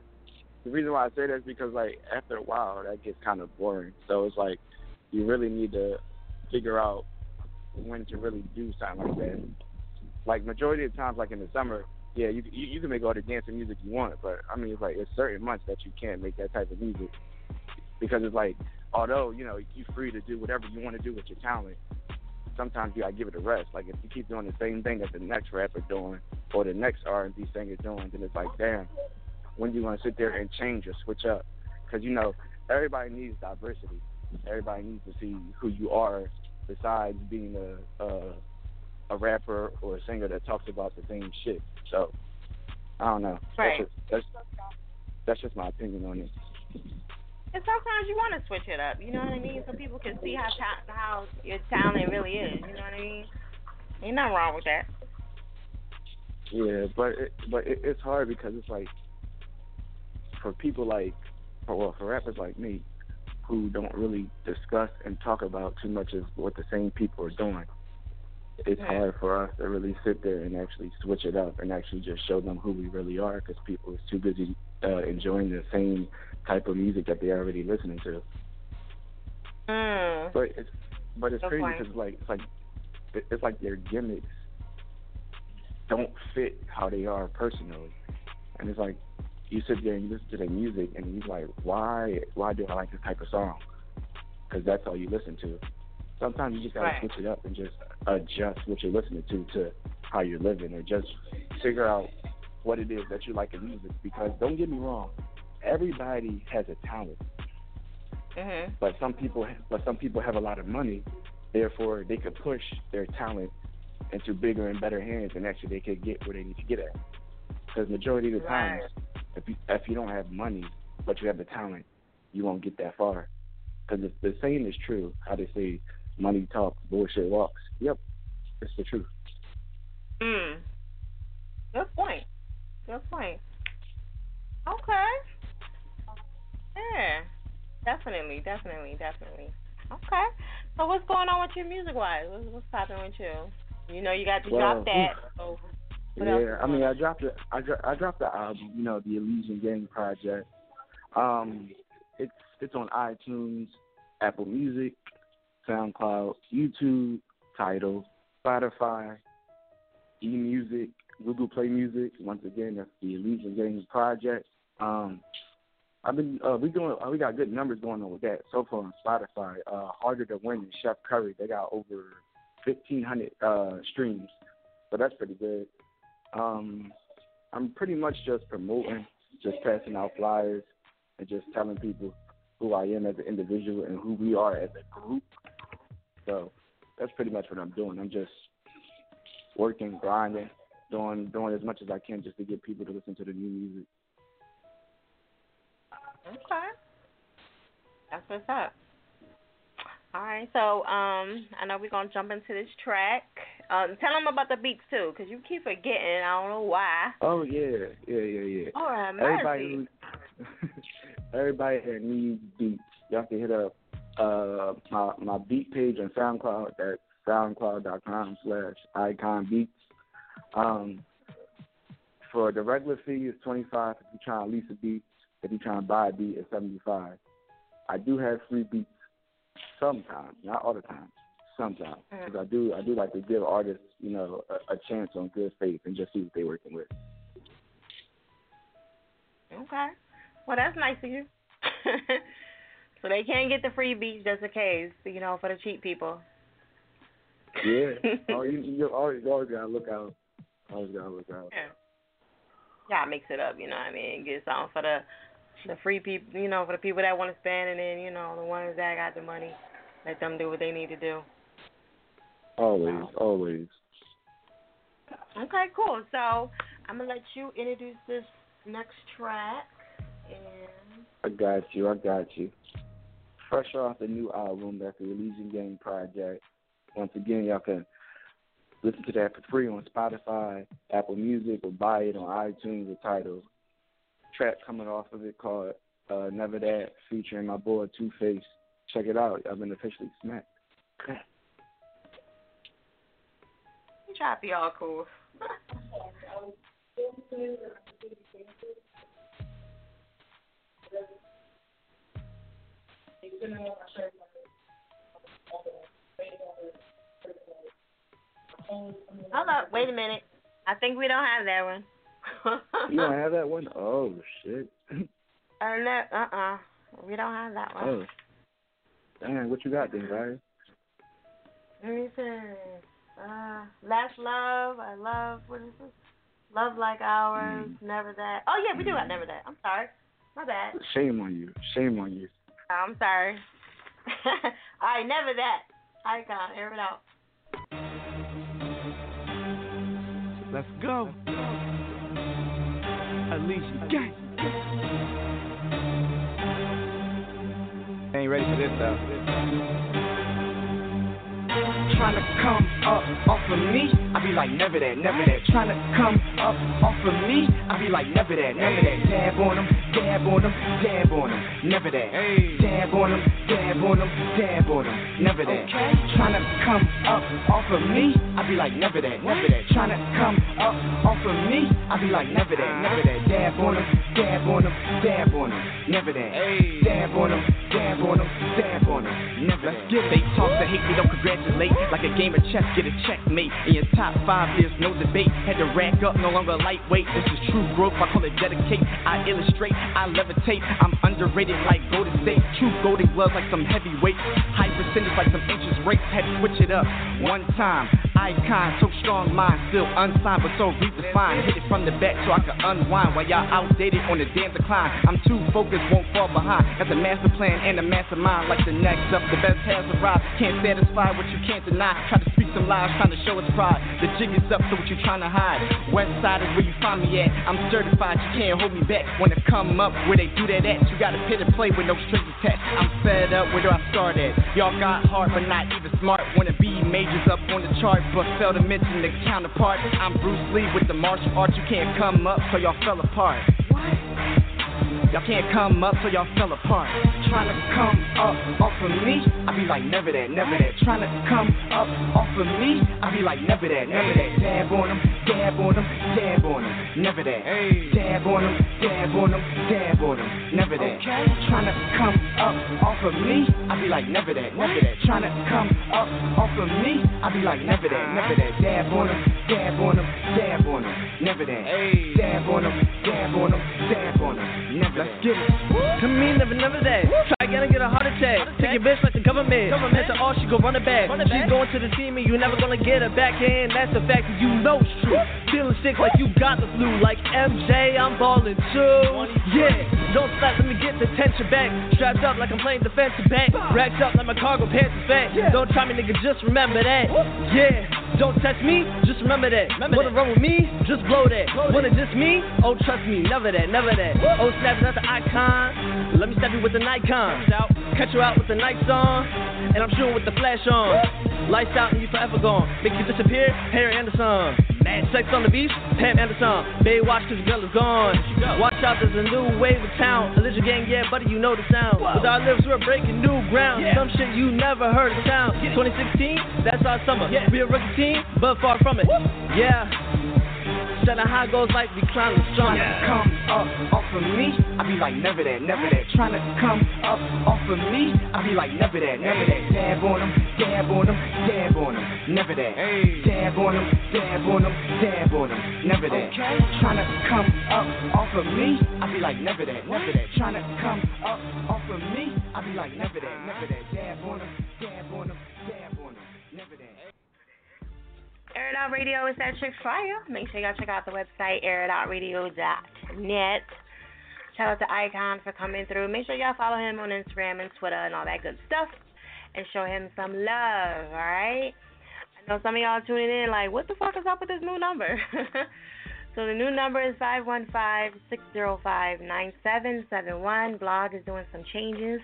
The reason why I say that is because like after a while that gets kind of boring. So it's like you really need to figure out when to really do something like that. Like majority of times, like in the summer, yeah, you you, you can make all the dancing music you want, but I mean it's like it's certain months that you can't make that type of music because it's like although you know you're free to do whatever you want to do with your talent, sometimes you gotta give it a rest. Like if you keep doing the same thing that the next rapper doing or the next R&B singer doing, then it's like damn, when you want to sit there and change or switch up? Because you know everybody needs diversity. Everybody needs to see who you are besides being a a, a rapper or a singer that talks about the same shit. So I don't know. Right. That's just, that's, that's just my opinion on it. And sometimes you want to switch it up, you know what I mean, so people can see how ta- how your talent really is. You know what I mean? Ain't nothing wrong with that. Yeah, but it, but it, it's hard because it's like for people like, for, well, for rappers like me, who don't really discuss and talk about too much of what the same people are doing. It's hard for us to really sit there and actually switch it up and actually just show them who we really are because people are too busy uh, enjoying the same type of music that they're already listening to. Mm. But it's but it's Good crazy because like it's like it's like their gimmicks don't fit how they are personally, and it's like you sit there and you listen to their music and you're like, why why do I like this type of song? Because that's all you listen to. Sometimes you just gotta Right. switch it up and just adjust what you're listening to to how you're living, or just figure out what it is that you like in music. Because don't get me wrong, everybody has a talent Mhm. but some people but some people have a lot of money therefore they could push their talent into bigger and better hands and actually they could get where they need to get at because majority of the Right. times if you if you don't have money but you have the talent you won't get that far because the, the saying is true how they say money talks bullshit walks yep it's the truth Mm. Good point. Good point. Okay. Yeah. Definitely, definitely, definitely. Okay. So what's going on with your music wise? What's, what's popping with you? You know you got to Well, drop that. So what yeah, I mean, I dropped the I, dro- I dropped the album, you know, the Elysian Gang Project. Um, it's it's on iTunes, Apple Music, SoundCloud, YouTube, Tidal, Spotify, eMusic, Google Play Music. Once again, that's the Elysian Gang Project. Um, I've been uh, we doing uh, we got good numbers going on with that so far on Spotify. Uh, Harder to Win and Chef Curry they got over fifteen hundred uh, streams, so that's pretty good. Um, I'm pretty much just promoting, just passing out flyers, and just telling people who I am as an individual and who we are as a group. So that's pretty much what I'm doing. I'm just working, grinding, doing doing as much as I can just to get people to listen to the new music. Okay. That's what's up. All right, so um, I know we're gonna jump into this track. Um, tell them about the beats too, cause you keep forgetting. I don't know why. Oh yeah, yeah, yeah, yeah. All right, Everybody, mercy. [laughs] everybody that needs beats, y'all can hit up uh my my beat page on SoundCloud. That's soundcloud.com slash icon beats. Um, for the regular fee is twenty five if you're trying to lease a beat. If you're trying to buy a beat, it's seventy five. I do have free beats sometimes, not all the time. Sometimes, mm. because I do I do like to give artists you know a, a chance on good faith and just see what they're working with. Okay. Well, that's nice of you. [laughs] so they can't get the free beats just in case, you know, for the cheap people. Yeah. [laughs] oh, you you always you always gotta look out. Always gotta look out. Yeah. Yeah, mix it up, you know what I mean? Get something for the the free people, you know, for the people that want to spend, and then you know the ones that got the money, let them do what they need to do. Always, always. Okay, cool. So I'm gonna let you introduce this next track, and I got you. I got you. Fresh off the new album, that's the Elysian Gang Project. Once again, y'all can listen to that for free on Spotify, Apple Music, or buy it on iTunes or Tidal. Track coming off of it called uh, Never That, featuring my boy Two Face. Check it out. I've been officially smacked. Try to be all cool. [laughs] Hold up, wait a minute. I think we don't have that one. [laughs] you don't have that one? Oh shit. [laughs] Uh, no, uh-uh. We don't have that one. Oh. Dang, what you got then, Larry? Let me see. Uh, Last Love, I love, what is this? Love Like Ours, Mm. Never That. Oh, yeah, we do have Never That. I'm sorry. My bad. Shame on you. Shame on you. I'm sorry. [laughs] All right, Never That. Icon, air it out. Let's go. Alicia gang. Ain't ready for this though. Trying to come up off of me, I be like never that, never that. Trying to come up off of me, I be like never that, never that. Dab on them, dab on them, dab on them, never that. Dab on them, dab on them, dab on them, never that. Okay, Tryna come up off of me, I be like never that, never that. Tryna come up off of me, I be like never that, never that. Dab on them, dab on them, dab on them, never that. Dab on them, dab on them, dab on them, never that. They talk to hate me, don't congratulate. Like a game of chess, get a checkmate. In your top five years, no debate. Had to rack up, no longer lightweight. This is true growth, I call it dedicate. I illustrate, I levitate. I'm underrated like Golden State. True golden gloves like some heavyweight. High percentage like some interest rates. Had to switch it up one time. Icon, so strong mind, still unsigned, but so redefined. Hit it from the back so I can unwind while y'all outdated on the damn decline. I'm too focused, won't fall behind. Got the master plan and the mastermind. Like the next up, the best has arrived. Can't satisfy what you can't deny. Try to speak some lies, trying to show its pride. The jig is up, so what you trying to hide? West side is where you find me at. I'm certified, you can't hold me back. Wanna come up where they do that at? You got to pit and play with no strings attached. I'm fed up, where do I start at? Y'all got heart, but not even smart. Wanna be majors up on the chart, but fail to mention the counterpart. I'm Bruce Lee with the martial arts. You can't come up, so y'all fell apart. Y'all can't come up, so y'all fell apart. Trying to come up off of me, I be like never that, never that. Trying to come up off of me, I be like never that, never that. Dab on them, dab on them, dab on them, never that. Dab on them, dab on them, dab on them, never that. Trying to come up off of me, I be like never that, never that. Trying to come up off of me, I be like never that, never that. Dab on them, dab on them, dab on them, never that. Dab on them, dab on them, dab on them, never Let's get it. Come me, never, never that. Try again and get a heart attack. Take your bitch like the government. Government. all she go run it back. She's going to the team and you never gonna get her back in. That's the fact that you know it's true. Feeling sick like you got the flu. Like MJ, I'm balling too. Yeah, don't stop, let me get the tension back. Strapped up like I'm playing defensive back. Racked up like my cargo pants is fat. Don't try me, nigga, just remember that. Yeah, don't test me, just remember that. Wanna run with me? Just blow that. Wanna diss me? Oh, trust me, never that, never that. Oh, snap, the icon? Let me stab you with the Nikon. Catch you out with the Nikes on, and I'm shooting with the flash on. Lights out and you forever gone. Make you disappear, Harry Anderson. Mad sex on the beach, Pam Anderson. Baywatch cause the girl is gone. Watch out, there's a new wave of town. Religion gang, yeah, buddy, you know the sound. With our lips, we're breaking new ground. Some shit you never heard of town. 2016, that's our summer. We a rookie team, but far from it. Yeah. Shut how it goes like we climbing strong. Come up off of me, I be like never that, never that. Trying to come up off of me, I be like never that, never that. Dab on them, dab on them, dab on them, never that. Dab on them, dab on them, dab on them, never that. Trying to come up off of me, I be like never that, never that. Trying to come up off of me, I be like never that, never that. Dab on them, Air It Out Radio is that chick fire. Make sure y'all check out the website airitoutradio.net. Shout out to Icon for coming through. Make sure y'all follow him on Instagram and Twitter and all that good stuff, and show him some love. All right. I know some of y'all tuning in like, what the fuck is up with this new number? [laughs] so the new number is five one five six zero five nine seven seven one. Blog is doing some changes,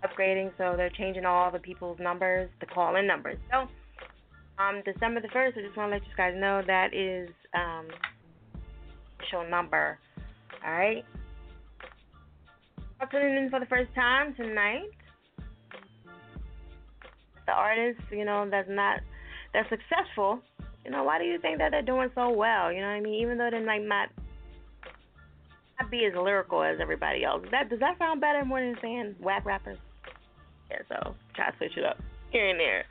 upgrading, so they're changing all the people's numbers, the call-in numbers. So. Um, December the first, I just want to let you guys know that is um show number. All right. are tuning in for the first time tonight, the artists, you know, that's not that's successful, you know, why do you think that they're doing so well? You know what I mean? Even though they might not not be as lyrical as everybody else. Does that does that sound better more than saying whack rappers? Yeah, so try to switch it up here and there.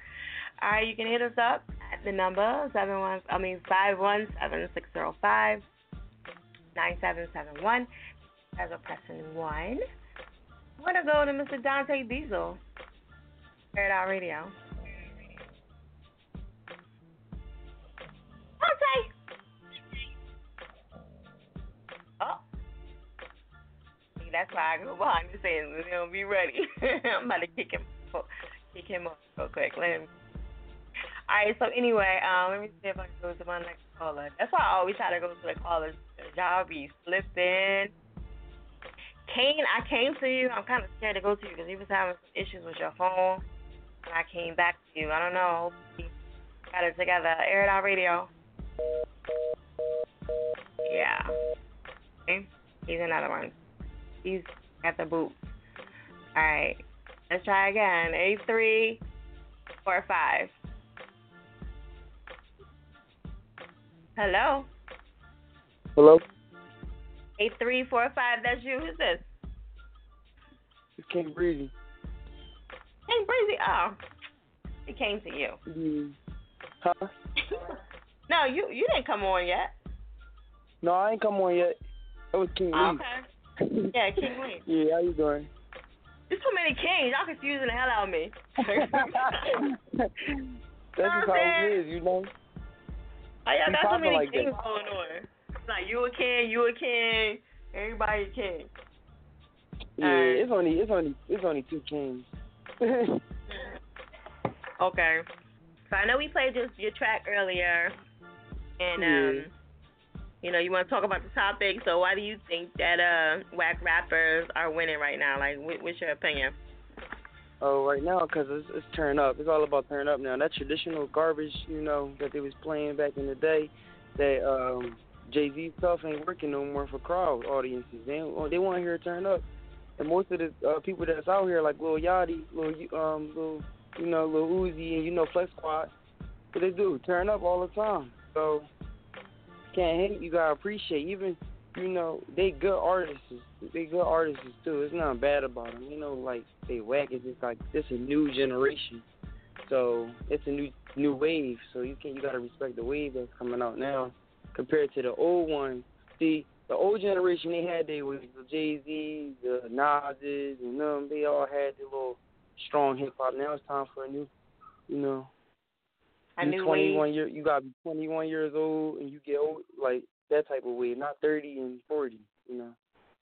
All right, you can hit us up at the number seven one I mean five one seven six zero five nine seven seven one. As a pressing one. I'm gonna go to Mr. Dante Diesel. Air Out Radio. Dante. Oh. See, that's why I go behind the scenes. He'll be ready. [laughs] I'm about to kick him, kick him off real quick. Let him. All right. So anyway, um, let me see if I can go to my next caller. That's why I always try to go to the callers. Y'all be slipping. Kane, I came to you. I'm kind of scared to go to you because you was having some issues with your phone. And I came back to you. I don't know. We got it together. Air it out radio. Yeah. Okay. He's another one. He's at the boot. All right. Let's try again. Eight three four five. Hello. Hello. Eight three four five. That's you. Who's this? It's King Breezy. King Breezy. Oh, it came to you. Mm. Huh? [laughs] no, you you didn't come on yet. No, I ain't come on yet. That was King Lee. Okay. yeah, King Lee. [laughs] Yeah, how you doing? There's too many kings. Y'all confusing the hell out of me. [laughs] That's just how it is, you know. Yeah, got so many like kings that. going on. It's like you a king, you a king, everybody a king. Yeah, Alright. it's only it's only it's only two kings. [laughs] Okay. So I know we played your your track earlier, and Yeah. um, you know, you want to talk about the topic. So why do you think that uh whack rappers are winning right now? Like, what, what's your opinion? Oh, right now, cause it's, it's turn up. It's all about turn up now. That traditional garbage, you know, that they was playing back in the day, that um, Jay Z stuff ain't working no more for crowd audiences. They they want to hear turn up, and most of the uh, people that's out here, like Lil Yachty, Lil um, Lil, you know, Lil Uzi, and you know Flex Squad, what they do? Turn up all the time. So can't hate. You gotta appreciate. Even you know they good artists. They good artists too. It's nothing bad about them. You know, like they whack. It's just like this a new generation. So it's a new new wave. So you can you gotta respect the wave that's coming out now compared to the old one. See, the old generation they had their waves. The Jay Z, the Nas's, and them. They all had their little strong hip hop. Now it's time for a new, you know. A you new 21 wave. year, you gotta be 21 years old and you get old like that type of wave, not 30 and 40. You know.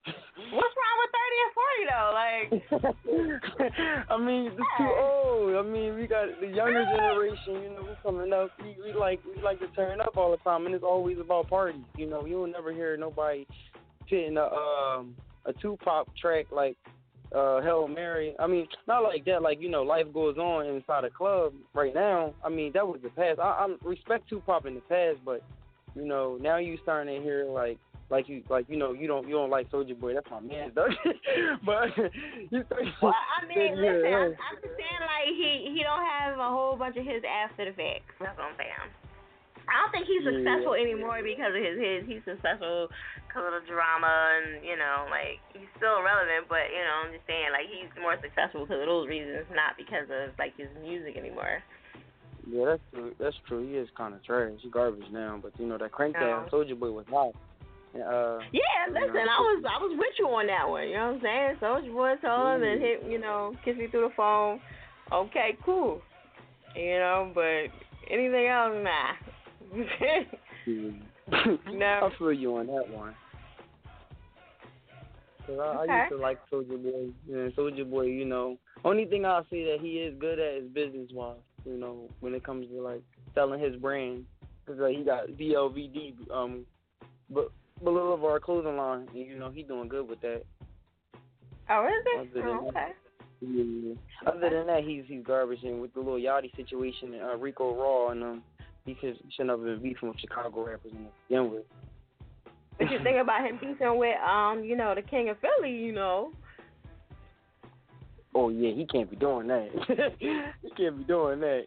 [laughs] What's wrong with thirty and forty though? Like, [laughs] I mean, it's too old. I mean, we got the younger generation. You know, we coming up. We, we like we like to turn up all the time, and it's always about parties. You know, you will never hear nobody pitting a um a Tupac track like uh Hail Mary. I mean, not like that. Like you know, life goes on inside a club right now. I mean, that was the past. I, I respect Tupac in the past, but you know, now you starting to hear like like you like you know you don't you don't like Soulja Boy. That's my man, though. [laughs] but [laughs] you start well, I [laughs] mean, Yeah, listen, yeah. I'm, I'm just saying like he he don't have a whole bunch of his after the fact. That's what I'm saying. I don't think he's Yeah. successful anymore because of his his. He's successful because of the drama and you know like he's still relevant, but you know I'm just saying like he's more successful because of those reasons, not because of like his music anymore. Yeah, that's true. That's true. He is kind of trash. He garbage now, but you know that crank No. down Soulja Boy was hot. Uh, Yeah, you listen, know, I was I was with you on that one. You know what I'm saying? Soulja Boy Tell 'Em and hit, you know, kiss me through the phone. Okay, cool. You know, but anything else, nah. [laughs] no. I feel you on that one. 'Cause I, I Okay. used to like Soulja Boy. Yeah, Soulja Boy. You know, only thing I'll say that he is good at is business wise. You know, when it comes to like selling his brand, because like, he got BLVD, um, but Boulevard clothing line, and you know he doing good with that. oh, is it? Other than Oh, that- okay. Yeah. Other than that, he's he's garbage. And with the Lil Yachty situation, and, uh, Rico Raw, and um, he should shouldn't have been beefing with Chicago rappers in begin with. What you think about him beefing with um, you know, the King of Philly, you know? Oh yeah, he can't be doing that. [laughs] he can't be doing that.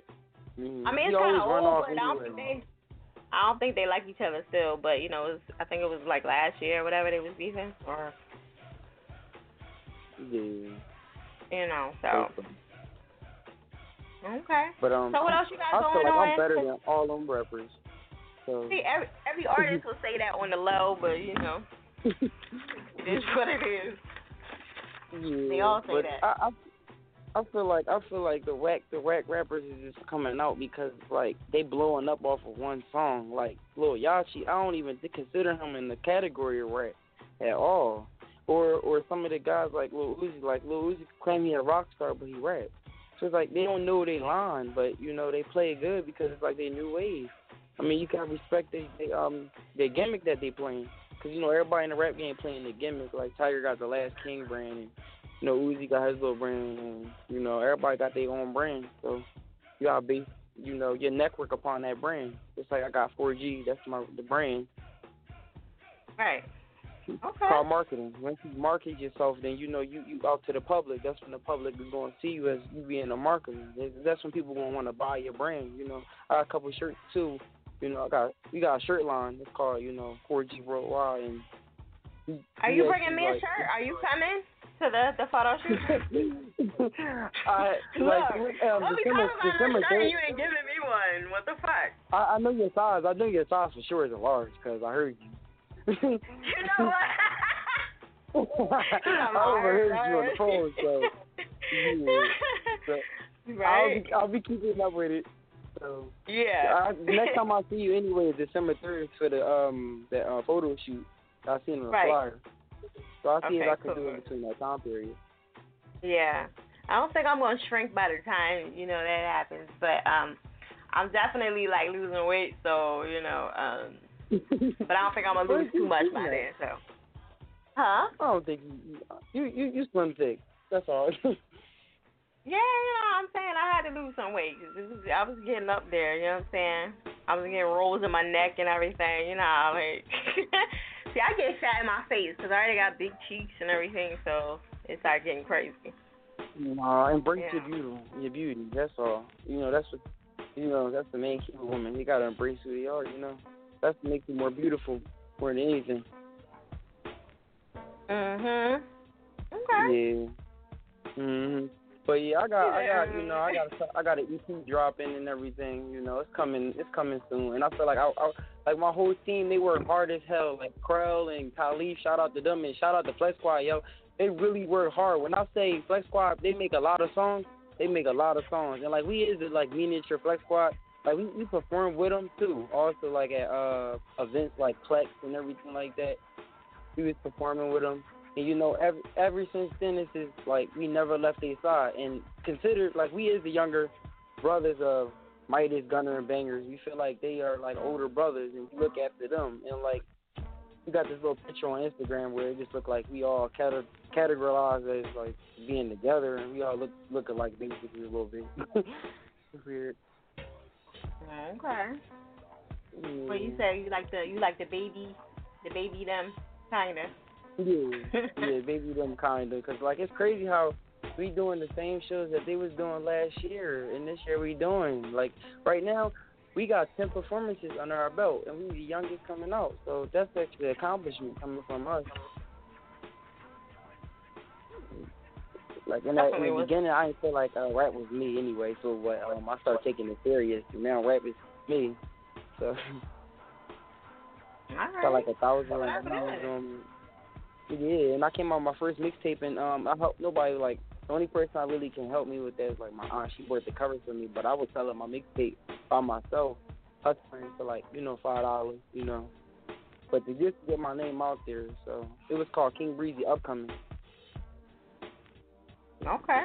I mean, I mean, it's kind of old, but I don't think they. I don't think they like each other still, but you know, it was, I think it was like last year or whatever they was beefing, or Yeah. you know. So okay. But um, So what else you got I going feel like on? I'm better than all them rappers. So See, every every artist will say that on the low, but you know, [laughs] it is what it is. Yeah, They all say that. I, I I feel like I feel like the whack the whack rappers is just coming out because like they blowing up off of one song. Like Lil Yachty, I don't even consider him in the category of rap at all. Or or some of the guys like Lil Uzi, like Lil Uzi claim he a rock star, but he rap. So it's like they don't know they line, but you know they play good because it's like they new wave. I mean, you gotta respect they, they um their gimmick that they playing, cause you know everybody in the rap game playing the gimmick. Like Tyga got the Last King brand, and you know Uzi got his little brand, and you know everybody got their own brand. So you gotta be, you know, your network upon that brand. Just like I got 4G, that's my the brand. Right. It's Okay. called marketing. Once you market yourself, then you know you you out to the public. That's when the public is going to see you as you being a marketer. That's- That's when people going to want to buy your brand. You know, I got a couple shirts too. You know, I got we got a shirt line. It's called you know 4G Worldwide. And Are you bringing me a like- shirt? Are you coming to the the photo shoot? [laughs] I Look, um, December December shirt you ain't giving me one. What the fuck? I, I know your size. I know your size for sure is a large because I heard you. You know what? [laughs] I overheard you on the phone, so yeah. [laughs] So I'll be I'll be keeping up with it. So Yeah. I, next time I [laughs] see you anyway, is December third for the um the uh, photo shoot. I seen on the Right. flyer. So I'll see if I can cool. do it between that time period. Yeah. I don't think I'm gonna shrink by the time, you know, that happens. But um I'm definitely like losing weight, so, you know, um [laughs] but I don't think I'm gonna lose too much by then, so Huh? I don't think you you you, you slim thick. That's all. [laughs] Yeah, you know what I'm saying? I had to lose some weight. I was getting up there, you know what I'm saying? I was getting rolls in my neck and everything, you know, like [laughs] See, I get fat in my face because I already got big cheeks and everything, so it started getting crazy. Nah, embrace Yeah. your beauty. Your beauty. That's all. You know, that's what you know. That's the main key with women. You gotta embrace who they are. You know, that's what makes you more beautiful more than anything. Mhm. Okay. Yeah. Mhm. But yeah, I got, I got, you know, I got, I got an EP dropping and everything. You know, it's coming, it's coming soon. And I feel like I, I like my whole team. They work hard as hell. Like Krell and Khalif, shout out to them and shout out to Flex Squad, yo. They really work hard. When I say Flex Squad, they make a lot of songs. They make a lot of songs. And like we is like miniature Flex Squad. Like we, we perform with them too. Also like at uh events like Plex and everything like that. We was performing with them. And you know, ever ever since then, it's just like we never left their side. And considered like we is the younger brothers of Midas, Gunner, and Bangers. We feel like they are like older brothers, and we look after them. And like we got this little picture on Instagram where it just looked like we all cate- categorized as like being together, and we all look look alike basically a little bit. [laughs] it's weird. Mm, okay. Well, you say you like the you like the baby, the baby them kinda. Yeah, yeah, baby, them kinda, cause like it's crazy how we doing the same shows that they was doing last year, and this year we doing like right now we got ten performances under our belt, and we the youngest coming out, so that's actually an accomplishment coming from us. Like in, that, in the beginning, I didn't feel like uh, rap was me anyway, so what um, I started taking it serious, and now rap is me. So All got like a thousand Well, yeah, and I came out with my first mixtape, and um, I helped nobody. Like the only person I really can help me with that is like my aunt. She worked the covers for me, but I would sell her my mixtape by myself, hustling for like you know five dollars, you know. But to just get my name out there, so it was called King Breezy Upcoming. Okay.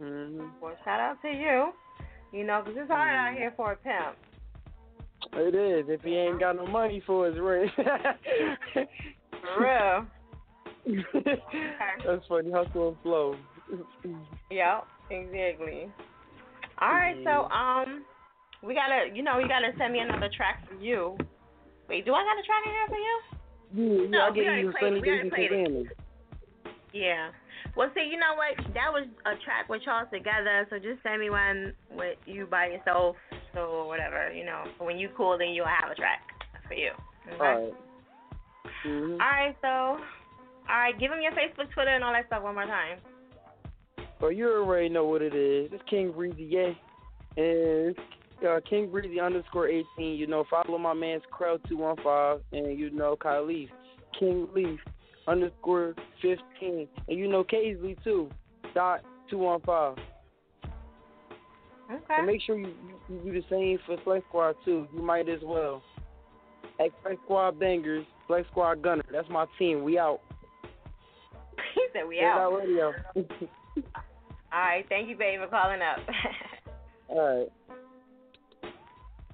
Mhm. Well, shout out to you. You know know, 'cause it's hard Mm. out here for a pimp. It is. If he ain't got no money for his [laughs] rent. For real. [laughs] That's funny. Hustle and flow. [laughs] Yep, exactly. All right, so um, we gotta, you know, you gotta send me another track for you. Wait, do I got a track in here for you? Yeah, yeah, No, we already you played- we already played it. Yeah. Well, see, you know what? That was a track with y'all together, so just send me one with you by yourself, so whatever, you know. When you cool, then you'll have a track for you. Okay? All right. Mm-hmm. All right, so, all right, give them your Facebook, Twitter, and all that stuff one more time. Well, you already know what it is. It's King Breezy, yeah. And uh, King Breezy underscore 18. You know, follow my man's Crow 215. And, you know, Kyle Leaf. King Leaf underscore 15. And, you know, Kaisley, too. Dot 215. Okay. And make sure you, you, you do the same for Flex Squad, too. You might as well. At Flex Squad Bangers, Flex Squad Gunner. That's my team. We out. he said we out. out radio. [laughs] All right, thank you, baby, for calling up. [laughs] All right.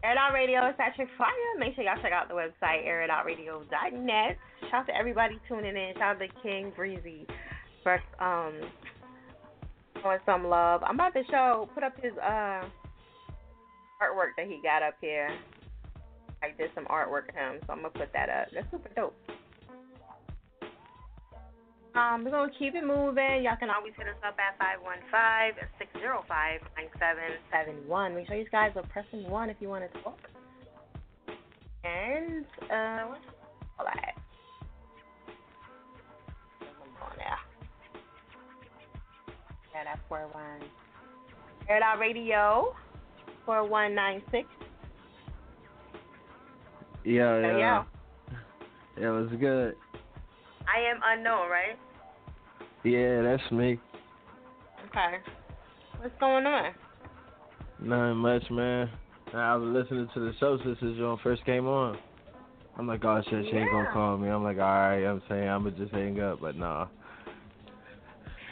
Air It Out Radio is Patrick Fire. Make sure y'all check out the website, airitoutradio.net. Shout out to everybody tuning in. Shout out to King Breezy for um showing some love. I'm about to show put up his uh artwork that he got up here. I did some artwork of him, so I'm gonna put that up. That's super dope. Um, we're gonna keep it moving. Y'all can always hit us up at 515-605-9771. Make sure you guys are pressing one if you want to talk. And uh, what's all that? Yeah, that's four one. Air It Out Radio, four one nine six. Yeah, Yo, yeah. Yeah, it was good. I am unknown, right? Yeah, that's me. Okay. What's going on? Nothing much, man. I was listening to the show since this one first came on. I'm like, oh shit, she ain't gonna call me. I'm like, alright, I'm saying I'ma just hang up, but nah.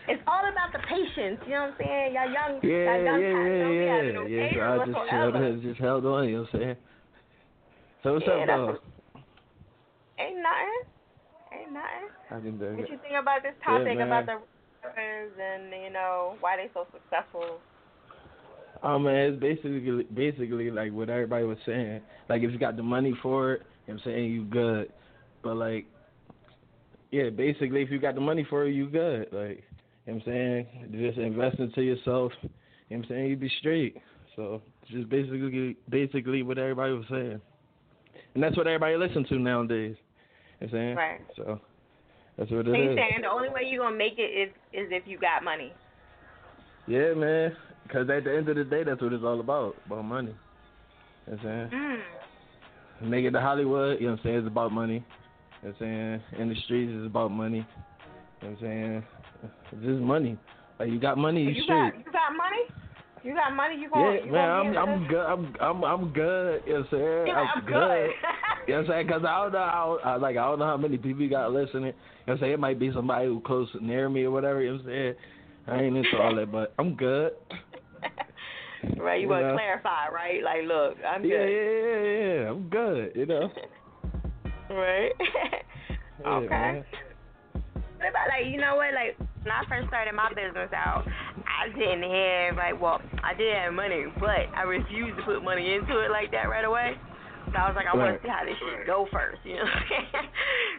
It's all about the patience, you know what I'm saying? Y'all young, Yeah, y'all young yeah, cats yeah, don't be having yeah, no yeah. So I just whatsoever. [laughs] just held on, you know what I'm saying? So what's Yeah, up, though? Ain't nothing. Ain't nothing. I can do What it. you think about this topic man. about the rappers and you know why they so successful? Oh man, it's basically basically like what everybody was saying. Like if you got the money for it, you know what I'm saying you good. But like yeah, basically if you got the money for it, you good. Like you know what I'm saying? Just invest into yourself, you know what I'm saying, you be straight. So just basically basically what everybody was saying. And that's what everybody listen to nowadays. You know what I'm saying? Right. So that's what it you is. saying the only way you're gonna make it is is if you got money. Yeah, man. Because at the end of the day, that's what it's all about, about money. You know what I'm saying? Mm. Make it to Hollywood, you know what I'm saying, it's about money. You know what I'm saying? In the streets, it's about money. You know what I'm saying? It's just money. Like, you got money, you, you straight. got you got money? You got money? You gonna Yeah, you man, gonna I'm I'm good. I'm I'm I'm good. You know what I'm saying? Yeah, I'm good. You know what I'm saying? Because I don't know how I, like I don't know how many people you got listening. You know what I'm saying? It might be somebody who close near me or whatever. You know what I'm saying? I ain't into all that, but I'm good. [laughs] Right, you You wanna clarify, right? Like, look, I'm yeah, good. yeah, yeah, yeah, yeah. I'm good. You know. [laughs] Right. [laughs] Okay. man. What about like you know what like when I first started my business out, I didn't have like well I did have money, but I refused to put money into it like that right away. So I was like I want to see how this shit go first, you know. [laughs]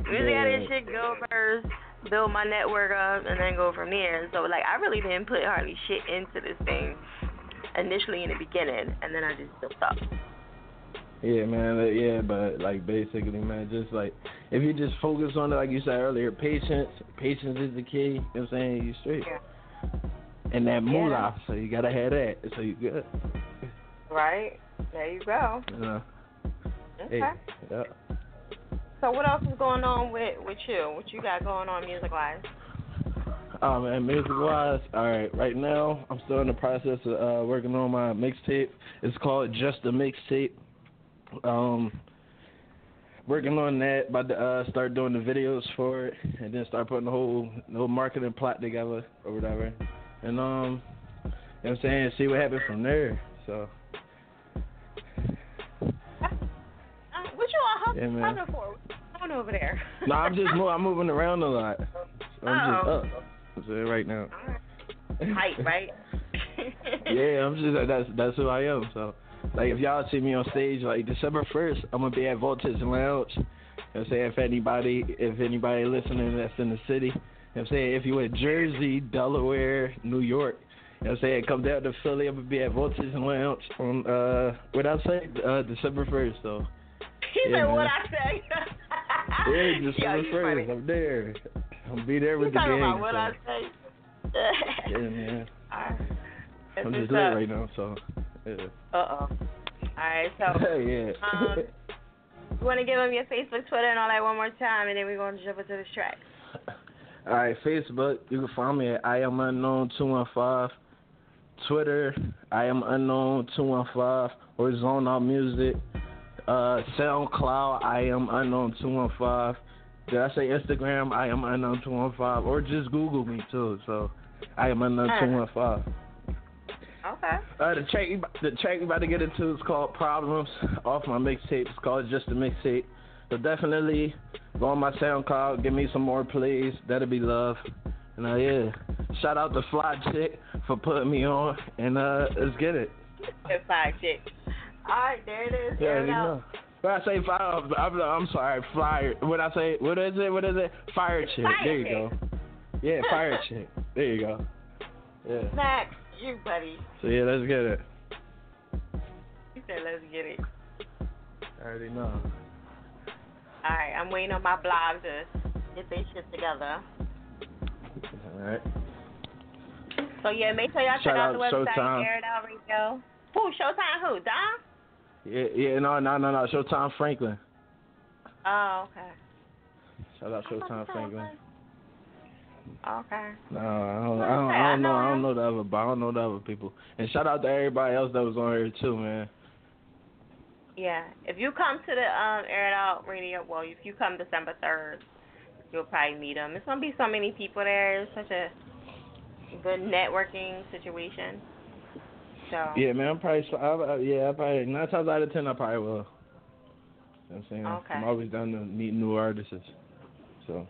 See how this shit go first, build my network up, and then go from there. So like I really didn't put hardly shit into this thing initially in the beginning, and then I just built up. Yeah, man. Yeah, but like basically, man, just like if you just focus on it, like you said earlier, patience. Patience is the key. You know what I'm saying? You straight. And that moolah, so you gotta have that, so you good. Right. There you go. Know. Okay. Hey, yeah. So what else is going on with with you? What you got going on music wise? Oh man, music wise, all right. Right now, I'm still in the process of uh, working on my mixtape. It's called Just a Mixtape. Um, working on that. About to uh, start doing the videos for it, and then start putting the whole the whole marketing plot together or whatever. And um, you know what I'm saying, see what happens from there. So Uh, what you all Yeah, humming man. humming for? What's over there? no, I'm just mo- I'm moving around a lot. So I'm just Oh. up. I'm saying right now. Height, right? [laughs] yeah, I'm just that's that's who I am. So, like, if y'all see me on stage, like December first, I'm gonna be at Voltage Lounge. You know what I'm saying if anybody if anybody listening that's in the city, you know know I'm saying? If you in Jersey, Delaware, New York, you know what I'm saying? Come down to Philly. I'm going to be at Voltage Lounge on, uh, what I say? Uh, December 1st, though. He Yeah, said, what. I say? Yeah, [laughs] December 1st. I'm there. I'll be there with You the talking gang. about what so. I say? [laughs] Yeah, man. Alright. I'm just lit right now, so, yeah. Uh-oh. Alright, so, [laughs] yeah. um, you want to give them your Facebook, Twitter, and all that one more time, and then we're going to jump into this track. [laughs] All right, Facebook, you can find me at I am unknown two one five. Twitter, I am unknown two one five. Or Zone Out Music. Uh, SoundCloud, I am unknown two one five. Did I say Instagram? I am unknown two one five. Or just Google me too. So, I am unknown two one five. Okay. Uh, the track, the track we about to get into is called Problems off my mixtape. It's called Just a Mixtape. So definitely go on my SoundCloud, give me some more plays. That'll be love. And uh, yeah, shout out to Fly Chick for putting me on. And uh, let's get it. Five chick. Alright, there it is. Yeah, There you know. When I say fire, I'm, I'm sorry, flyer. What I say? What is it? What is it? Fire chick. Fire there you chick. go. Yeah, fire [laughs] chick. There you go. Yeah. Max, you buddy. So yeah, let's get it. He said, let's get it. I already know. Alright, I'm waiting on my blog to get their shit together. All right. So yeah, make sure y'all check Shout out the website, Showtime. Air It Out Who? Showtime? Who? Don? Yeah, yeah, no, no, no, no. Showtime Franklin. Oh, okay. Shout out Showtime Franklin. Okay. No, I don't, I don't, I don't know, I don't know the other, but I don't know the other people. And shout out to everybody else that was on here too, man. Yeah. If you come to the um Air It Out Radio, well, if you come December third, you'll probably meet them. It's gonna be so many people there. It's such a good networking situation. So. Yeah, man, I'm probably, I, I, yeah, I probably nine times out of ten, I probably will. You know what I'm saying? Okay. I'm always down to meet new artists. So.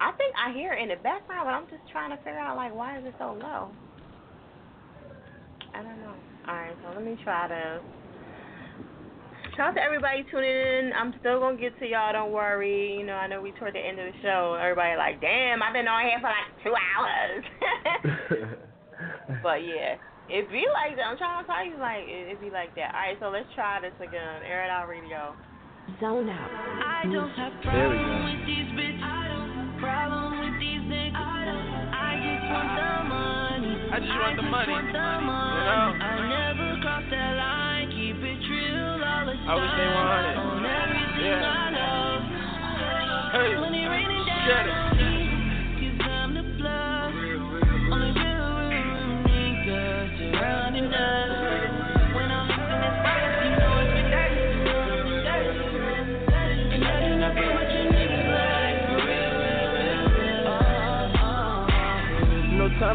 I think I hear it in the background, but I'm just trying to figure out like why is it so low. I don't know. All right, so let me try to. Shout out to everybody tuning in. I'm still gonna get to y'all. Don't worry. You know, I know we toward the end of the show. Everybody like, damn, I've been on here for like two hours. [laughs] but yeah, it be like that. I'm trying to tell you, like it, it be like that. All right, so let's try this again. Air it out, radio. Zone out. I don't have There we go. with these bitches. I problem with these niggas. I just want the money. I just want the money. Want the You know? I never cross that line. Keep it real all the I would say 100. On everything Yeah. I love. Hey, When it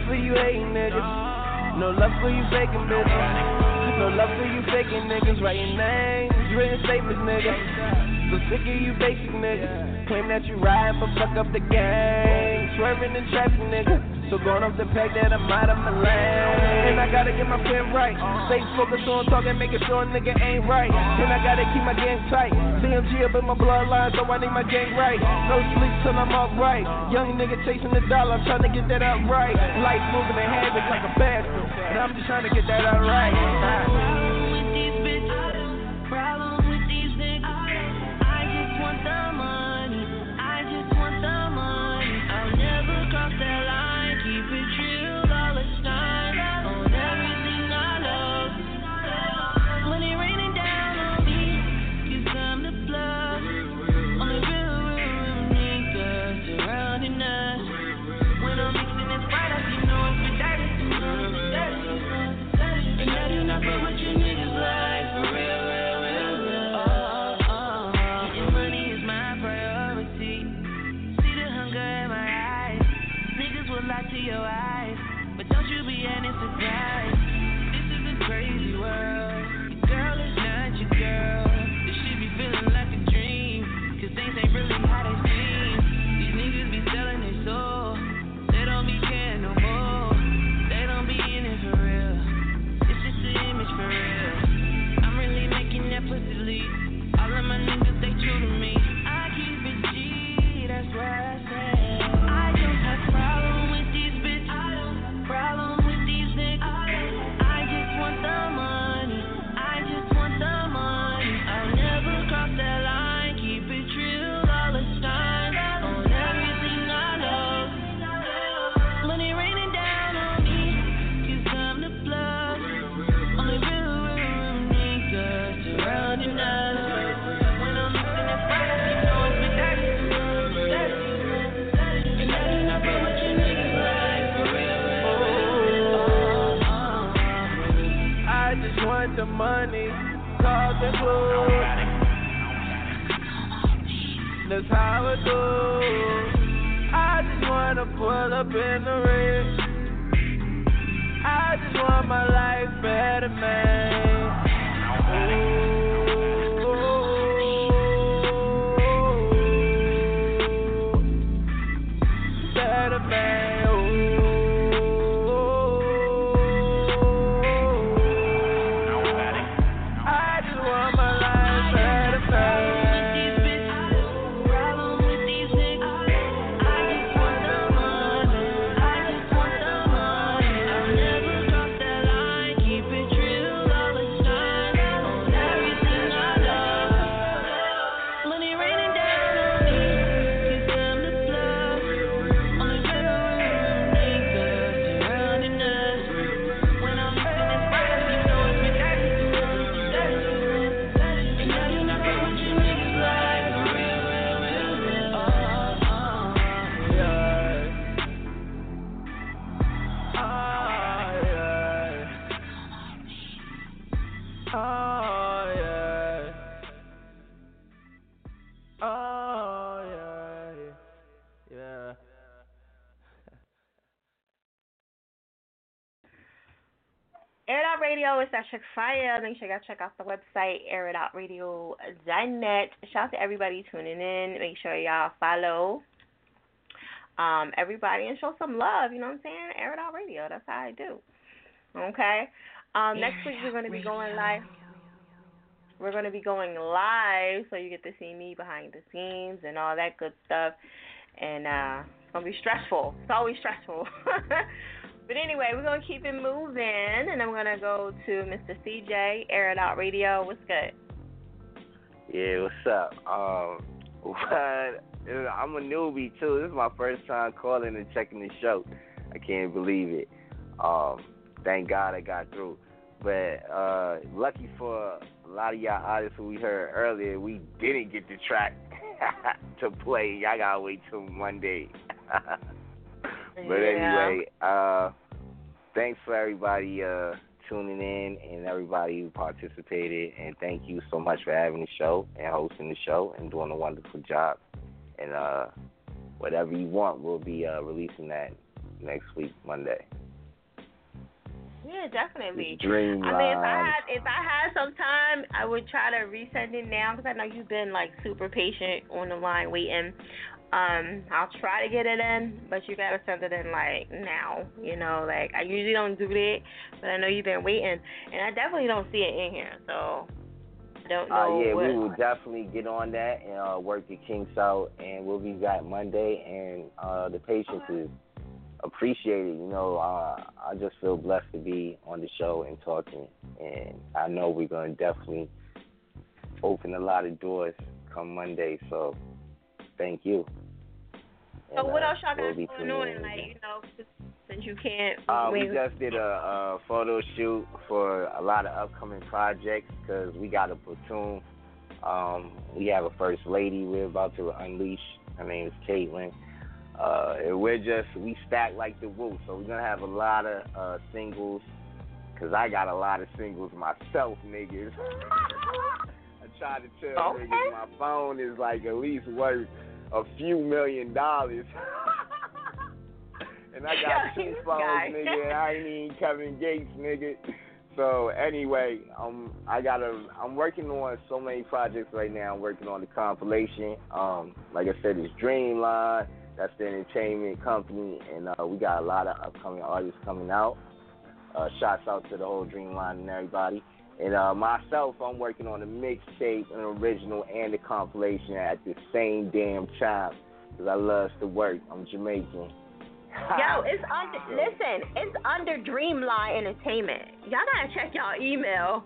No time for you hating niggas. No love for you faking bitches. No love for you faking niggas. Writing names, written statements, nigga. So sick of you basic niggas. Claim that you ride, but fuck up the game. Swerving in traffic, nigga. So going off the pack that I'm out of my lane. And I gotta get my pen right. Stay focused on talking, making sure a nigga ain't right. And I gotta keep my gang tight. CMG up in my bloodline, so I need my gang right. No sleep till I'm upright. Young nigga chasing the dollar, I'm trying to get that out right. Life moving in habits like a bathroom. And I'm just trying to get that out right. And. That's how I do. I just wanna pull up in the ring. I just want my life better, man. Ooh, Radio is that chick fire. Make sure you guys check out the website, airitoutradio.net. Shout out to everybody tuning in. Make sure y'all follow um, everybody and show some love. You know what I'm saying? Air It Out Radio. That's how I do. Okay. Um, next week we're going to be going live. We're going to be going live, so you get to see me behind the scenes and all that good stuff. And uh, it's going to be stressful. It's always stressful. [laughs] but anyway, we're going to keep it moving, and I'm going to go to Mr. CJ, Air It Out Radio. What's good? Yeah, what's up? Um? [laughs] I'm a newbie too. This is my first time calling and checking the show. I can't believe it. Um, thank God I got through. But uh, lucky for a lot of y'all artists who we heard earlier, we didn't get the track [laughs] to play. Y'all gotta wait till Monday. [laughs] but Yeah. anyway, uh, thanks for everybody uh, tuning in and everybody who participated. And thank you so much for having the show and hosting the show and doing a wonderful job. And uh, whatever you want, we'll be uh, releasing that next week, Monday. Yeah, definitely. Dream I mean, if I had if I had some time, I would try to resend it now because I know you've been like super patient on the line waiting. Um, I'll try to get it in, but you gotta send it in like now. You know, like I usually don't do that, but I know you've been waiting, and I definitely don't see it in here, so I don't Uh, know yeah, what. we will definitely get on that and uh, work the kinks out, and we'll be back Monday. And uh, the patience is appreciated. You know, uh, I just feel blessed to be on the show and talking, and I know we're gonna definitely open a lot of doors come Monday. So, thank you. So what uh, else y'all got going on? Like you know, since- you can't. Uh, we just did a, a photo shoot for a lot of upcoming projects because we got a platoon. Um, we have a first lady we're about to unleash. Her name is Caitlin. Uh, and we're just we stack like the Wu, so we're gonna have a lot of uh, singles. Cause I got a lot of singles myself, niggas. [laughs] I try to tell Okay. niggas my phone is like at least worth a few million dollars. [laughs] and I got two phones, nigga, I ain't even Kevin Gates, nigga. So anyway, um, I gotta. I'm working on so many projects right now. I'm working on the compilation. Um, like I said, it's Dreamline. That's the entertainment company, and uh, we got a lot of upcoming artists coming out. Uh, shouts out to the whole Dreamline and everybody. And uh, myself, I'm working on a mixtape, an original, and a compilation at the same damn time. Cause I love to work. I'm Jamaican. [laughs] Yo, it's under. Listen, it's under Dreamline Entertainment. Y'all gotta check y'all email.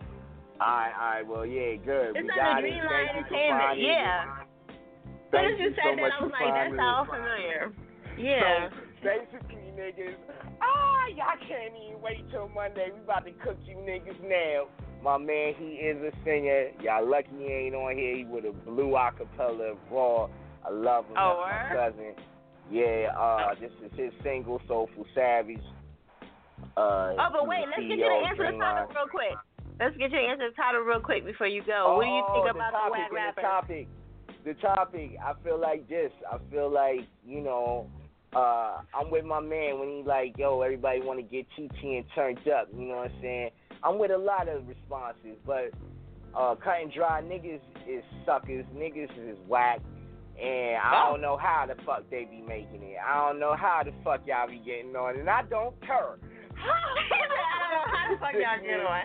Alright, alright, well, yeah, good. It's we under got it. Dreamline you Entertainment. Yeah. it. As soon as you said so that, I was like, that sounds familiar. Yeah. So basically, niggas, ah, y'all can't even wait till Monday. We about to cook you niggas now. My man, he is a singer. Y'all lucky he ain't on here. He with a blue acapella raw. I love him. Oh, That's my cousin. Yeah, uh, this is his single, Soulful Savage. Uh, Oh, but wait, let's get you to of answer the title real quick. Let's get answer to the title real quick before you go. what do you think Oh, about the the, topic whack and? The topic, the topic. I feel like this. I feel like you know, uh, I'm with my man when he like, yo, everybody want to get TT and turned up. You know what I'm saying? I'm with a lot of responses, but uh, cut and dry niggas is suckers. Niggas is whack. And I don't know how the fuck they be making it. I don't know how the fuck y'all be getting on, and I don't care. How the fuck y'all get on?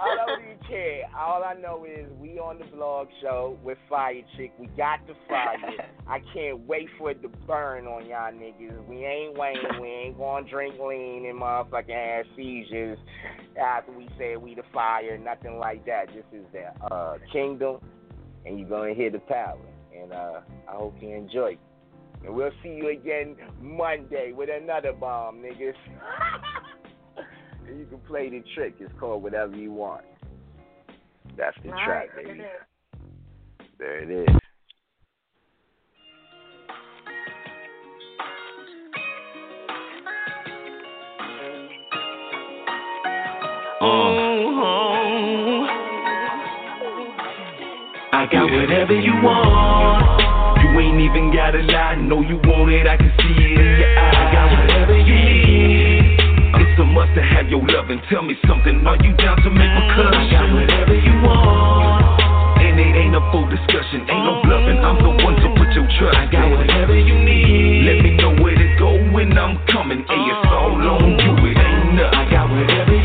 I don't even care. All I know is we on the blog show with Fire Chick. We got the fire. I can't wait for it to burn on y'all niggas. We ain't waiting. We ain't gonna drink lean and motherfucking have seizures after we say we the fire. Nothing like that. This is the uh, kingdom, and you're gonna hear the power. And uh, I hope you enjoy. And we'll see you again Monday with another bomb, niggas. [laughs] You can play the trick. It's called whatever you want. That's the All track, right, baby. look. There it is. Oh, I got whatever you want. You ain't even gotta lie. Know you want it. I can see it in your eyes. I got whatever you need. It's a must to have your love and tell me something. Are you down to make a cut? I got whatever you want. And it ain't a full discussion. Ain't no bluffing. I'm the one to put your trust. I got whatever you need. Let me know where to go when I'm coming. Hey, it's all on you. It ain't nothing. I got whatever.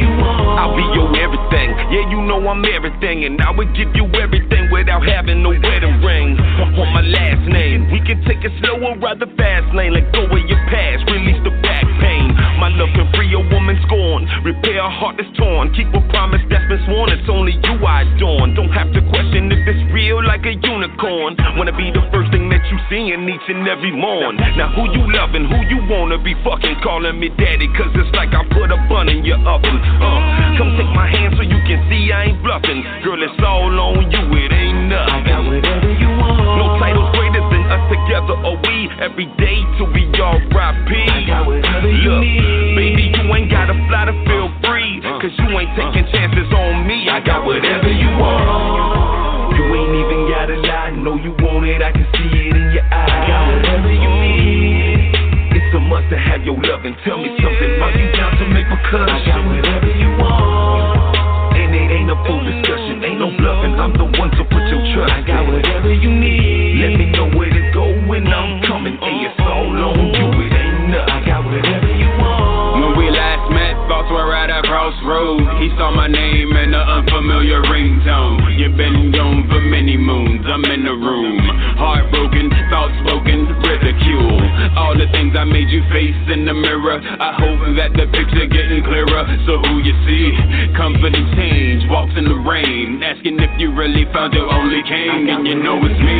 I'll be your everything. Yeah, you know I'm everything, and I would give you everything without having no wedding ring on my last name. We can take it slow or rather fast lane. Let go of your past, release the back pain. My love can free a woman scorn, repair a heart that's torn. Keep a promise that's been sworn. It's only you I adorn. Don't have to question if it's real like a unicorn. Wanna be the first thing that you see in each and every morn. Now who you loving, who you wanna be fucking, calling me daddy, cause it's like I put a bun in your oven. Uh, come take my hand so you can see I ain't bluffing. Girl, it's all on you, it ain't nothing. Together, or we every day till we all RIP. Look, baby, you ain't gotta fly to feel free, uh, cause you ain't uh. taking chances on me. I got whatever you want. You ain't even gotta lie. Know you want it. I can see it in your eyes. I got whatever you uh. need. It's a must to have your love and tell me something. Are you down to make a cut? I got whatever you want. And it ain't a full discussion, ain't no bluffing. I'm the one to put crossroad. He saw my name All the things I made you face in the mirror. I hope that the picture getting clearer. So who you see? Comfort and change, walks in the rain, asking if you really found your only king, and you know it's me.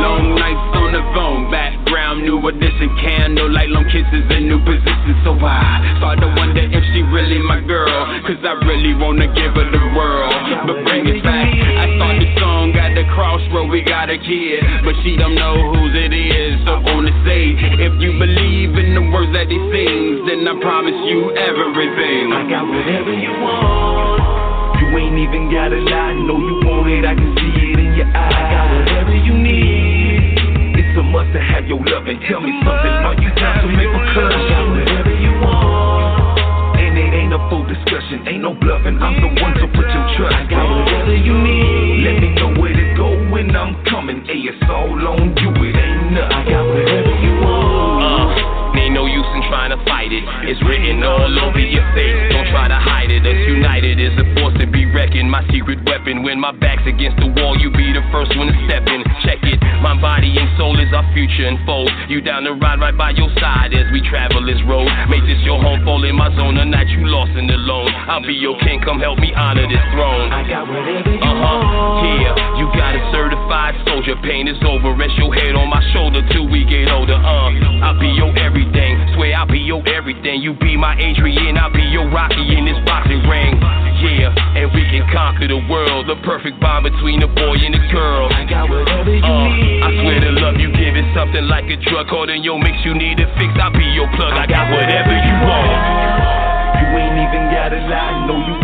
Long nights on the phone, background, new edition, candlelight, long kisses in new positions. So I start to wonder if she really my girl, cause I really wanna give her the world. But bring it back, I start the song at the crossroad, we got a kid, but she don't know whose it is. So wanna say, if you believe in the words that he sings, then I promise you everything. I got whatever you want. You ain't even gotta lie. Know you want it. I can see it in your eyes. I got whatever you need. It's a must to have your love and tell me something. Are you down to make a cut? I got whatever you want. And it ain't a full discussion, ain't no bluffing. I'm the one to put your trust. I got whatever you need. Let me know where to go when I'm coming. Hey, it's all on you. It. It's written all over your face. Don't try to hide it. Us united is a force to be reckoned. My secret weapon. When my back's against the wall, you be the first one to step in. Check it. My body and soul is our future unfold. You down the ride right by your side as we travel this road. Make this your home, fall in my zone. The night you lost and alone. I'll be your king. Come help me honor this throne. I got whatever you Uh huh. want. Yeah, you got a certified soldier. Pain is over. Rest your head on my shoulder till we get older. Uh, I'll be your everything. Swear I'll be your everything. You be my Adrian. I'll be your Rocky in this boxing ring. Yeah, and we can conquer the world. The perfect bond between a boy and a girl. I got whatever you Uh, need. I swear the love you give is something like a drug. Caught in your mix, you need a fix. I'll be your plug. I got whatever you want. You ain't even gotta lie. Know you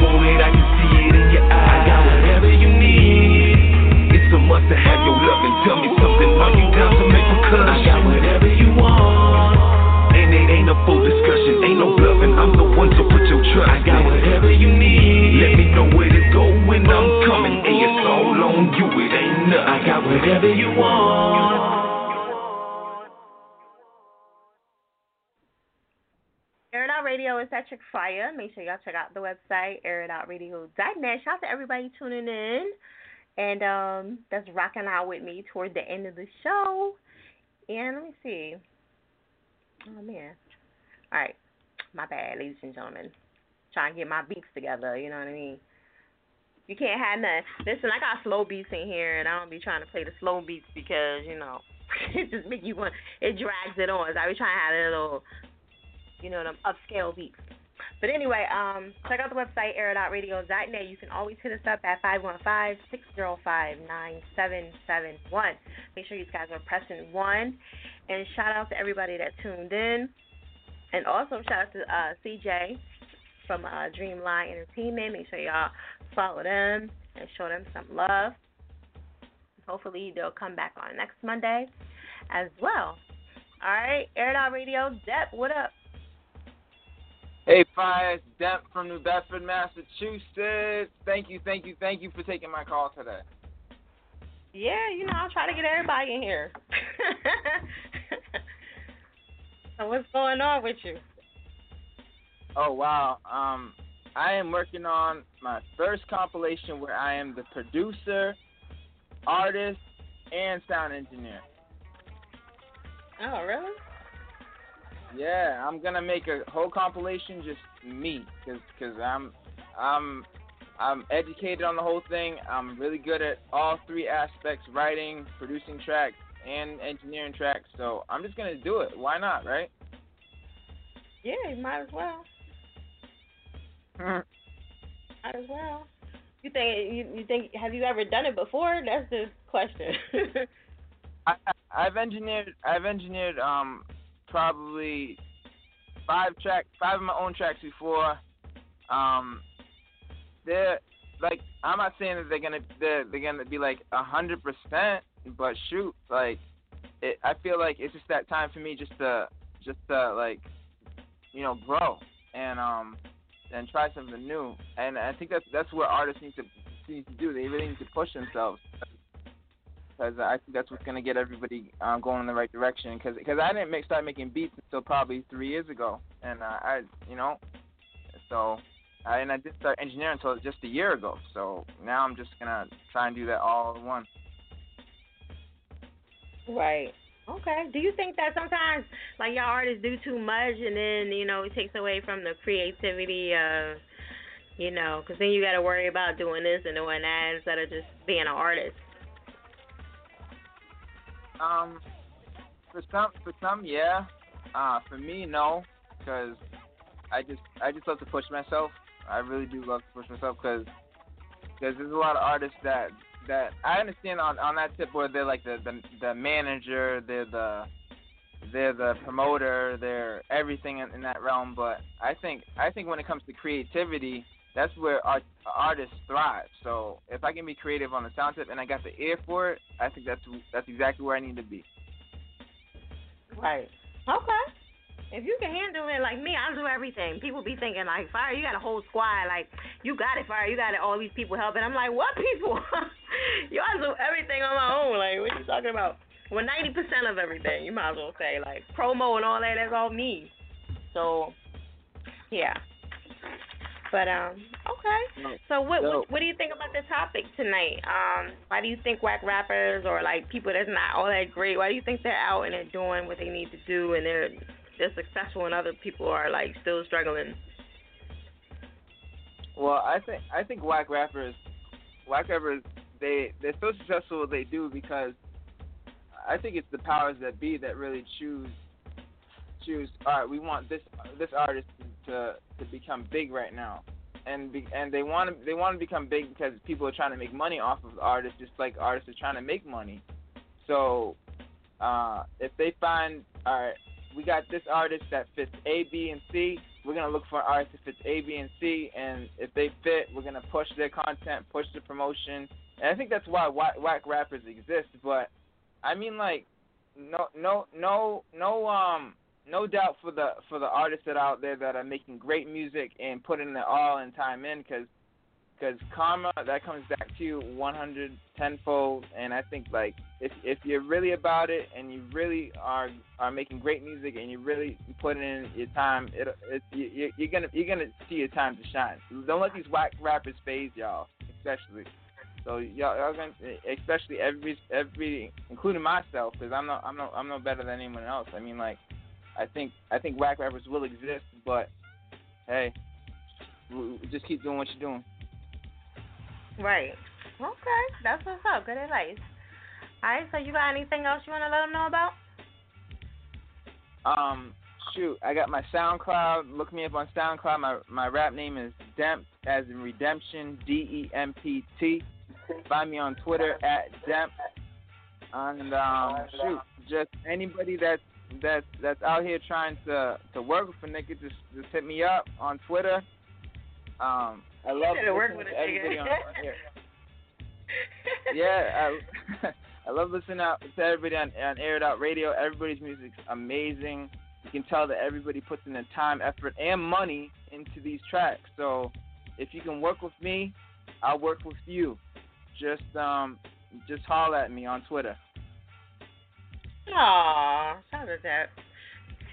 whatever you want. Air It Out Radio is at Chick Fire. Make sure y'all check out the website, airitoutradio.net. Shout out to everybody tuning in and um that's rocking out with me toward the end of the show. And let me see. Oh man. All right. My bad, ladies and gentlemen. Trying to get my beats together, you know what I mean? You can't have none. Listen, I got slow beats in here and I don't be trying to play the slow beats because, you know, [laughs] it just make you want it drags it on. So I be trying to have a little you know, them upscale beats. But anyway, um, check out the website, air.radio.net. You can always hit us up at 515-605-9771. Make sure you guys are pressing 1. And shout out to everybody that tuned in. And also shout out to uh, CJ from uh, Dreamline Entertainment. Make sure y'all follow them and show them some love. Hopefully they'll come back on next Monday as well. All right, Air It Out Radio, Depp, what up? Hey, Fire, it's Dempt from New Bedford, Massachusetts. Thank you, thank you, thank you for taking my call today. Yeah, you know, I'll try to get everybody in here. [laughs] so what's going on with you? Oh wow. Um I am working on my first compilation where I am the producer, artist, and sound engineer. Oh, really? Yeah, I'm gonna make a whole compilation just me, cause, cause I'm, I'm, I'm educated on the whole thing. I'm really good at all three aspects: writing, producing tracks, and engineering tracks. So I'm just gonna do it. Why not, right? Yeah, you might as well. As well. You think you, you think have you ever done it before? That's the question. [laughs] I, I've engineered, I've engineered um probably five track, five of my own tracks before. Um, they're like, I'm not saying that they're gonna they're, they're gonna be like a hundred percent, but shoot, like, it, I feel like it's just that time for me just to just to like, you know, grow and um and try something new. And I think that's that's what artists need to need to do. They really need to push themselves because I think that's what's going to get everybody um, going in the right direction. Because because I didn't make, start making beats until probably three years ago, and uh, I you know, so I, and I did start engineering until just a year ago. So now I'm just gonna try and do that all in one. Right. Okay. Do you think that sometimes, like y'all artists do too much, and then you know it takes away from the creativity of, you know, because then you got to worry about doing this and doing that instead of just being an artist. Um, for some, for some, yeah. Uh, for me, no, because I just, I just love to push myself. I really do love to push myself because, because there's a lot of artists that, that I understand on on that tip where they're like the the, the manager, they're the, they're the promoter, they're everything in, in that realm. But I think, I think when it comes to creativity, that's where art, artists thrive. So if I can be creative on the sound tip and I got the ear for it, I think that's that's exactly where I need to be. Right. Okay. If you can handle it like me, I'll do everything. People be thinking like, Fire, you got a whole squad. Like, you got it, Fire. You got it. All these people helping. I'm like, what people? [laughs] you I do everything on my own. Like, what you talking about? Well, 90% of everything, you might as well say. Like, promo and all that, that's all me. So, yeah. But um, okay. So what, what what do you think about the topic tonight? Um, why do you think whack rappers or like people that's not all that great? Why do you think they're out and they're doing what they need to do and they're they're successful and other people are like still struggling? Well, I think I think whack rappers, whack rappers, they they're so successful they do because I think it's the powers that be that really choose choose. All right, we want this this artist to to become big right now, and be, and they want to they want to become big because people are trying to make money off of artists, just like artists are trying to make money. So uh, if they find all right, we got this artist that fits A, B, and C. We're gonna look for an artist that fits A, B, and C, and if they fit, we're gonna push their content, push the promotion, and I think that's why whack, whack rappers exist. But I mean, like, no, no, no, no, um, no doubt for the for the artists that are out there that are making great music and putting it all in time in because because karma that comes back to you 100 tenfold. And I think like if if you're really about it and you really are are making great music and you really put in your time, it, it you, you're gonna you're gonna see your time to shine. Don't let these whack rappers phase y'all, especially. So y'all, y'all gonna, especially every every, including myself, because I'm no I'm no I'm no better than anyone else. I mean, like, I think I think whack rappers will exist, but hey, just keep doing what you're doing. Right. Okay, that's what's up. Good advice. All right, so you got anything else you want to let them know about? Um, shoot, I got my SoundCloud. Look me up on SoundCloud. My my rap name is Dempt, as in Redemption, D E M P T. Find me on Twitter at Dempt. And um, shoot, just anybody that's that's that's out here trying to to work a nigga, just just hit me up on Twitter. Um, I love to work listening with to everybody on [laughs] here. yeah, I, [laughs] I love listening out to everybody on, on Air It Out Radio. Everybody's music's amazing. You can tell that everybody puts in the time, effort, and money into these tracks. So if you can work with me, I'll work with you. Just um, just holler at me on Twitter. Aw, shout out that.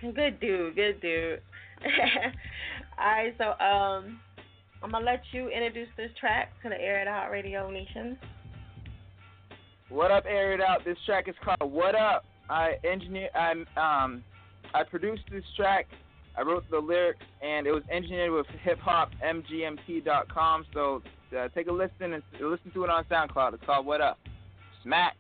Good dude, good dude. [laughs] All right, so um, I'm gonna let you introduce this track to the Air It Out Radio Nation. What up, Air It Out? This track is called What Up. I engineer, I um, I produced this track. I wrote the lyrics, and it was engineered with hiphopmgmt.com. So uh, take a listen and listen to it on SoundCloud. It's called What Up. Smack.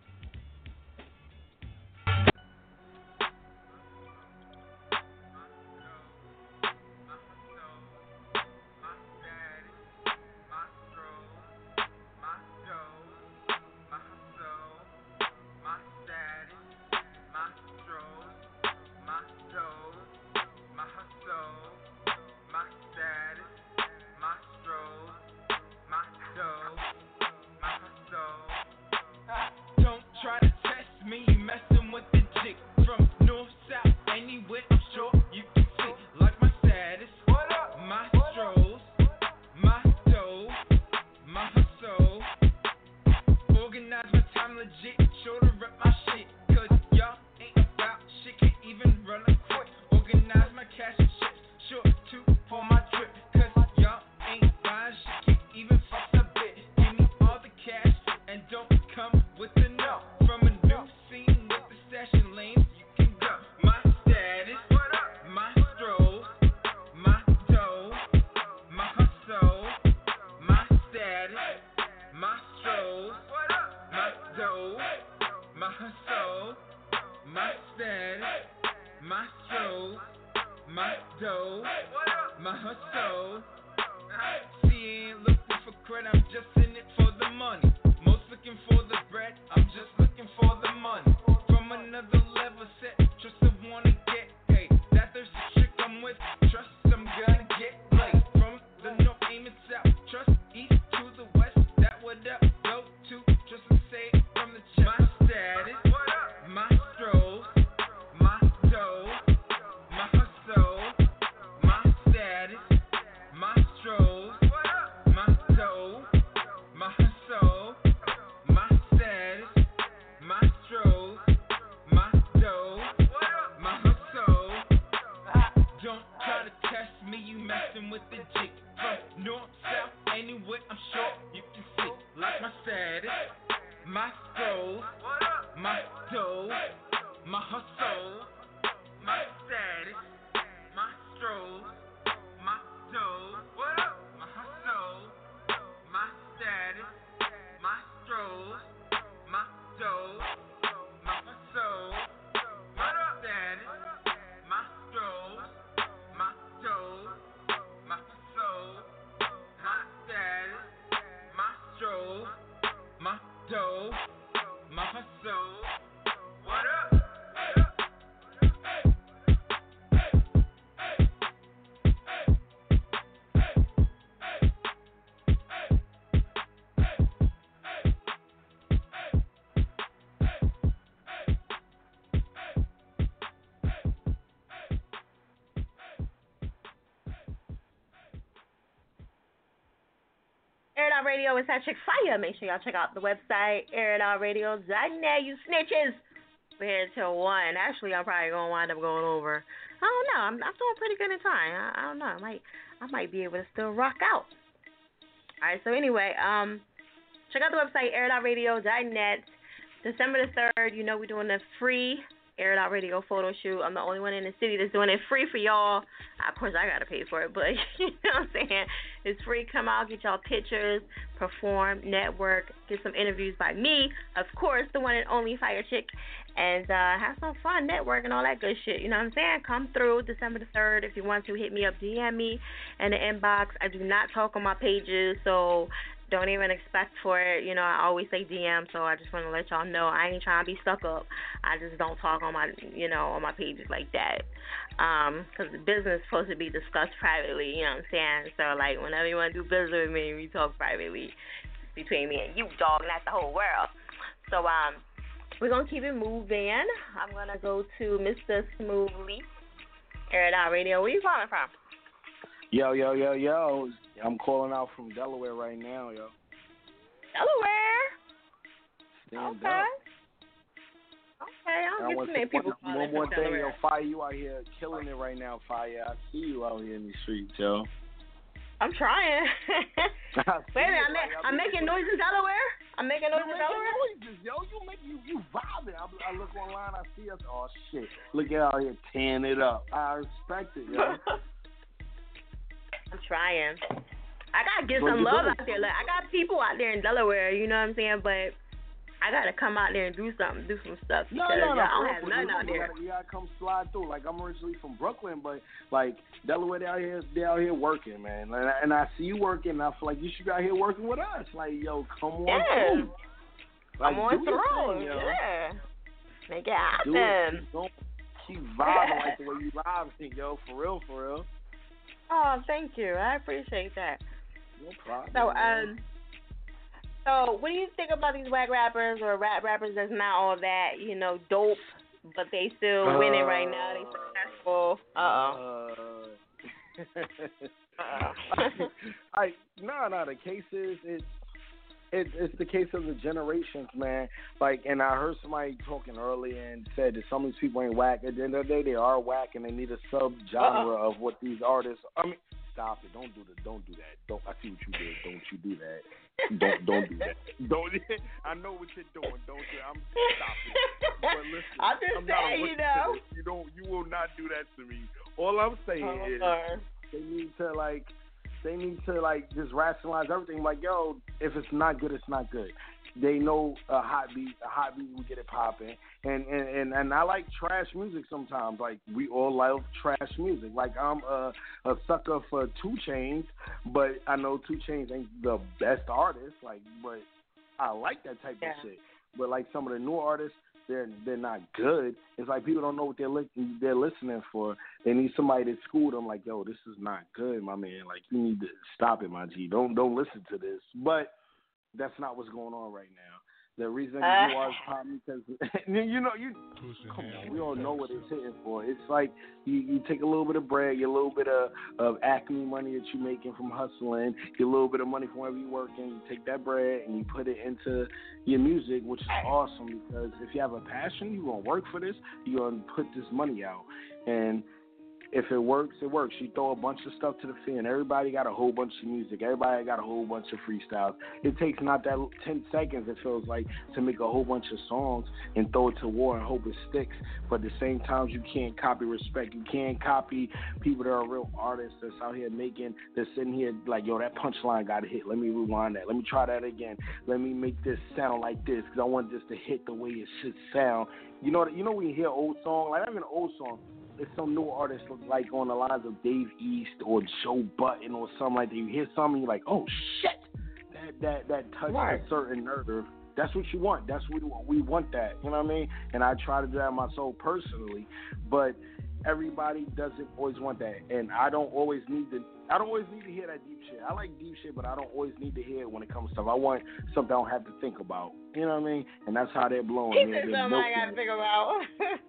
Radio is Chick Fire. Make sure y'all check out the website, airitoutradio.net. You snitches. We're here till 1. Actually, I'm probably going to wind up going over. I don't know. I'm, I'm doing pretty good in time. I, I don't know. I might, I might be able to still rock out. All right, so anyway, um, check out the website, airitoutradio.net. December the 3rd, you know we're doing a free Air Radio photo shoot. I'm the only one in the city that's doing it free for y'all. Of course, I gotta pay for it, but [laughs] you know what I'm saying? It's free. Come out, get y'all pictures, perform, network, get some interviews by me, of course, the one and only Fire Chick, and uh, have some fun, network, and all that good shit. You know what I'm saying? Come through December the 3rd. If you want to, hit me up, DM me in the inbox. I do not talk on my pages, so don't even expect for it. You know, I always say DM, so I just want to let y'all know I ain't trying to be stuck up. I just don't talk on my, you know, on my pages like that. Um, cause the business is supposed to be discussed privately. You know what I'm saying? So like, whenever you want to do business with me, we talk privately between me and you, dog, not the whole world. So um, we're gonna keep it moving. I'm gonna go to Mr. Smoove Leek, Air Radio. Where you calling from? Yo, yo, yo, yo. I'm calling out from Delaware right now, yo. Delaware. Stand okay. up. Okay, I don't get too many people one, calling one more thing, yo, Fire, you out here killing it right now, Fire. I see you out here in the streets, yo. I'm trying. [laughs] Wait a minute, I'm, like, I'm making noise in Delaware. I'm making noise in Delaware. noises, yo. You make you you vibing. I, I look online, I see us. Oh shit! Look at out here tearing it up. I respect it, yo. [laughs] I'm trying. I gotta get some love out there. Like I got people out there in Delaware, you know what I'm saying? But I gotta come out there and do something, do some stuff No, no, no. I don't have nothing out there. Gotta, you gotta come slide through. Like I'm originally from Brooklyn, but like Delaware, they out here, they out here working, man. And I, and I see you working. And I feel like you should be out here working with us. Like, yo, come on Yeah. through. Like, I'm on through. Yeah. Make it happen. Don't keep vibing like the [laughs] way you vibing, yo. For real, for real. Oh, thank you. I appreciate that. No problem. So, um, so what do you think about these whack rappers or rap rappers that's not all that, you know, dope, but they still winning right now? They successful. Uh oh. Uh, I no no the case is it's it, it's the case of the generations, man. Like, and I heard somebody talking earlier and said that some of these people ain't whack. At the end of the day, they are whack, and they need a sub genre uh-uh. of what these artists. I mean, stop it! Don't do the, don't do that. Don't. I see what you did. Don't you do that? Don't don't do that. [laughs] Don't. [laughs] I know what you're doing. Don't. do I'm stop it. But [laughs] listen, I'm just I'm not a saying, you know. You don't. You will not do that to me. All I'm saying Oh, is they need to like they need to like just rationalize everything. Like, yo, if it's not good, it's not good. They know a hot beat, a hot beat will get it popping. And and, and and I like trash music sometimes. Like we all love trash music. Like I'm a a sucker for 2 Chainz, but I know 2 Chainz ain't the best artist. Like, but I like that type Yeah. of shit. But like some of the new artists, they're they're not good. It's like people don't know what they're li- they're listening for. They need somebody to school them. Like, yo, this is not good, my man. Like, you need to stop it, my G. Don't don't listen to this. But that's not what's going on right now. The reason Uh. you are popping because you know you come on, we all know what it's hitting for. It's like you, you take a little bit of bread, get a little bit of, of acme money that you're making from hustling, get a little bit of money from wherever you're working, you take that bread and you put it into your music, which is awesome because if you have a passion, you're gonna work for this, you're gonna put this money out. And if it works, it works. You throw a bunch of stuff to the fan. Everybody got a whole bunch of music. Everybody got a whole bunch of freestyles. It takes not that ten seconds. It feels like to make a whole bunch of songs and throw it to war and hope it sticks. But at the same time, you can't copy respect. You can't copy people that are real artists that's out here making. That's sitting here like, yo, that punchline got hit. Let me rewind that. Let me try that again. Let me make this sound like this because I want this to hit the way it should sound. You know, you know we hear old song, like even an old song it's some new artist like on the lines of Dave East or Joe Budden or something like that. You hear something, you're like, oh shit, that that that touches Right. a certain nerve. That's what you want. That's what we want. We want that. You know what I mean? And I try to do that myself personally, but everybody doesn't always want that. And I don't always need to I don't always need to hear that deep shit. I like deep shit, but I don't always need to hear it when it comes to stuff. I want something I don't have to think about. You know what I mean? And that's how they're blowing. He They're- something I gotta it. think about. [laughs]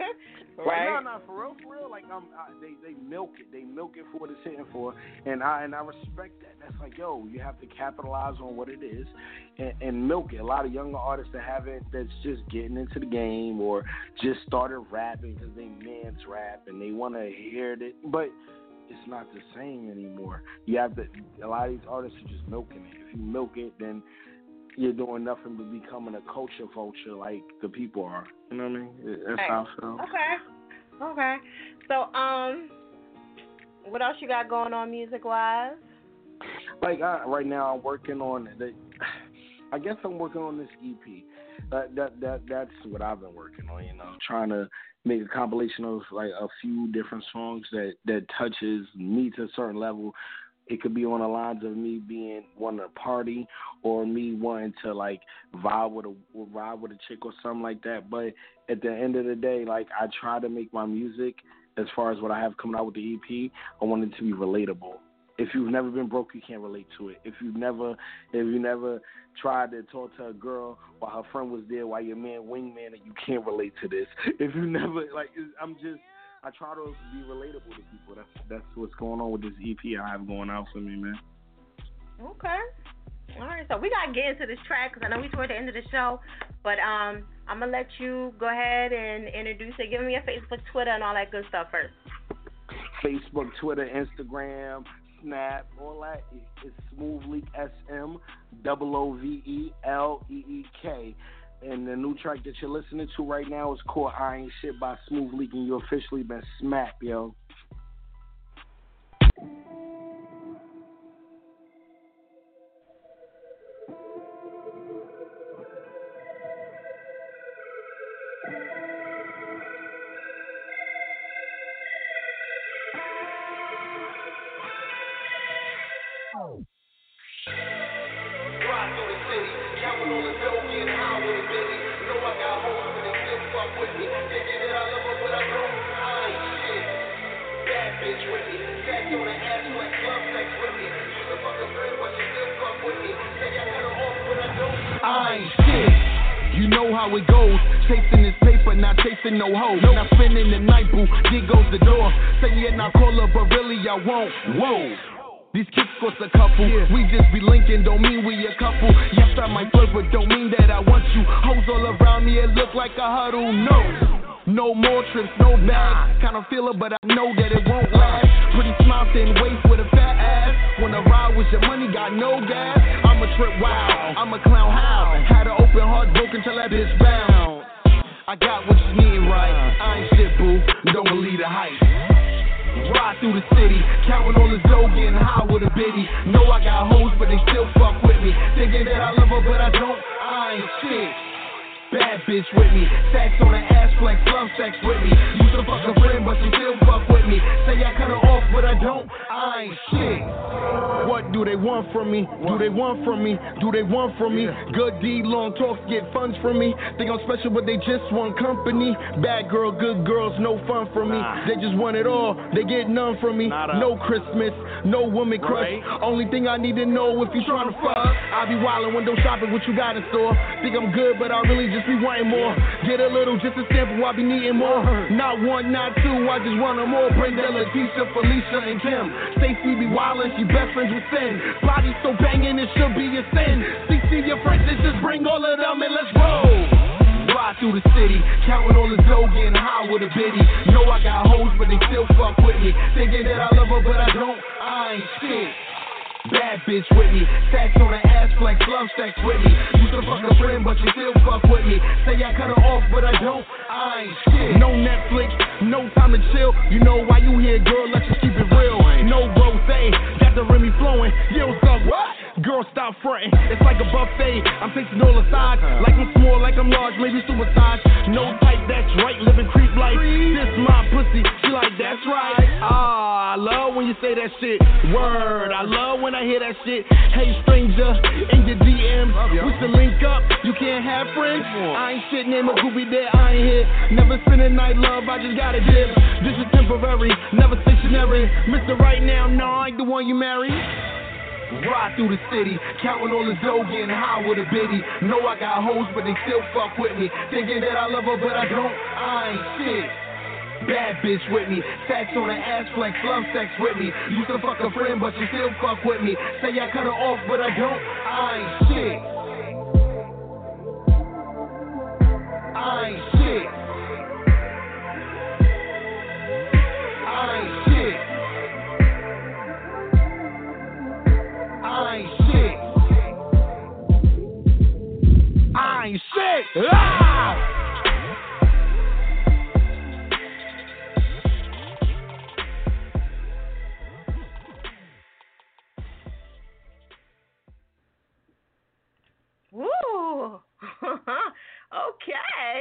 Like, right? no, no, for real, for real. Like, um, I, they they milk it. They milk it for what it's hitting for, and I and I respect that. That's like, yo, you have to capitalize on what it is, and, and milk it. A lot of younger artists that haven't, that's just getting into the game or just started rapping because they man's rap and they want to hear it, but it's not the same anymore. You have to. A lot of these artists are just milking it. If you milk it, then you're doing nothing but becoming a culture vulture like the people are. You know what I mean? That's Hey. how I feel. Okay. Okay. So, um, what else you got going on music wise? Like I, right now, I'm working on the. I guess I'm working on this EP. That that that that's what I've been working on. You know, trying to make a compilation of like a few different songs that that touches me to a certain level. It could be on the lines of me being wanting to party or me wanting to like vibe with a vibe with a chick or something like that. But at the end of the day, like I try to make my music as far as what I have coming out with the EP, I want it to be relatable. If you've never been broke, you can't relate to it. If you've never, if you never tried to talk to a girl while her friend was there, while your man wingman, you can't relate to this. [laughs] If you never, like, I'm just, I try to be relatable to people. That's that's what's going on with this EP I have going out for me, man. Okay. All right. So we gotta get into this track because I know we toward the end of the show, but um, I'm gonna let you go ahead and introduce it. Give me your Facebook, Twitter, and all that good stuff first. Facebook, Twitter, Instagram, Snap, all that. It's Smoove Leek S M, double O V E L E E K. And the new track that you're listening to right now is called I Ain't Shit by Smoove Leek, and you officially been smacked, yo. Girls, no fun for me. They just want it all, they get none from me. No Christmas, no woman crush. Only thing I need to know if you tryna fuck. I be wildin' window shopping, what you got in store? Think I'm good, but I really just be wanting more. Get a little, just a sample, I be needing more. Not one, not two, I just want want 'em more. Brenda, Leticia, Felicia, and Kim. Stacy be wildin', she best friends with Sin. Body so banging, it should be a sin. CC your friends, and just bring all of them and let's roll. Through the city, counting all the dough, getting high with a biddy. Know I got hoes, but they still fuck with me. Thinking that I love her, but I don't. I ain't shit. Bad bitch with me, sex on the ass flex, love sex with me. Used to fuck a friend, but you still fuck with me. Say I cut her off, but I don't. I ain't shit. No Netflix, no time to chill. You know why you here, girl? Let's just keep it real. No rose, got the Remy flowing. Yo, suck what? Girl, stop fronting. It's like a buffet. I'm tasting all the sides. Like I'm small, like I'm large, maybe suicide. No type, that's right. Living creep life. This my pussy. She like, that's right. Ah, I love when you say that shit. Word. I love when I hear that shit. Hey, stranger, in your DMs. We should link up. You can't have friends. I ain't shit, name a groupie there. I ain't here. Never spend a night, love. I just gotta dip. This is temporary, never stationary. Mr. Right now, no, I ain't the one you marry. Ride through the city, counting all the dough, getting high with a biddy. Know I got hoes, but they still fuck with me. Thinking that I love her, but I don't. I ain't shit. Bad bitch with me, sex on the ass flex, love sex with me. Used to fuck a friend, but she still fuck with me. Say I cut her off, but I don't. I ain't shit. [laughs] okay.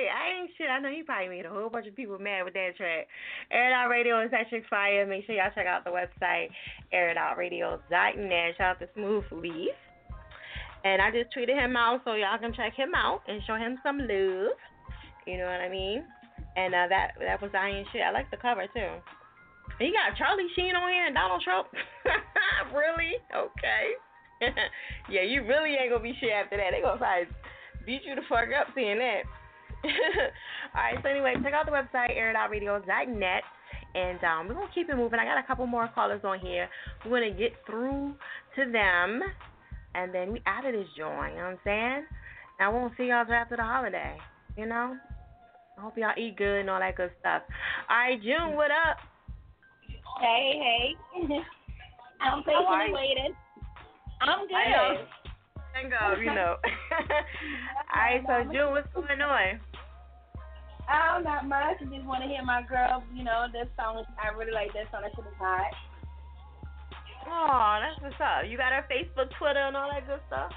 I ain't shit. I know he probably made a whole bunch of people mad with that track. Air It Out Radio is that chick fire. Make sure y'all check out the website, airitoutradio.net. Shout out to Smoove Leek. And I just tweeted him out so y'all can check him out and show him some love. You know what I mean? And uh, that that was I Ain't Shit. I like the cover too. You got Charlie Sheen on here and Donald Trump. [laughs] really? Okay. [laughs] yeah, you really ain't gonna be shit after that. They gonna probably beat you the fuck up seeing that. [laughs] Alright, so anyway, check out the website, airitoutradio.net. And um, we're gonna keep it moving. I got a couple more callers on here. We're gonna get through to them and then we out of this joint, you know what I'm saying? And I won't see y'all till after the holiday, you know? I hope y'all eat good and all that good stuff. Alright, June, what up? Hey, hey. [laughs] I'm patiently waiting. I'm good. I know. Thank God, you know. [laughs] Alright, so June, what's going on? Oh, not much. I just want to hear my girl, you know, this song. I really like this song. That shit is hot. Oh, that's what's up. You got her Facebook, Twitter, and all that good stuff?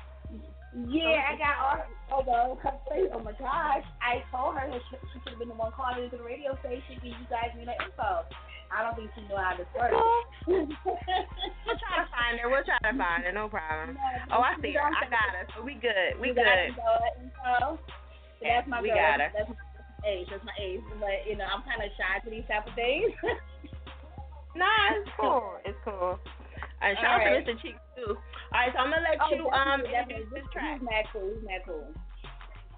Yeah, I got all oh well, oh my gosh. I told her that she, she should have been the one calling into the radio station give you guys me the info. I don't think she knew how this works. we'll try to find her. We'll try to find her. No problem. oh, I see her. I got her. So we good. We got good. the info. So that's my we girl. got her. That's my age. That's my age. But you know, I'm kind of shy to these type of things. [laughs] Nah, it's cool. It's cool. All right, shout out Alright. to Mr. Cheeks too. All right, so I'm gonna let Oh, you um definitely, introduce this track. He's mad cool. He's mad cool.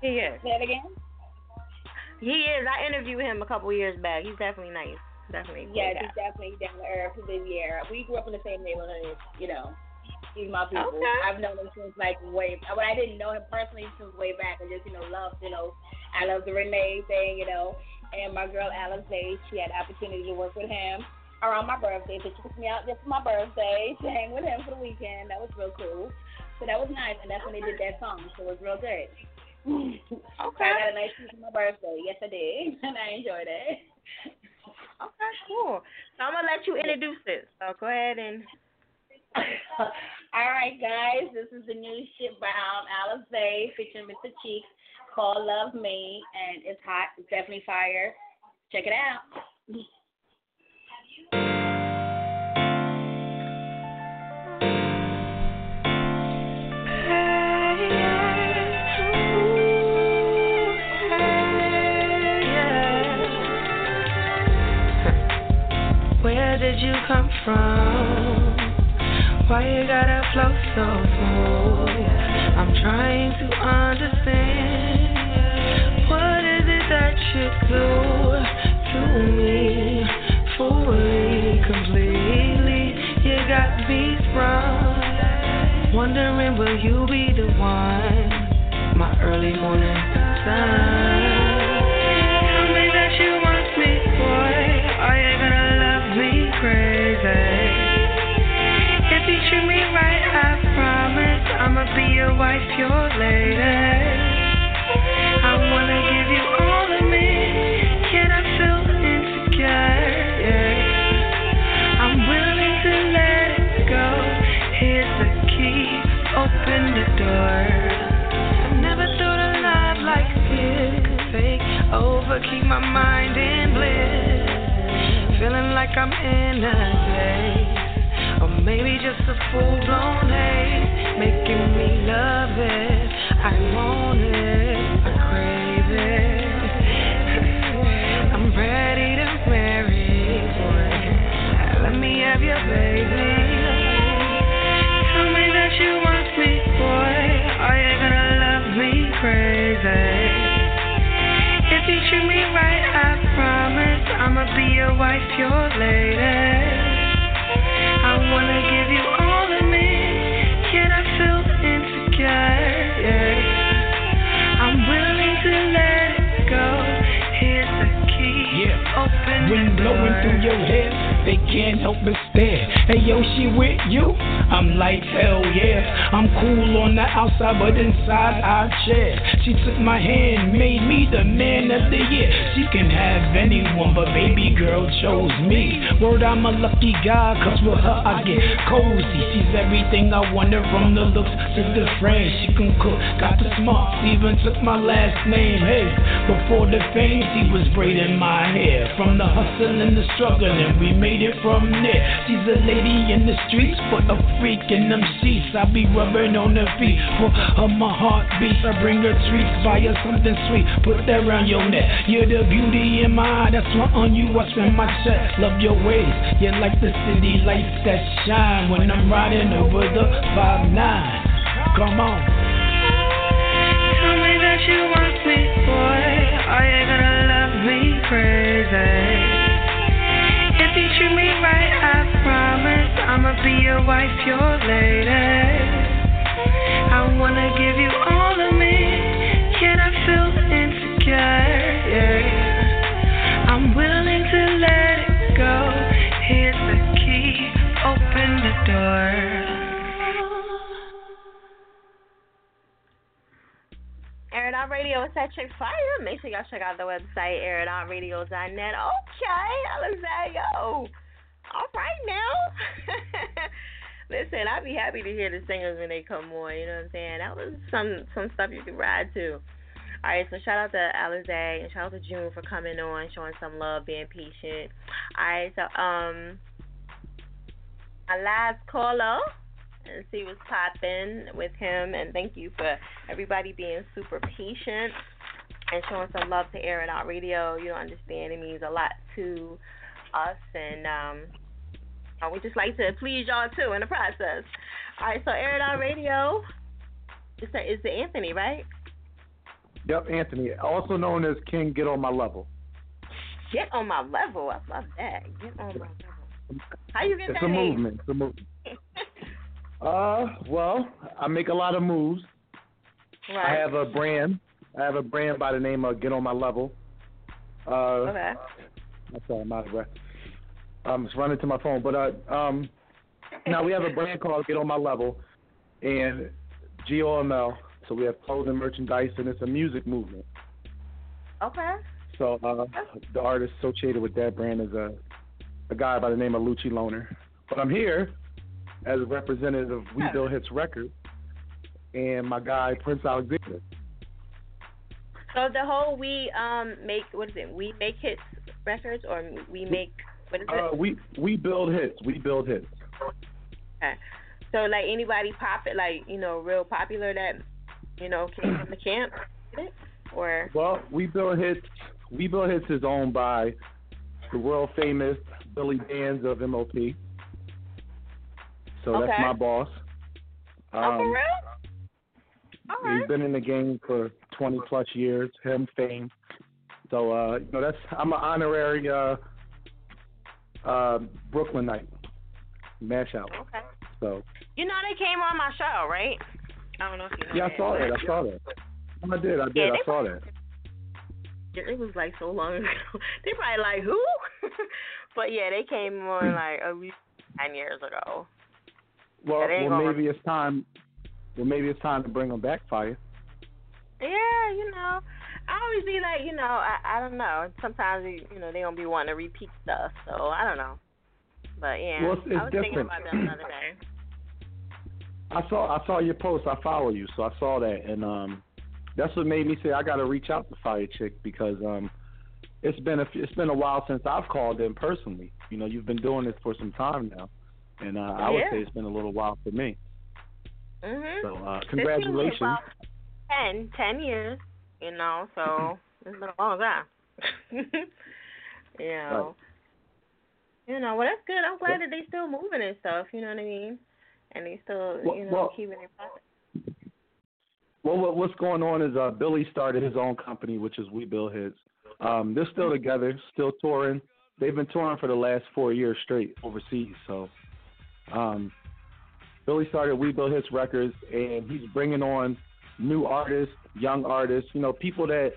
He is. Say it again. He is. I interviewed him a couple years back. He's definitely nice. Definitely. cool Yeah, guy. he's definitely down to earth. He's in the air. We grew up in the same neighborhood. You know, he's my people. Okay. I've known him since like way. But I didn't know him personally since way back. I just you know loved you know. I love the Renee thing. You know, and my girl Alice Day. She had the opportunity to work with him around my birthday. So she took me out just for my birthday [laughs] to hang with him for the weekend. That was real cool. So that was nice, and that's when they did that song. So it was real good. [laughs] Okay. I got a nice piece for my birthday. Yes, I did, [laughs] and I enjoyed it. Okay, cool. So I'm gonna let you introduce it. So go ahead and. All right, guys, this is the new shit by um, Alice Bay featuring Mr. Cheeks called Love Me, and it's hot. It's definitely fire. Check it out. Understand. What is it that you do to me? Fully, completely, you got me sprung. Wondering will you be the one? My early morning sun. Tell me that you want me, boy. Are you gonna love me crazy? If you treat me right, I promise I'ma be your wife, your lady. I wanna give you all the door. I never thought a love like this. Take over, keep my mind in bliss. Feeling like I'm in a place, or maybe just a full blown haze, making me love it. I want it, I crave it. I'm ready to marry. Let me have baby. Tell me that you be your wife, your lady. I wanna give you all of me, yet I feel insecure. Yeah. I'm willing to let it go. Here's the key. Yeah. Open Wind the blowing through your hair, they can't help but stare. Hey yo, she with you? I'm like hell yeah. I'm cool on the outside, but inside I share. She took my hand, made me the man of the year. She can have anyone, but baby girl chose me. Word, I'm a lucky guy, cause with her I get cozy. She's everything I wanted from the looks to the frame. She can cook, got the smarts, even took my last name. Hey, before the fame, she was braiding my hair. From the hustle and the struggle, and we made it from there. She's a lady in the streets, but a freak in them sheets. I be rubbing on her feet for her my heart beats. I bring her treats, buy her something sweet, put that around your neck. You're the beauty in my eye, that's why on you I spend my check. Love your ways, you're like the city lights that shine when I'm riding over the 5 9 Come on. Tell me that you want me, boy. Are you gonna love me crazy? If you treat me right, I promise I'ma be your wife, your lady. I wanna give you all of me, feel Radio is at Chick Fire. Make sure y'all check out the website, airitoutradio.net. Okay, Alexander. All right now. [laughs] Listen, I'd be happy to hear the singers when they come on. You know what I'm saying? That was some some stuff you could ride to. All right, so shout out to Alizé and shout out to June for coming on, showing some love, being patient. All right, so um, our last caller and see what's popping with him. And thank you for everybody being super patient and showing some love to Air It Out Radio. You don't understand, it means a lot to us, and um, we just like to please y'all too in the process. All right, so Air It Out Radio is the Anthony, right? Yep, Anthony, also known as King Get on My Level. Get on my level. I love that. Get on my level. How you get It's that a name? movement. It's a movement. [laughs] Uh, well, I make a lot of moves. Right. I have a brand. I have a brand by the name of Get on My Level. Uh, Okay. I'm sorry, I'm out of breath. I'm just running to my phone, but uh, um, now we have a brand called Get on My Level, and GOML. So we have clothing, merchandise, and it's a music movement. Okay. So uh, the artist associated with that brand is a a guy by the name of Lucci Loner. But I'm here as a representative of We Build Hits Records and my guy Prince Alexander. So the whole we um make what is it? We make hits records or we make what is it? Uh, we we build hits. We build hits. Okay. So like anybody pop it like you know real popular that you know came from the camp, or Well, We Build Hits. We Build Hits is owned by the world famous Billy Danze of MOP. So that's my boss. oh for Um, real? All right. He's been in the game for 20 plus years. Him fame. So uh, you know that's I'm an honorary uh, uh, Brooklynite. Mash out. Okay. So You know they came on my show, right? I don't know if you know. yeah, I saw that. I saw that. I did. I did. Yeah, I saw that. It was like so long ago. [laughs] they probably like who? [laughs] but yeah, they came on hmm. like at least nine years ago. Well, That ain't well, maybe it's time. Well, maybe it's time to bring them back, fire. Yeah, you know, I always be like, you know, I I don't know. Sometimes you know they don't be wanting to repeat stuff, so I don't know. But yeah, Well, I was thinking about that the other day. I saw I saw your post. I follow you, so I saw that, and um, that's what made me say I got to reach out to Fire Chick because um, it's been a f- it's been a while since I've called in personally. You know, you've been doing this for some time now, and uh, I would say it's been a little while for me. Mhm. So uh, 15 congratulations. Ten, ten years, you know, so [laughs] it's been a long time. [laughs] you know. You know, well that's good. I'm glad that they still moving and stuff, you know what I mean? And he's still, Well- you know, well- keeping it process. Well, what, what's going on is uh, Billy started his own company, which is We Build Hits. Um, they're still together, still touring. they've been touring for the last four years straight overseas. So, um, Billy started We Build Hits Records, and he's bringing on new artists, young artists, you know, people that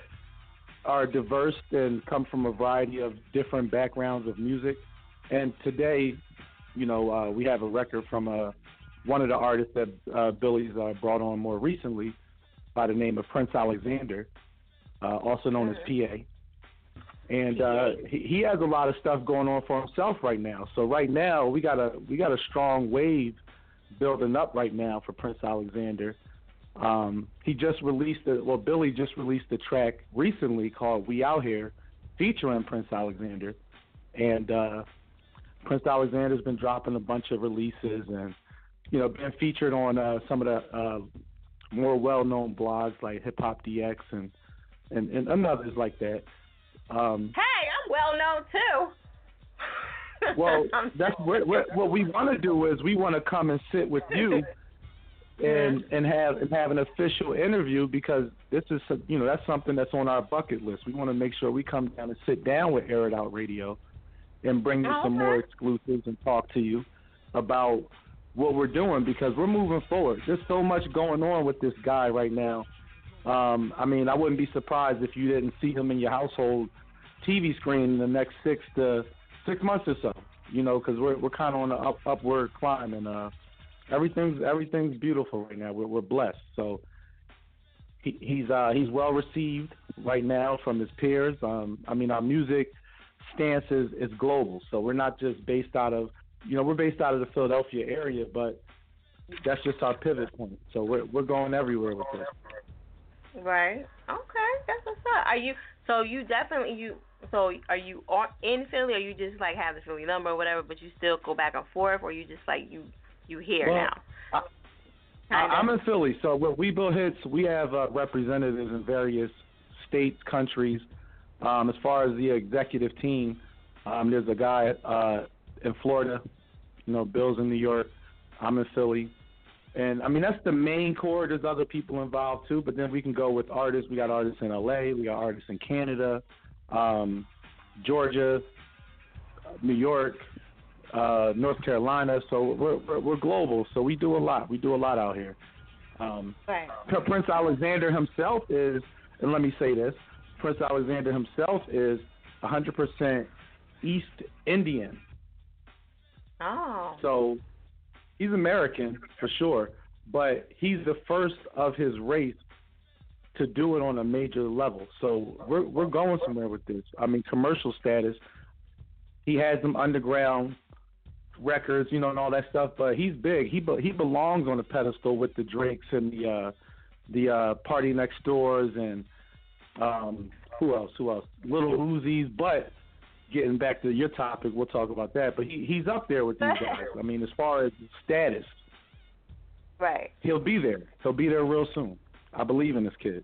are diverse and come from a variety of different backgrounds of music. And today, you know, uh, we have a record from uh, one of the artists that uh, Billy's uh, brought on more recently by the name of Prince Alexander, uh, also known as PA. And uh, he, he has a lot of stuff going on for himself right now. So right now we got a we got a strong wave building up right now for Prince Alexander. Um, he just released a, well Billy just released a track recently called "We Out Here," featuring Prince Alexander, and uh, Prince Alexander's been dropping a bunch of releases and you know been featured on uh, some of the uh, more well-known blogs like HipHopDX and, and and others like that. Um, Hey, I'm [laughs] well known too. well, that's what, what what we want to do is we want to come and sit with you [laughs] and and have and have an official interview because this is you know that's something that's on our bucket list. We want to make sure we come down and sit down with Air It Out Radio and bring you some more exclusives and talk to you about what we're doing because we're moving forward. There's so much going on with this guy right now. Um, I mean, I wouldn't be surprised if you didn't see him in your household TV screen in the next six to six months or so. You know, because we're we're kind of on an up, upward climb, and uh, everything's everything's beautiful right now. We're we're blessed. So he, he's uh, he's well received right now from his peers. Um, I mean, our music stance is, is global, so we're not just based out of you know we're based out of the Philadelphia area, but that's just our pivot point. So we're we're going everywhere with this. Right. Okay, that's what's up. Are you? So you definitely you. So are you on in Philly, or you just like have the Philly number or whatever, but you still go back and forth, or you just like you you here Well, now? I, I'm in Philly, so with We Build Hits, we have uh, representatives in various states, countries. Um, as far as the executive team, um, there's a guy uh, in Florida, you know, Bill's in New York, I'm in Philly. And I mean that's the main core. There's other people involved too, but then we can go with artists. We got artists in LA, we got artists in Canada, um, Georgia, New York, uh, North Carolina. So we're, we're we're global. So we do a lot. We do a lot out here. Um, Right. Prince Alexander himself is, and let me say this: Prince Alexander himself is 100% East Indian. Oh. So he's American for sure, but he's the first of his race to do it on a major level. So we're we're going somewhere with this. I mean, commercial status. He has some underground records, you know, and all that stuff. But he's big. He be, he belongs on a pedestal with the Drakes and the uh, the uh, PartyNextDoors and um, who else? Who else? Little Uzis. But getting back to your topic, we'll talk about that. But he he's up there with these guys. [laughs] I mean, as far as status, Right. he'll be there. He'll be there real soon. I believe in this kid.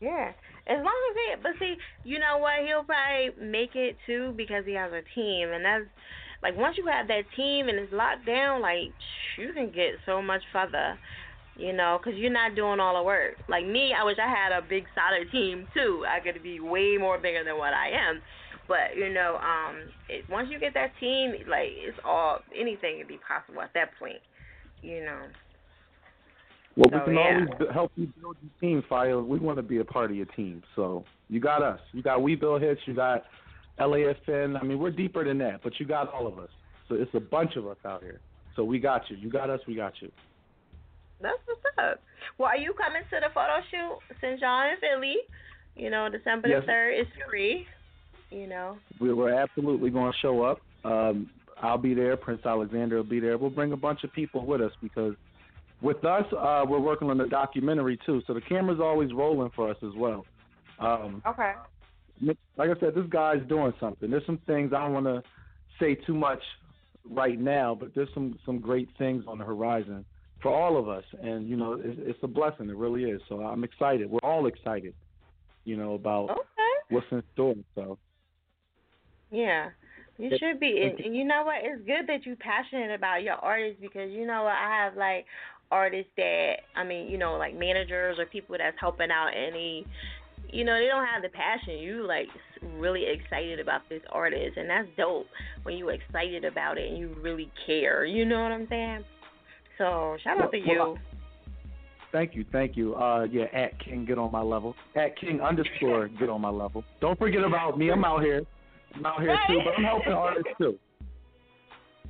Yeah. As long as he, but see, you know what? He'll probably make it too because he has a team, and that's like once you have that team and it's locked down, like you can get so much further. You know, because you're not doing all the work. Like me, I wish I had a big solid team too. I could be way more bigger than what I am. But you know, um, it, once you get that team, like it's all anything can be possible at that point. You know. Well, we So, can yeah. always help you build your team, Fire. We want to be a part of your team. So you got us. You got We Build Hits. You got LAFN. I mean, we're deeper than that, but you got all of us. So it's a bunch of us out here. So we got you. You got us. We got you. That's what's up. Well, are you coming to the photo shoot since y'all in Philly? You know, December Yes. the third is free. You know. We- We're absolutely going to show up. Um, I'll be there. Prince Alexander will be there. We'll bring a bunch of people with us because with us, uh, we're working on the documentary too. So the camera's always rolling for us as well. Um, Okay. like I said, this guy's doing something. There's some things I don't want to say too much right now, but there's some some great things on the horizon for all of us, and you know, it's, it's a blessing. It really is. So I'm excited. We're all excited, you know, about Okay. what's in store. So Yeah. You should be, and, and you know what? It's good that you're passionate about your artists because you know what? I have like artists that I mean, you know, like managers or people that's helping out any you know they don't have the passion. You like really excited about this artist, and that's dope when you excited about it and you really care. You know what I'm saying? So shout out to you. Well, Thank you, thank you. Uh, yeah, at King, get on my level. At King underscore, get on my level. Don't forget about me. I'm out here. I'm out here too, but I'm helping artists too.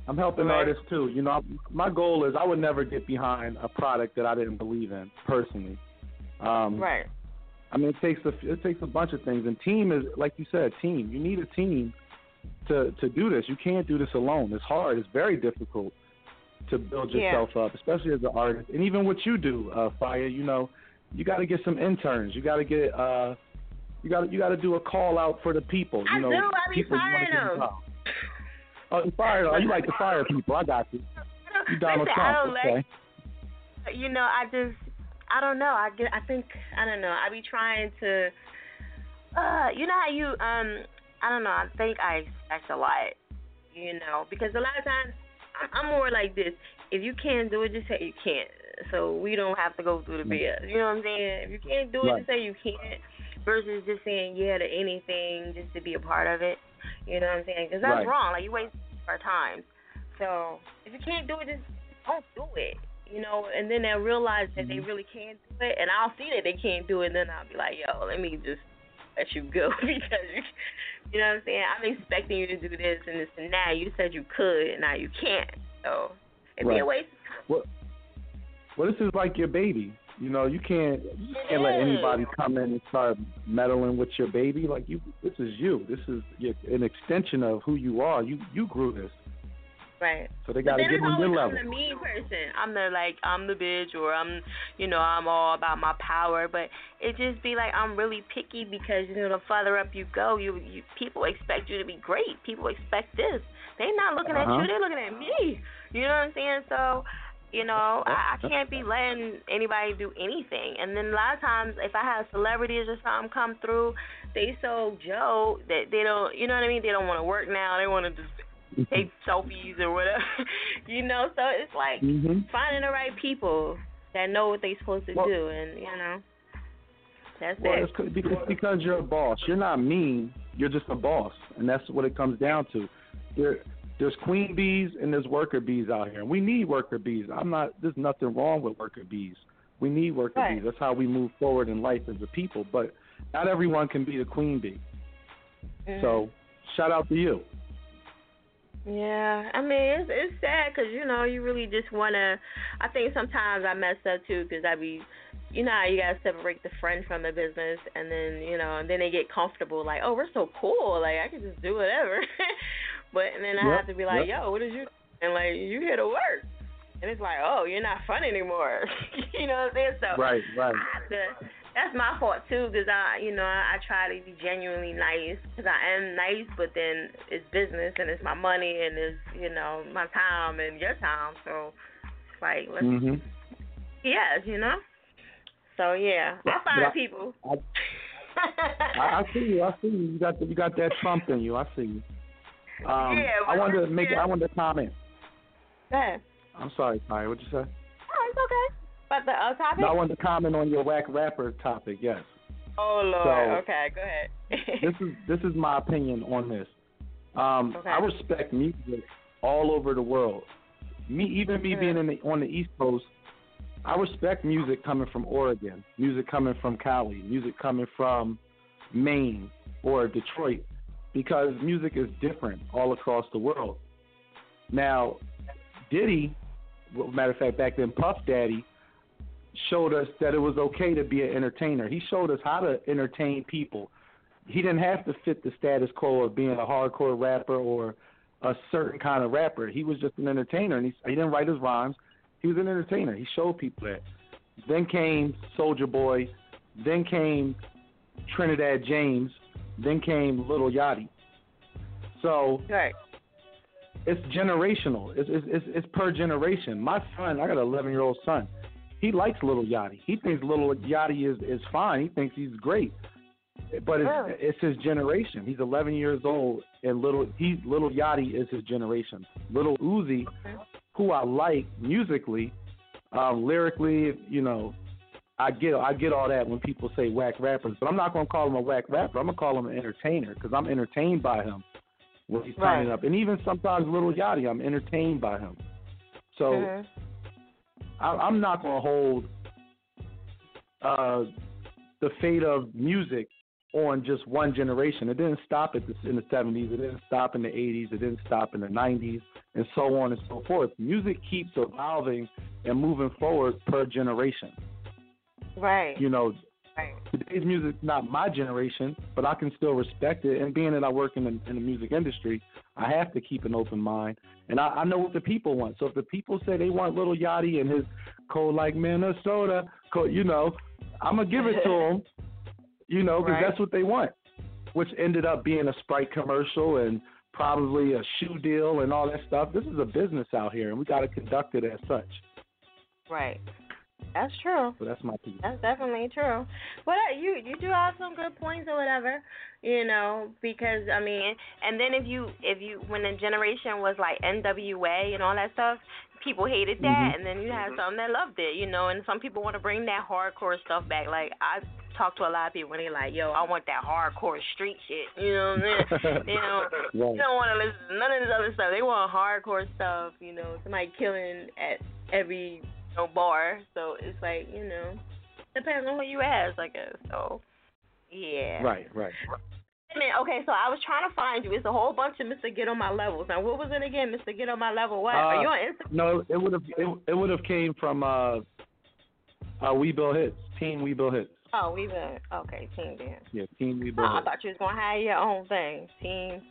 I'm helping Right. artists too. You know, my goal is I would never get behind a product that I didn't believe in personally. Um, right. I mean, it takes a it takes a bunch of things, and team is like you said, team. You need a team to to do this. You can't do this alone. It's hard. It's very difficult to build Yeah. yourself up, especially as an artist. And even what you do, uh, Fire. You know, you got to get some interns. You got to get uh, you got to you got to do a call out for the people. You I know, do. I be people you wanna firing them. involved. Oh, you fire. Oh, you like to fire people. I got you. You [laughs] Donald Listen, Trump. don't okay. like- you know, I just, I don't know. I get, I think, I don't know. I be trying to, uh, you know how you, um, I don't know. I think I expect a lot, you know, because a lot of times I'm, I'm more like this. If you can't do it, just say you can't. So we don't have to go through the BS. You know what I'm saying? If you can't do it, Right. just say you can't. Versus just saying yeah to anything just to be a part of it. You know what I'm saying? Because that's Right. wrong. Like you waste our time. So if you can't do it, just don't do it. You know, and then they'll realize that they mm-hmm. really can't do it, and I'll see that they can't do it, and then I'll be like, yo, let me just let you go [laughs] because you, you know what I'm saying. I'm expecting you to do this and this and that. You said you could, and now you can't. So it'd be a Right. waste. Well, well, this is like your baby. You know, you can't you can't let anybody come in and start meddling with your baby. Like you, this is you. This is your, an extension of who you are. You you grew this, Right. so they got to it's them your level. I'm the mean person. I'm the like I'm the bitch or I'm you know, I'm all about my power. But it just be like I'm really picky because you know the further up you go, you, you people expect you to be great. People expect this. They're not looking at Uh-huh. you, they're looking at me. You know what I'm saying? So you know, I, I can't be letting anybody do anything. And then a lot of times, if I have celebrities or something come through, they so Joe that they don't, you know what I mean? They don't want to work now. They want to just [laughs] take selfies or whatever. [laughs] you know, so it's like Mhm. finding the right people that know what they're supposed to Well- do, and you know, that's Well, it. it's because, because you're a boss. You're not mean. You're just a boss, and that's what it comes down to. There, there's queen bees and there's worker bees out here, and we need worker bees. I'm not. There's nothing wrong with worker bees. We need worker Right. bees. That's how we move forward in life as a people. But not everyone can be the queen bee. Mhm. So, shout out to you. Yeah, I mean it's it's sad because you know you really just wanna. I think sometimes I mess up too because I be, you know, you gotta separate the friend from the business, and then you know, and then they get comfortable like, oh, we're so cool, like I can just do whatever. [laughs] but and then I Yep, have to be like, yep. yo, what did you? And like you here to work, and it's like, oh, you're not fun anymore. [laughs] you know what I'm saying? So Right, right. I to, that's my fault too, because I, you know, I, I try to be genuinely nice, because I am nice, but then it's business and it's my money and it's, you know, my time and your time, so it's like let's, Mhm. yes, you know. So yeah, I find I- people. I, I see you. I see you. You got the, you got that Trump in you. I see you. Um, Yeah, I wanted to make. I wanted to comment. Go. I'm sorry, Ty. What'd you say? Oh, it's okay. But the uh, topic? No, I wanted to comment on your whack rapper topic. Yes. oh Lord. So- okay, go ahead. [laughs] this is this is my opinion on this. Um, Okay. I respect music all over the world. Me, even me being in the, on the East Coast, I respect music coming from Oregon, music coming from Cali, music coming from Maine or Detroit, because music is different all across the world. Now, Diddy, well, matter of fact, back then Puff Daddy showed us that it was okay to be an entertainer. He showed us how to entertain people. He didn't have to fit the status quo of being a hardcore rapper or a certain kind of rapper. He was just an entertainer, and he, he didn't write his rhymes. He was an entertainer. He showed people that. Then came Soulja Boy. Then came Trinidad James. Then came Lil Yachty. So right. it's generational. It's, it's it's it's per generation. My son, I got an 11 year old son. He likes Lil Yachty. He thinks Lil Yachty is is fine. He thinks he's great. But it's, Really? it's his generation. He's 11 years old, and little he Little Yachty is his generation. Little Uzi, who I like musically, um, lyrically, you know, I get I get all that when people say whack rappers, but I'm not gonna call him a whack rapper. I'm gonna call him an entertainer because I'm entertained by him when he's turning Right. up, and even sometimes Lil Yachty, I'm entertained by him. So Mhm. I, I'm not gonna hold uh, the fate of music on just one generation. It didn't stop at the, in the 70s. It didn't stop in the 80s. It didn't stop in the 90s, and so on and so forth. Music keeps evolving and moving forward per generation. Right. You know, Right. today's music's not my generation, but I can still respect it. And being that I work in the, in the music industry, I have to keep an open mind. And I, I know what the people want. So if the people say they want Lil Yachty and his cold like Minnesota, cold, you know, I'm gonna give it to [laughs] them. You know, because Right. that's what they want. Which ended up being a Sprite commercial and probably a shoe deal and all that stuff. This is a business out here, and we got to conduct it as such. Right. That's true. So that's my piece. That's definitely true. But uh, you you do have some good points or whatever, you know, because I mean, and then if you if you when the generation was like NWA and all that stuff, people hated that, Mhm. and then you had some that loved it, you know, and some people want to bring that hardcore stuff back. Like I talk to a lot of people and they're like, yo, I want that hardcore street shit, you know what I'm saying? [laughs] you know, they Right. don't want to listen to none of this other stuff. They want hardcore stuff, you know, somebody killing at every know, bar. So it's like, you know, depends on who you ask, I guess. So, yeah. Right, right. I mean, okay, so I was trying to find you. It's a whole bunch of Mr. Get on My Levels. Now, what was it again? Mr. Get on My Level. What? Are Uh, you on Instagram? No, it would have it, it would have came from uh, uh, We Build Hits, Team We Build Hits. Oh, we been okay. Team Dance. Yeah, Team We Bill Oh, I thought you was gonna have your own thing. Team.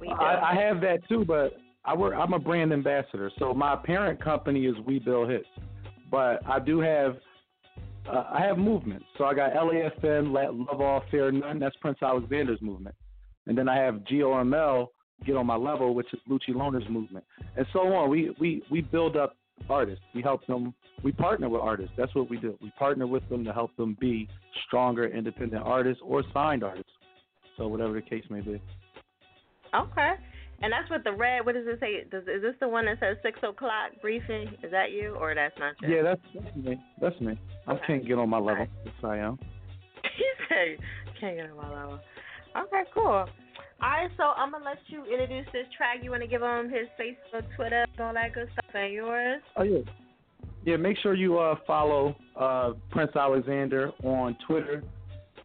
We Bill. I, I have that too, but I work. I'm a brand ambassador, so my parent company is We Build Hits, but I do have. Uh, I have movements, so I got LAFN, Let Love All Fear None. That's Prince Alexander's movement, and then I have GOML, Get on My Level, which is Lucci Loner's movement, and so on. We we we build up artists. We help them. We partner with artists. That's what we do. We partner with them to help them be stronger, independent artists or signed artists. So whatever the case may be. Okay. And that's with the red. What does it say? Does, is this the one that says six o'clock briefing? Is that you, or that's not you? Yeah, that's, that's me. That's me. I can't get on my level. Yes, I am. he said, "Can't get on my level." Okay, cool. All right, so I'm gonna let you introduce this track. You want to give him his Facebook, Twitter, all that good stuff, and yours. Oh yeah. Yeah, make sure you uh, follow uh, Prince Alexander on Twitter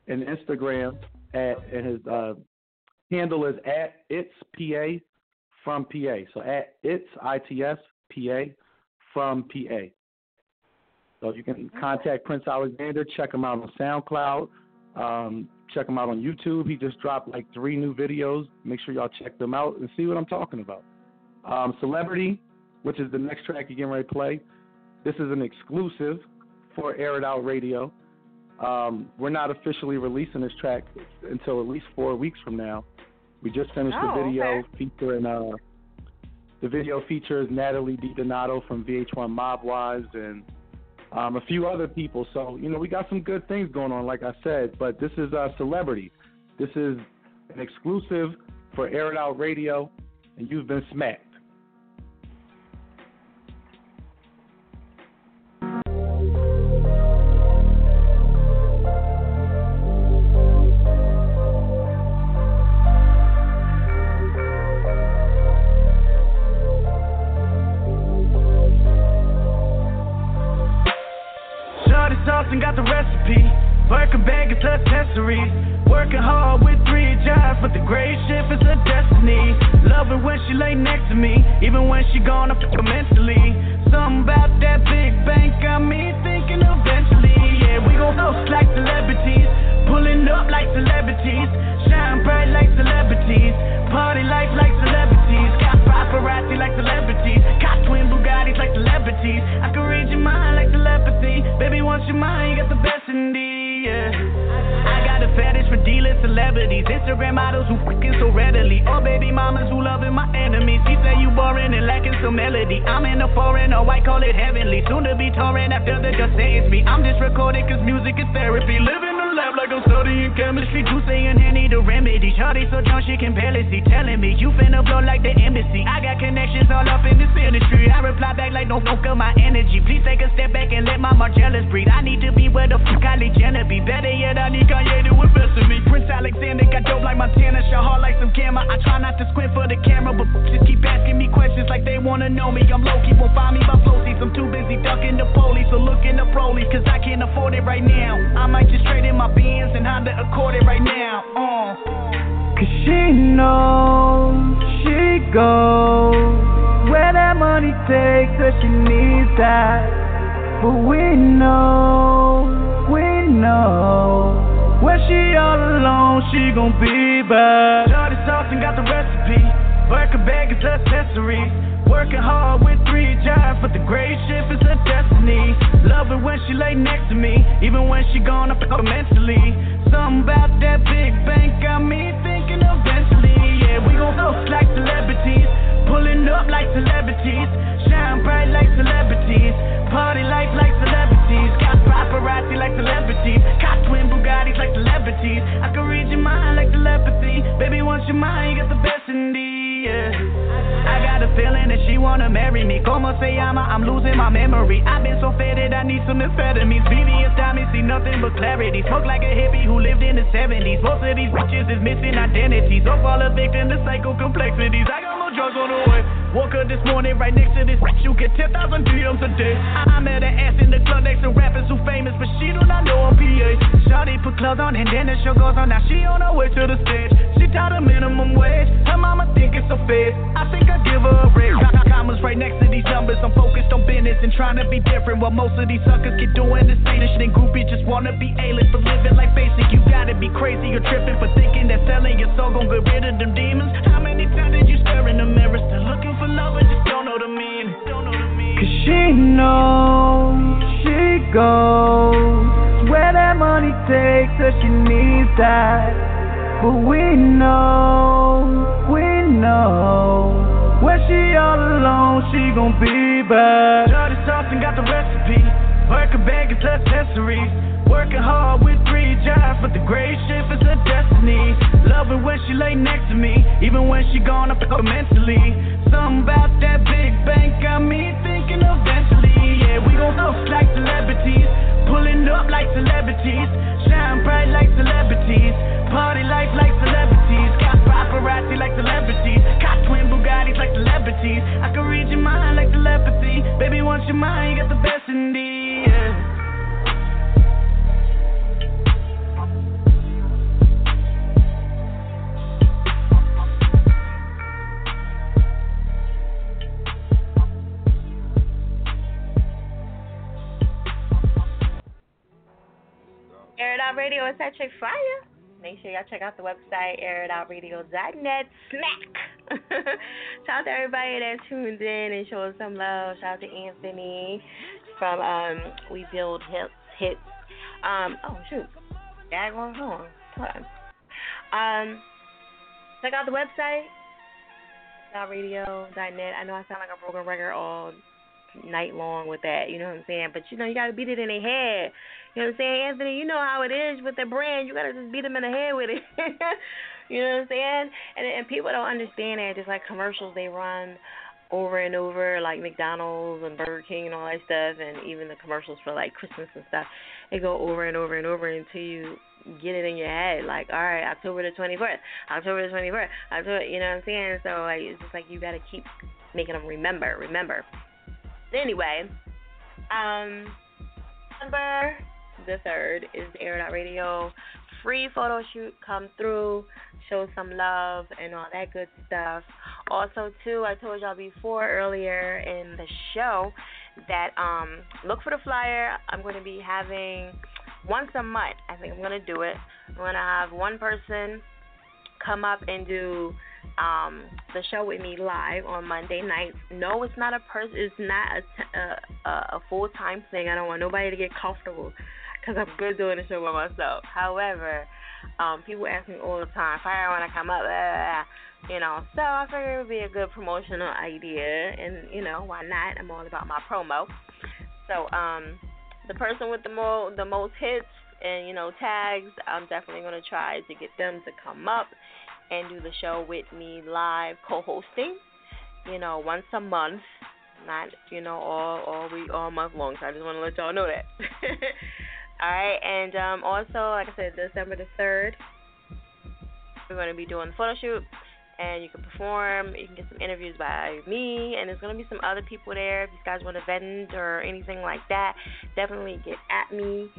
and Instagram at and his uh, handle is at it's PA from PA. So at it's ITS PA from PA. So you can contact Prince Alexander, check him out on SoundCloud, um, check him out on YouTube. He just dropped like three new videos. Make sure y'all check them out and see what I'm talking about. Um, Celebrity, which is the next track you're getting ready to play. This is an exclusive for Air It Out Radio. Um, we're not officially releasing this track until at least four weeks from now. We just finished Oh, the video okay. featuring uh, the video features Natalie DiDonato from VH1 Mob Wives and um, a few other people. So you know we got some good things going on, like I said. But this is a celebrity. This is an exclusive for Air It Out Radio, and you've been smacked. She gone up. D-list celebrities, Instagram models who fucking so readily, or baby mamas who loving my enemies. She say you boring and lacking some melody. I'm in a foreign, oh, or white call it heavenly. Soon to be touring after the just say it's me. I'm just recording cause music is therapy. Living the life like I'm studying chemistry. You saying I need a remedy. Shorty so drunk she can barely see. Telling me you finna blow like the embassy. I got connections all up in this industry. I reply back like no focus my energy. Please take a step back and let my Margielas breathe. I need to be where the fuck Kylie Jenner be. Better yet, I need Kanye to invest in me. Prince Alexander got dope like Montana. Shot hard like some gamma. I try not to squint for the camera, but just keep asking me questions like they wanna know me. I'm low won't find me by floaties. I'm too busy ducking the police or looking the prolies. Cause I can't afford it right now. I might just trade in my Benz and Honda Accord it right now. Uh. Cause she knows she goes where that money takes her, she needs that. But we know, we know, when she all alone, she gon' be back. Shorty sauce and got the recipe. Work a bag is accessories. Working hard with three jobs, but the great shift is her destiny. Love it when she lay next to me, even when she gone up mentally. Something about that big bank got me. Like celebrities, pulling up like celebrities, shine bright like celebrities, party life like celebrities. Got paparazzi like celebrities, got twin Bugattis like celebrities. I can read your mind like telepathy, baby. Once you're mine, you got the best in me. Yeah. I got a feeling that she wanna marry me. Como se llama? I'm losing my memory. I've been so faded, I need some amphetamines. BB and Tommy see nothing but clarity. Smoke like a hippie who lived in the 70s. Most of these bitches is missing identities. Or fall a victim to psycho complexities. I got more drugs on the way. Woke up this morning right next to this bitch. You get 10,000 DMs a day. I, met her ass in the club next to rappers who famous, but she do not know I'm PA. Shawty put clothes on and then the show goes on. Now she on her way to the stage. Taught a minimum wage. Her mama think it's a fed. I think I give her a raise. Commas right next to these numbers. I'm focused on business and trying to be different. While most of these suckers keep doing the same shit and groupie just wanna be A-list. But living like basic, you gotta be crazy or tripping for thinking that selling your soul gon' get rid of them demons. How many times did you stare in the mirror still looking for love and just don't know the meaning? Cause she knows she goes where that money takes her, she needs that. But we know, we know. When she all alone, she gon' be back. Shorty and got the recipe. Work a bag is accessories. Working hard with three jobs, but the great shift is her destiny. Love it when she lay next to me, even when she gone up mentally. Something about that big bank got me thinking eventually. Yeah, we gon' toast like celebrities, pulling up like celebrities, shine bright like celebrities, party life like celebrities. Got paparazzi like celebrities, got twin Bugattis like celebrities. I can read your mind like telepathy, baby. Mine, you got the best in me. Radio is at Chick Fire. Make sure y'all check out the website, airitoutradio.net. Smack! [laughs] Shout out to everybody that tuned in and showed some love. Shout out to Anthony from um, We Build Hits. hits. Um, oh, shoot. Daggone, hold on. Um, check out the website, airitoutradio.net. I know I sound like a broken record all night long with that, you know what I'm saying? But you know, you gotta beat it in their head. You know what I'm saying, Anthony? You know how it is with the brand. You gotta just beat them in the head with it. [laughs] you know what I'm saying? And and people don't understand that. Just like commercials they run over and over, like McDonald's and Burger King and all that stuff, and even the commercials for like Christmas and stuff. They go over and over and over until you get it in your head. Like, all right, October the 24th, October the 24th, October. You know what I'm saying? So like, it's just like you gotta keep making them remember, remember. Anyway, um, December the third is the Air Out Radio free photo shoot. Come through, show some love and all that good stuff. Also, too, I told y'all before earlier in the show that um look for the flyer. I'm going to be having once a month. I think I'm going to do it. I'm going to have one person come up and do um the show with me live on Monday nights. No, it's not a person. It's not a a, a full time thing. I don't want nobody to get comfortable because I'm good doing the show by myself. However, um people ask me all the time, "Fire when I come up," blah, blah, blah. you know. So I figured it would be a good promotional idea, and you know why not? I'm all about my promo. So um the person with the mo the most hits and you know tags, I'm definitely gonna try to get them to come up and do the show with me live, co-hosting. You know, once a month, not you know all all week, all month long. So I just want to let y'all know that. [laughs] all right, and um, also like I said, December the third, we're gonna be doing the photo shoot and you can perform. You can get some interviews by me, and there's gonna be some other people there. If you guys want to vent or anything like that, definitely get at me.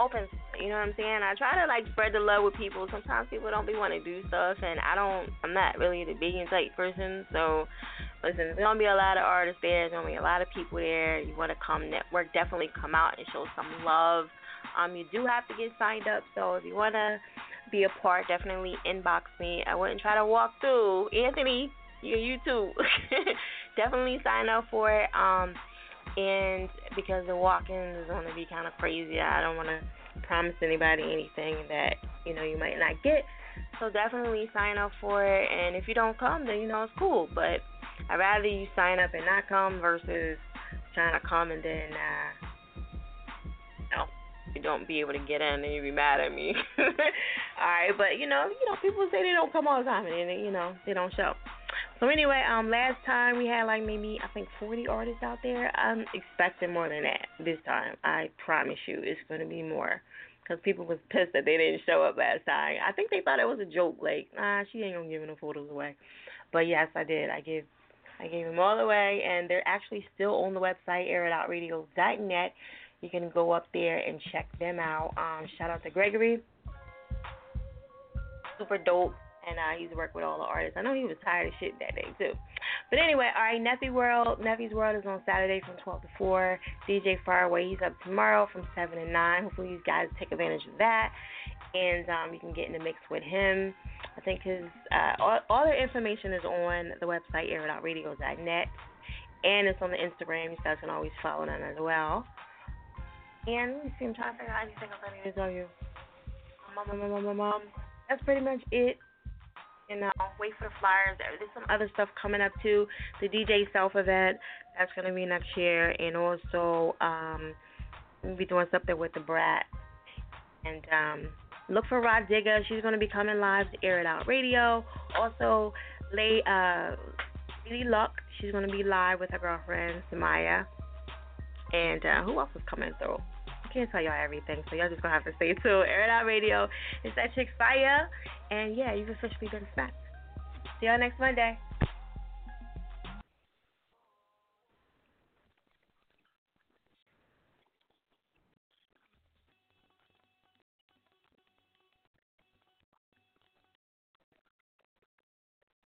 Open, you know what I'm saying? I try to like spread the love with people. Sometimes people don't be want to do stuff, and I don't. I'm not really the big and tight person, so listen. There's gonna be a lot of artists there. There's gonna be a lot of people there. You want to come network? Definitely come out and show some love. Um, you do have to get signed up, so if you wanna be a part, definitely inbox me. I wouldn't try to walk through. Anthony, you you too. [laughs] definitely sign up for it. Um, and because the walk-in is going to be kind of crazy, I don't want to promise anybody anything that you know you might not get. So definitely sign up for it. And if you don't come, then you know it's cool. But I'd rather you sign up and not come versus trying to come and then uh, you don't be able to get in and you be mad at me. [laughs] all right, but you know, you know, people say they don't come all the time and you know they don't show. So anyway, um, last time we had like maybe I think 40 artists out there. I'm expecting more than that this time. I promise you, it's gonna be more. Cause people was pissed that they didn't show up last time. I think they thought it was a joke. Like, nah, she ain't gonna give no photos away. But yes, I did. I give, I gave them all away, and they're actually still on the website, airitoutradio.net. You can go up there and check them out. Um, shout out to Gregory, super dope, and uh, he's worked with all the artists. I know he was tired of shit that day too. But anyway, all right, Neffy World. Neffy's World is on Saturday from 12 to 4. DJ Faraway, he's up tomorrow from 7 to 9. Hopefully, you guys take advantage of that. And um, you can get in the mix with him. I think his uh, all, all the information is on the website airitoutradio.net, and it's on the Instagram. You guys can always follow them as well. And let me see, I'm trying to figure out anything else I need to tell you. Mom, mom, mom, mom, mom. That's pretty much it. You know, wait for the flyers. There's some other stuff coming up too. The DJ Self event that's gonna be next year, and also um, we'll be doing something with the Brat. And um, look for Rod Digger. She's gonna be coming live to Air It Out Radio. Also, Lay uh, Lady Luck. She's gonna be live with her girlfriend Samaya. And uh, who else is coming through? Can't tell y'all everything, so y'all just gonna have to stay tuned. Air It Out Radio. It's that chick fire, and yeah, you've officially been smacked. See y'all next Monday.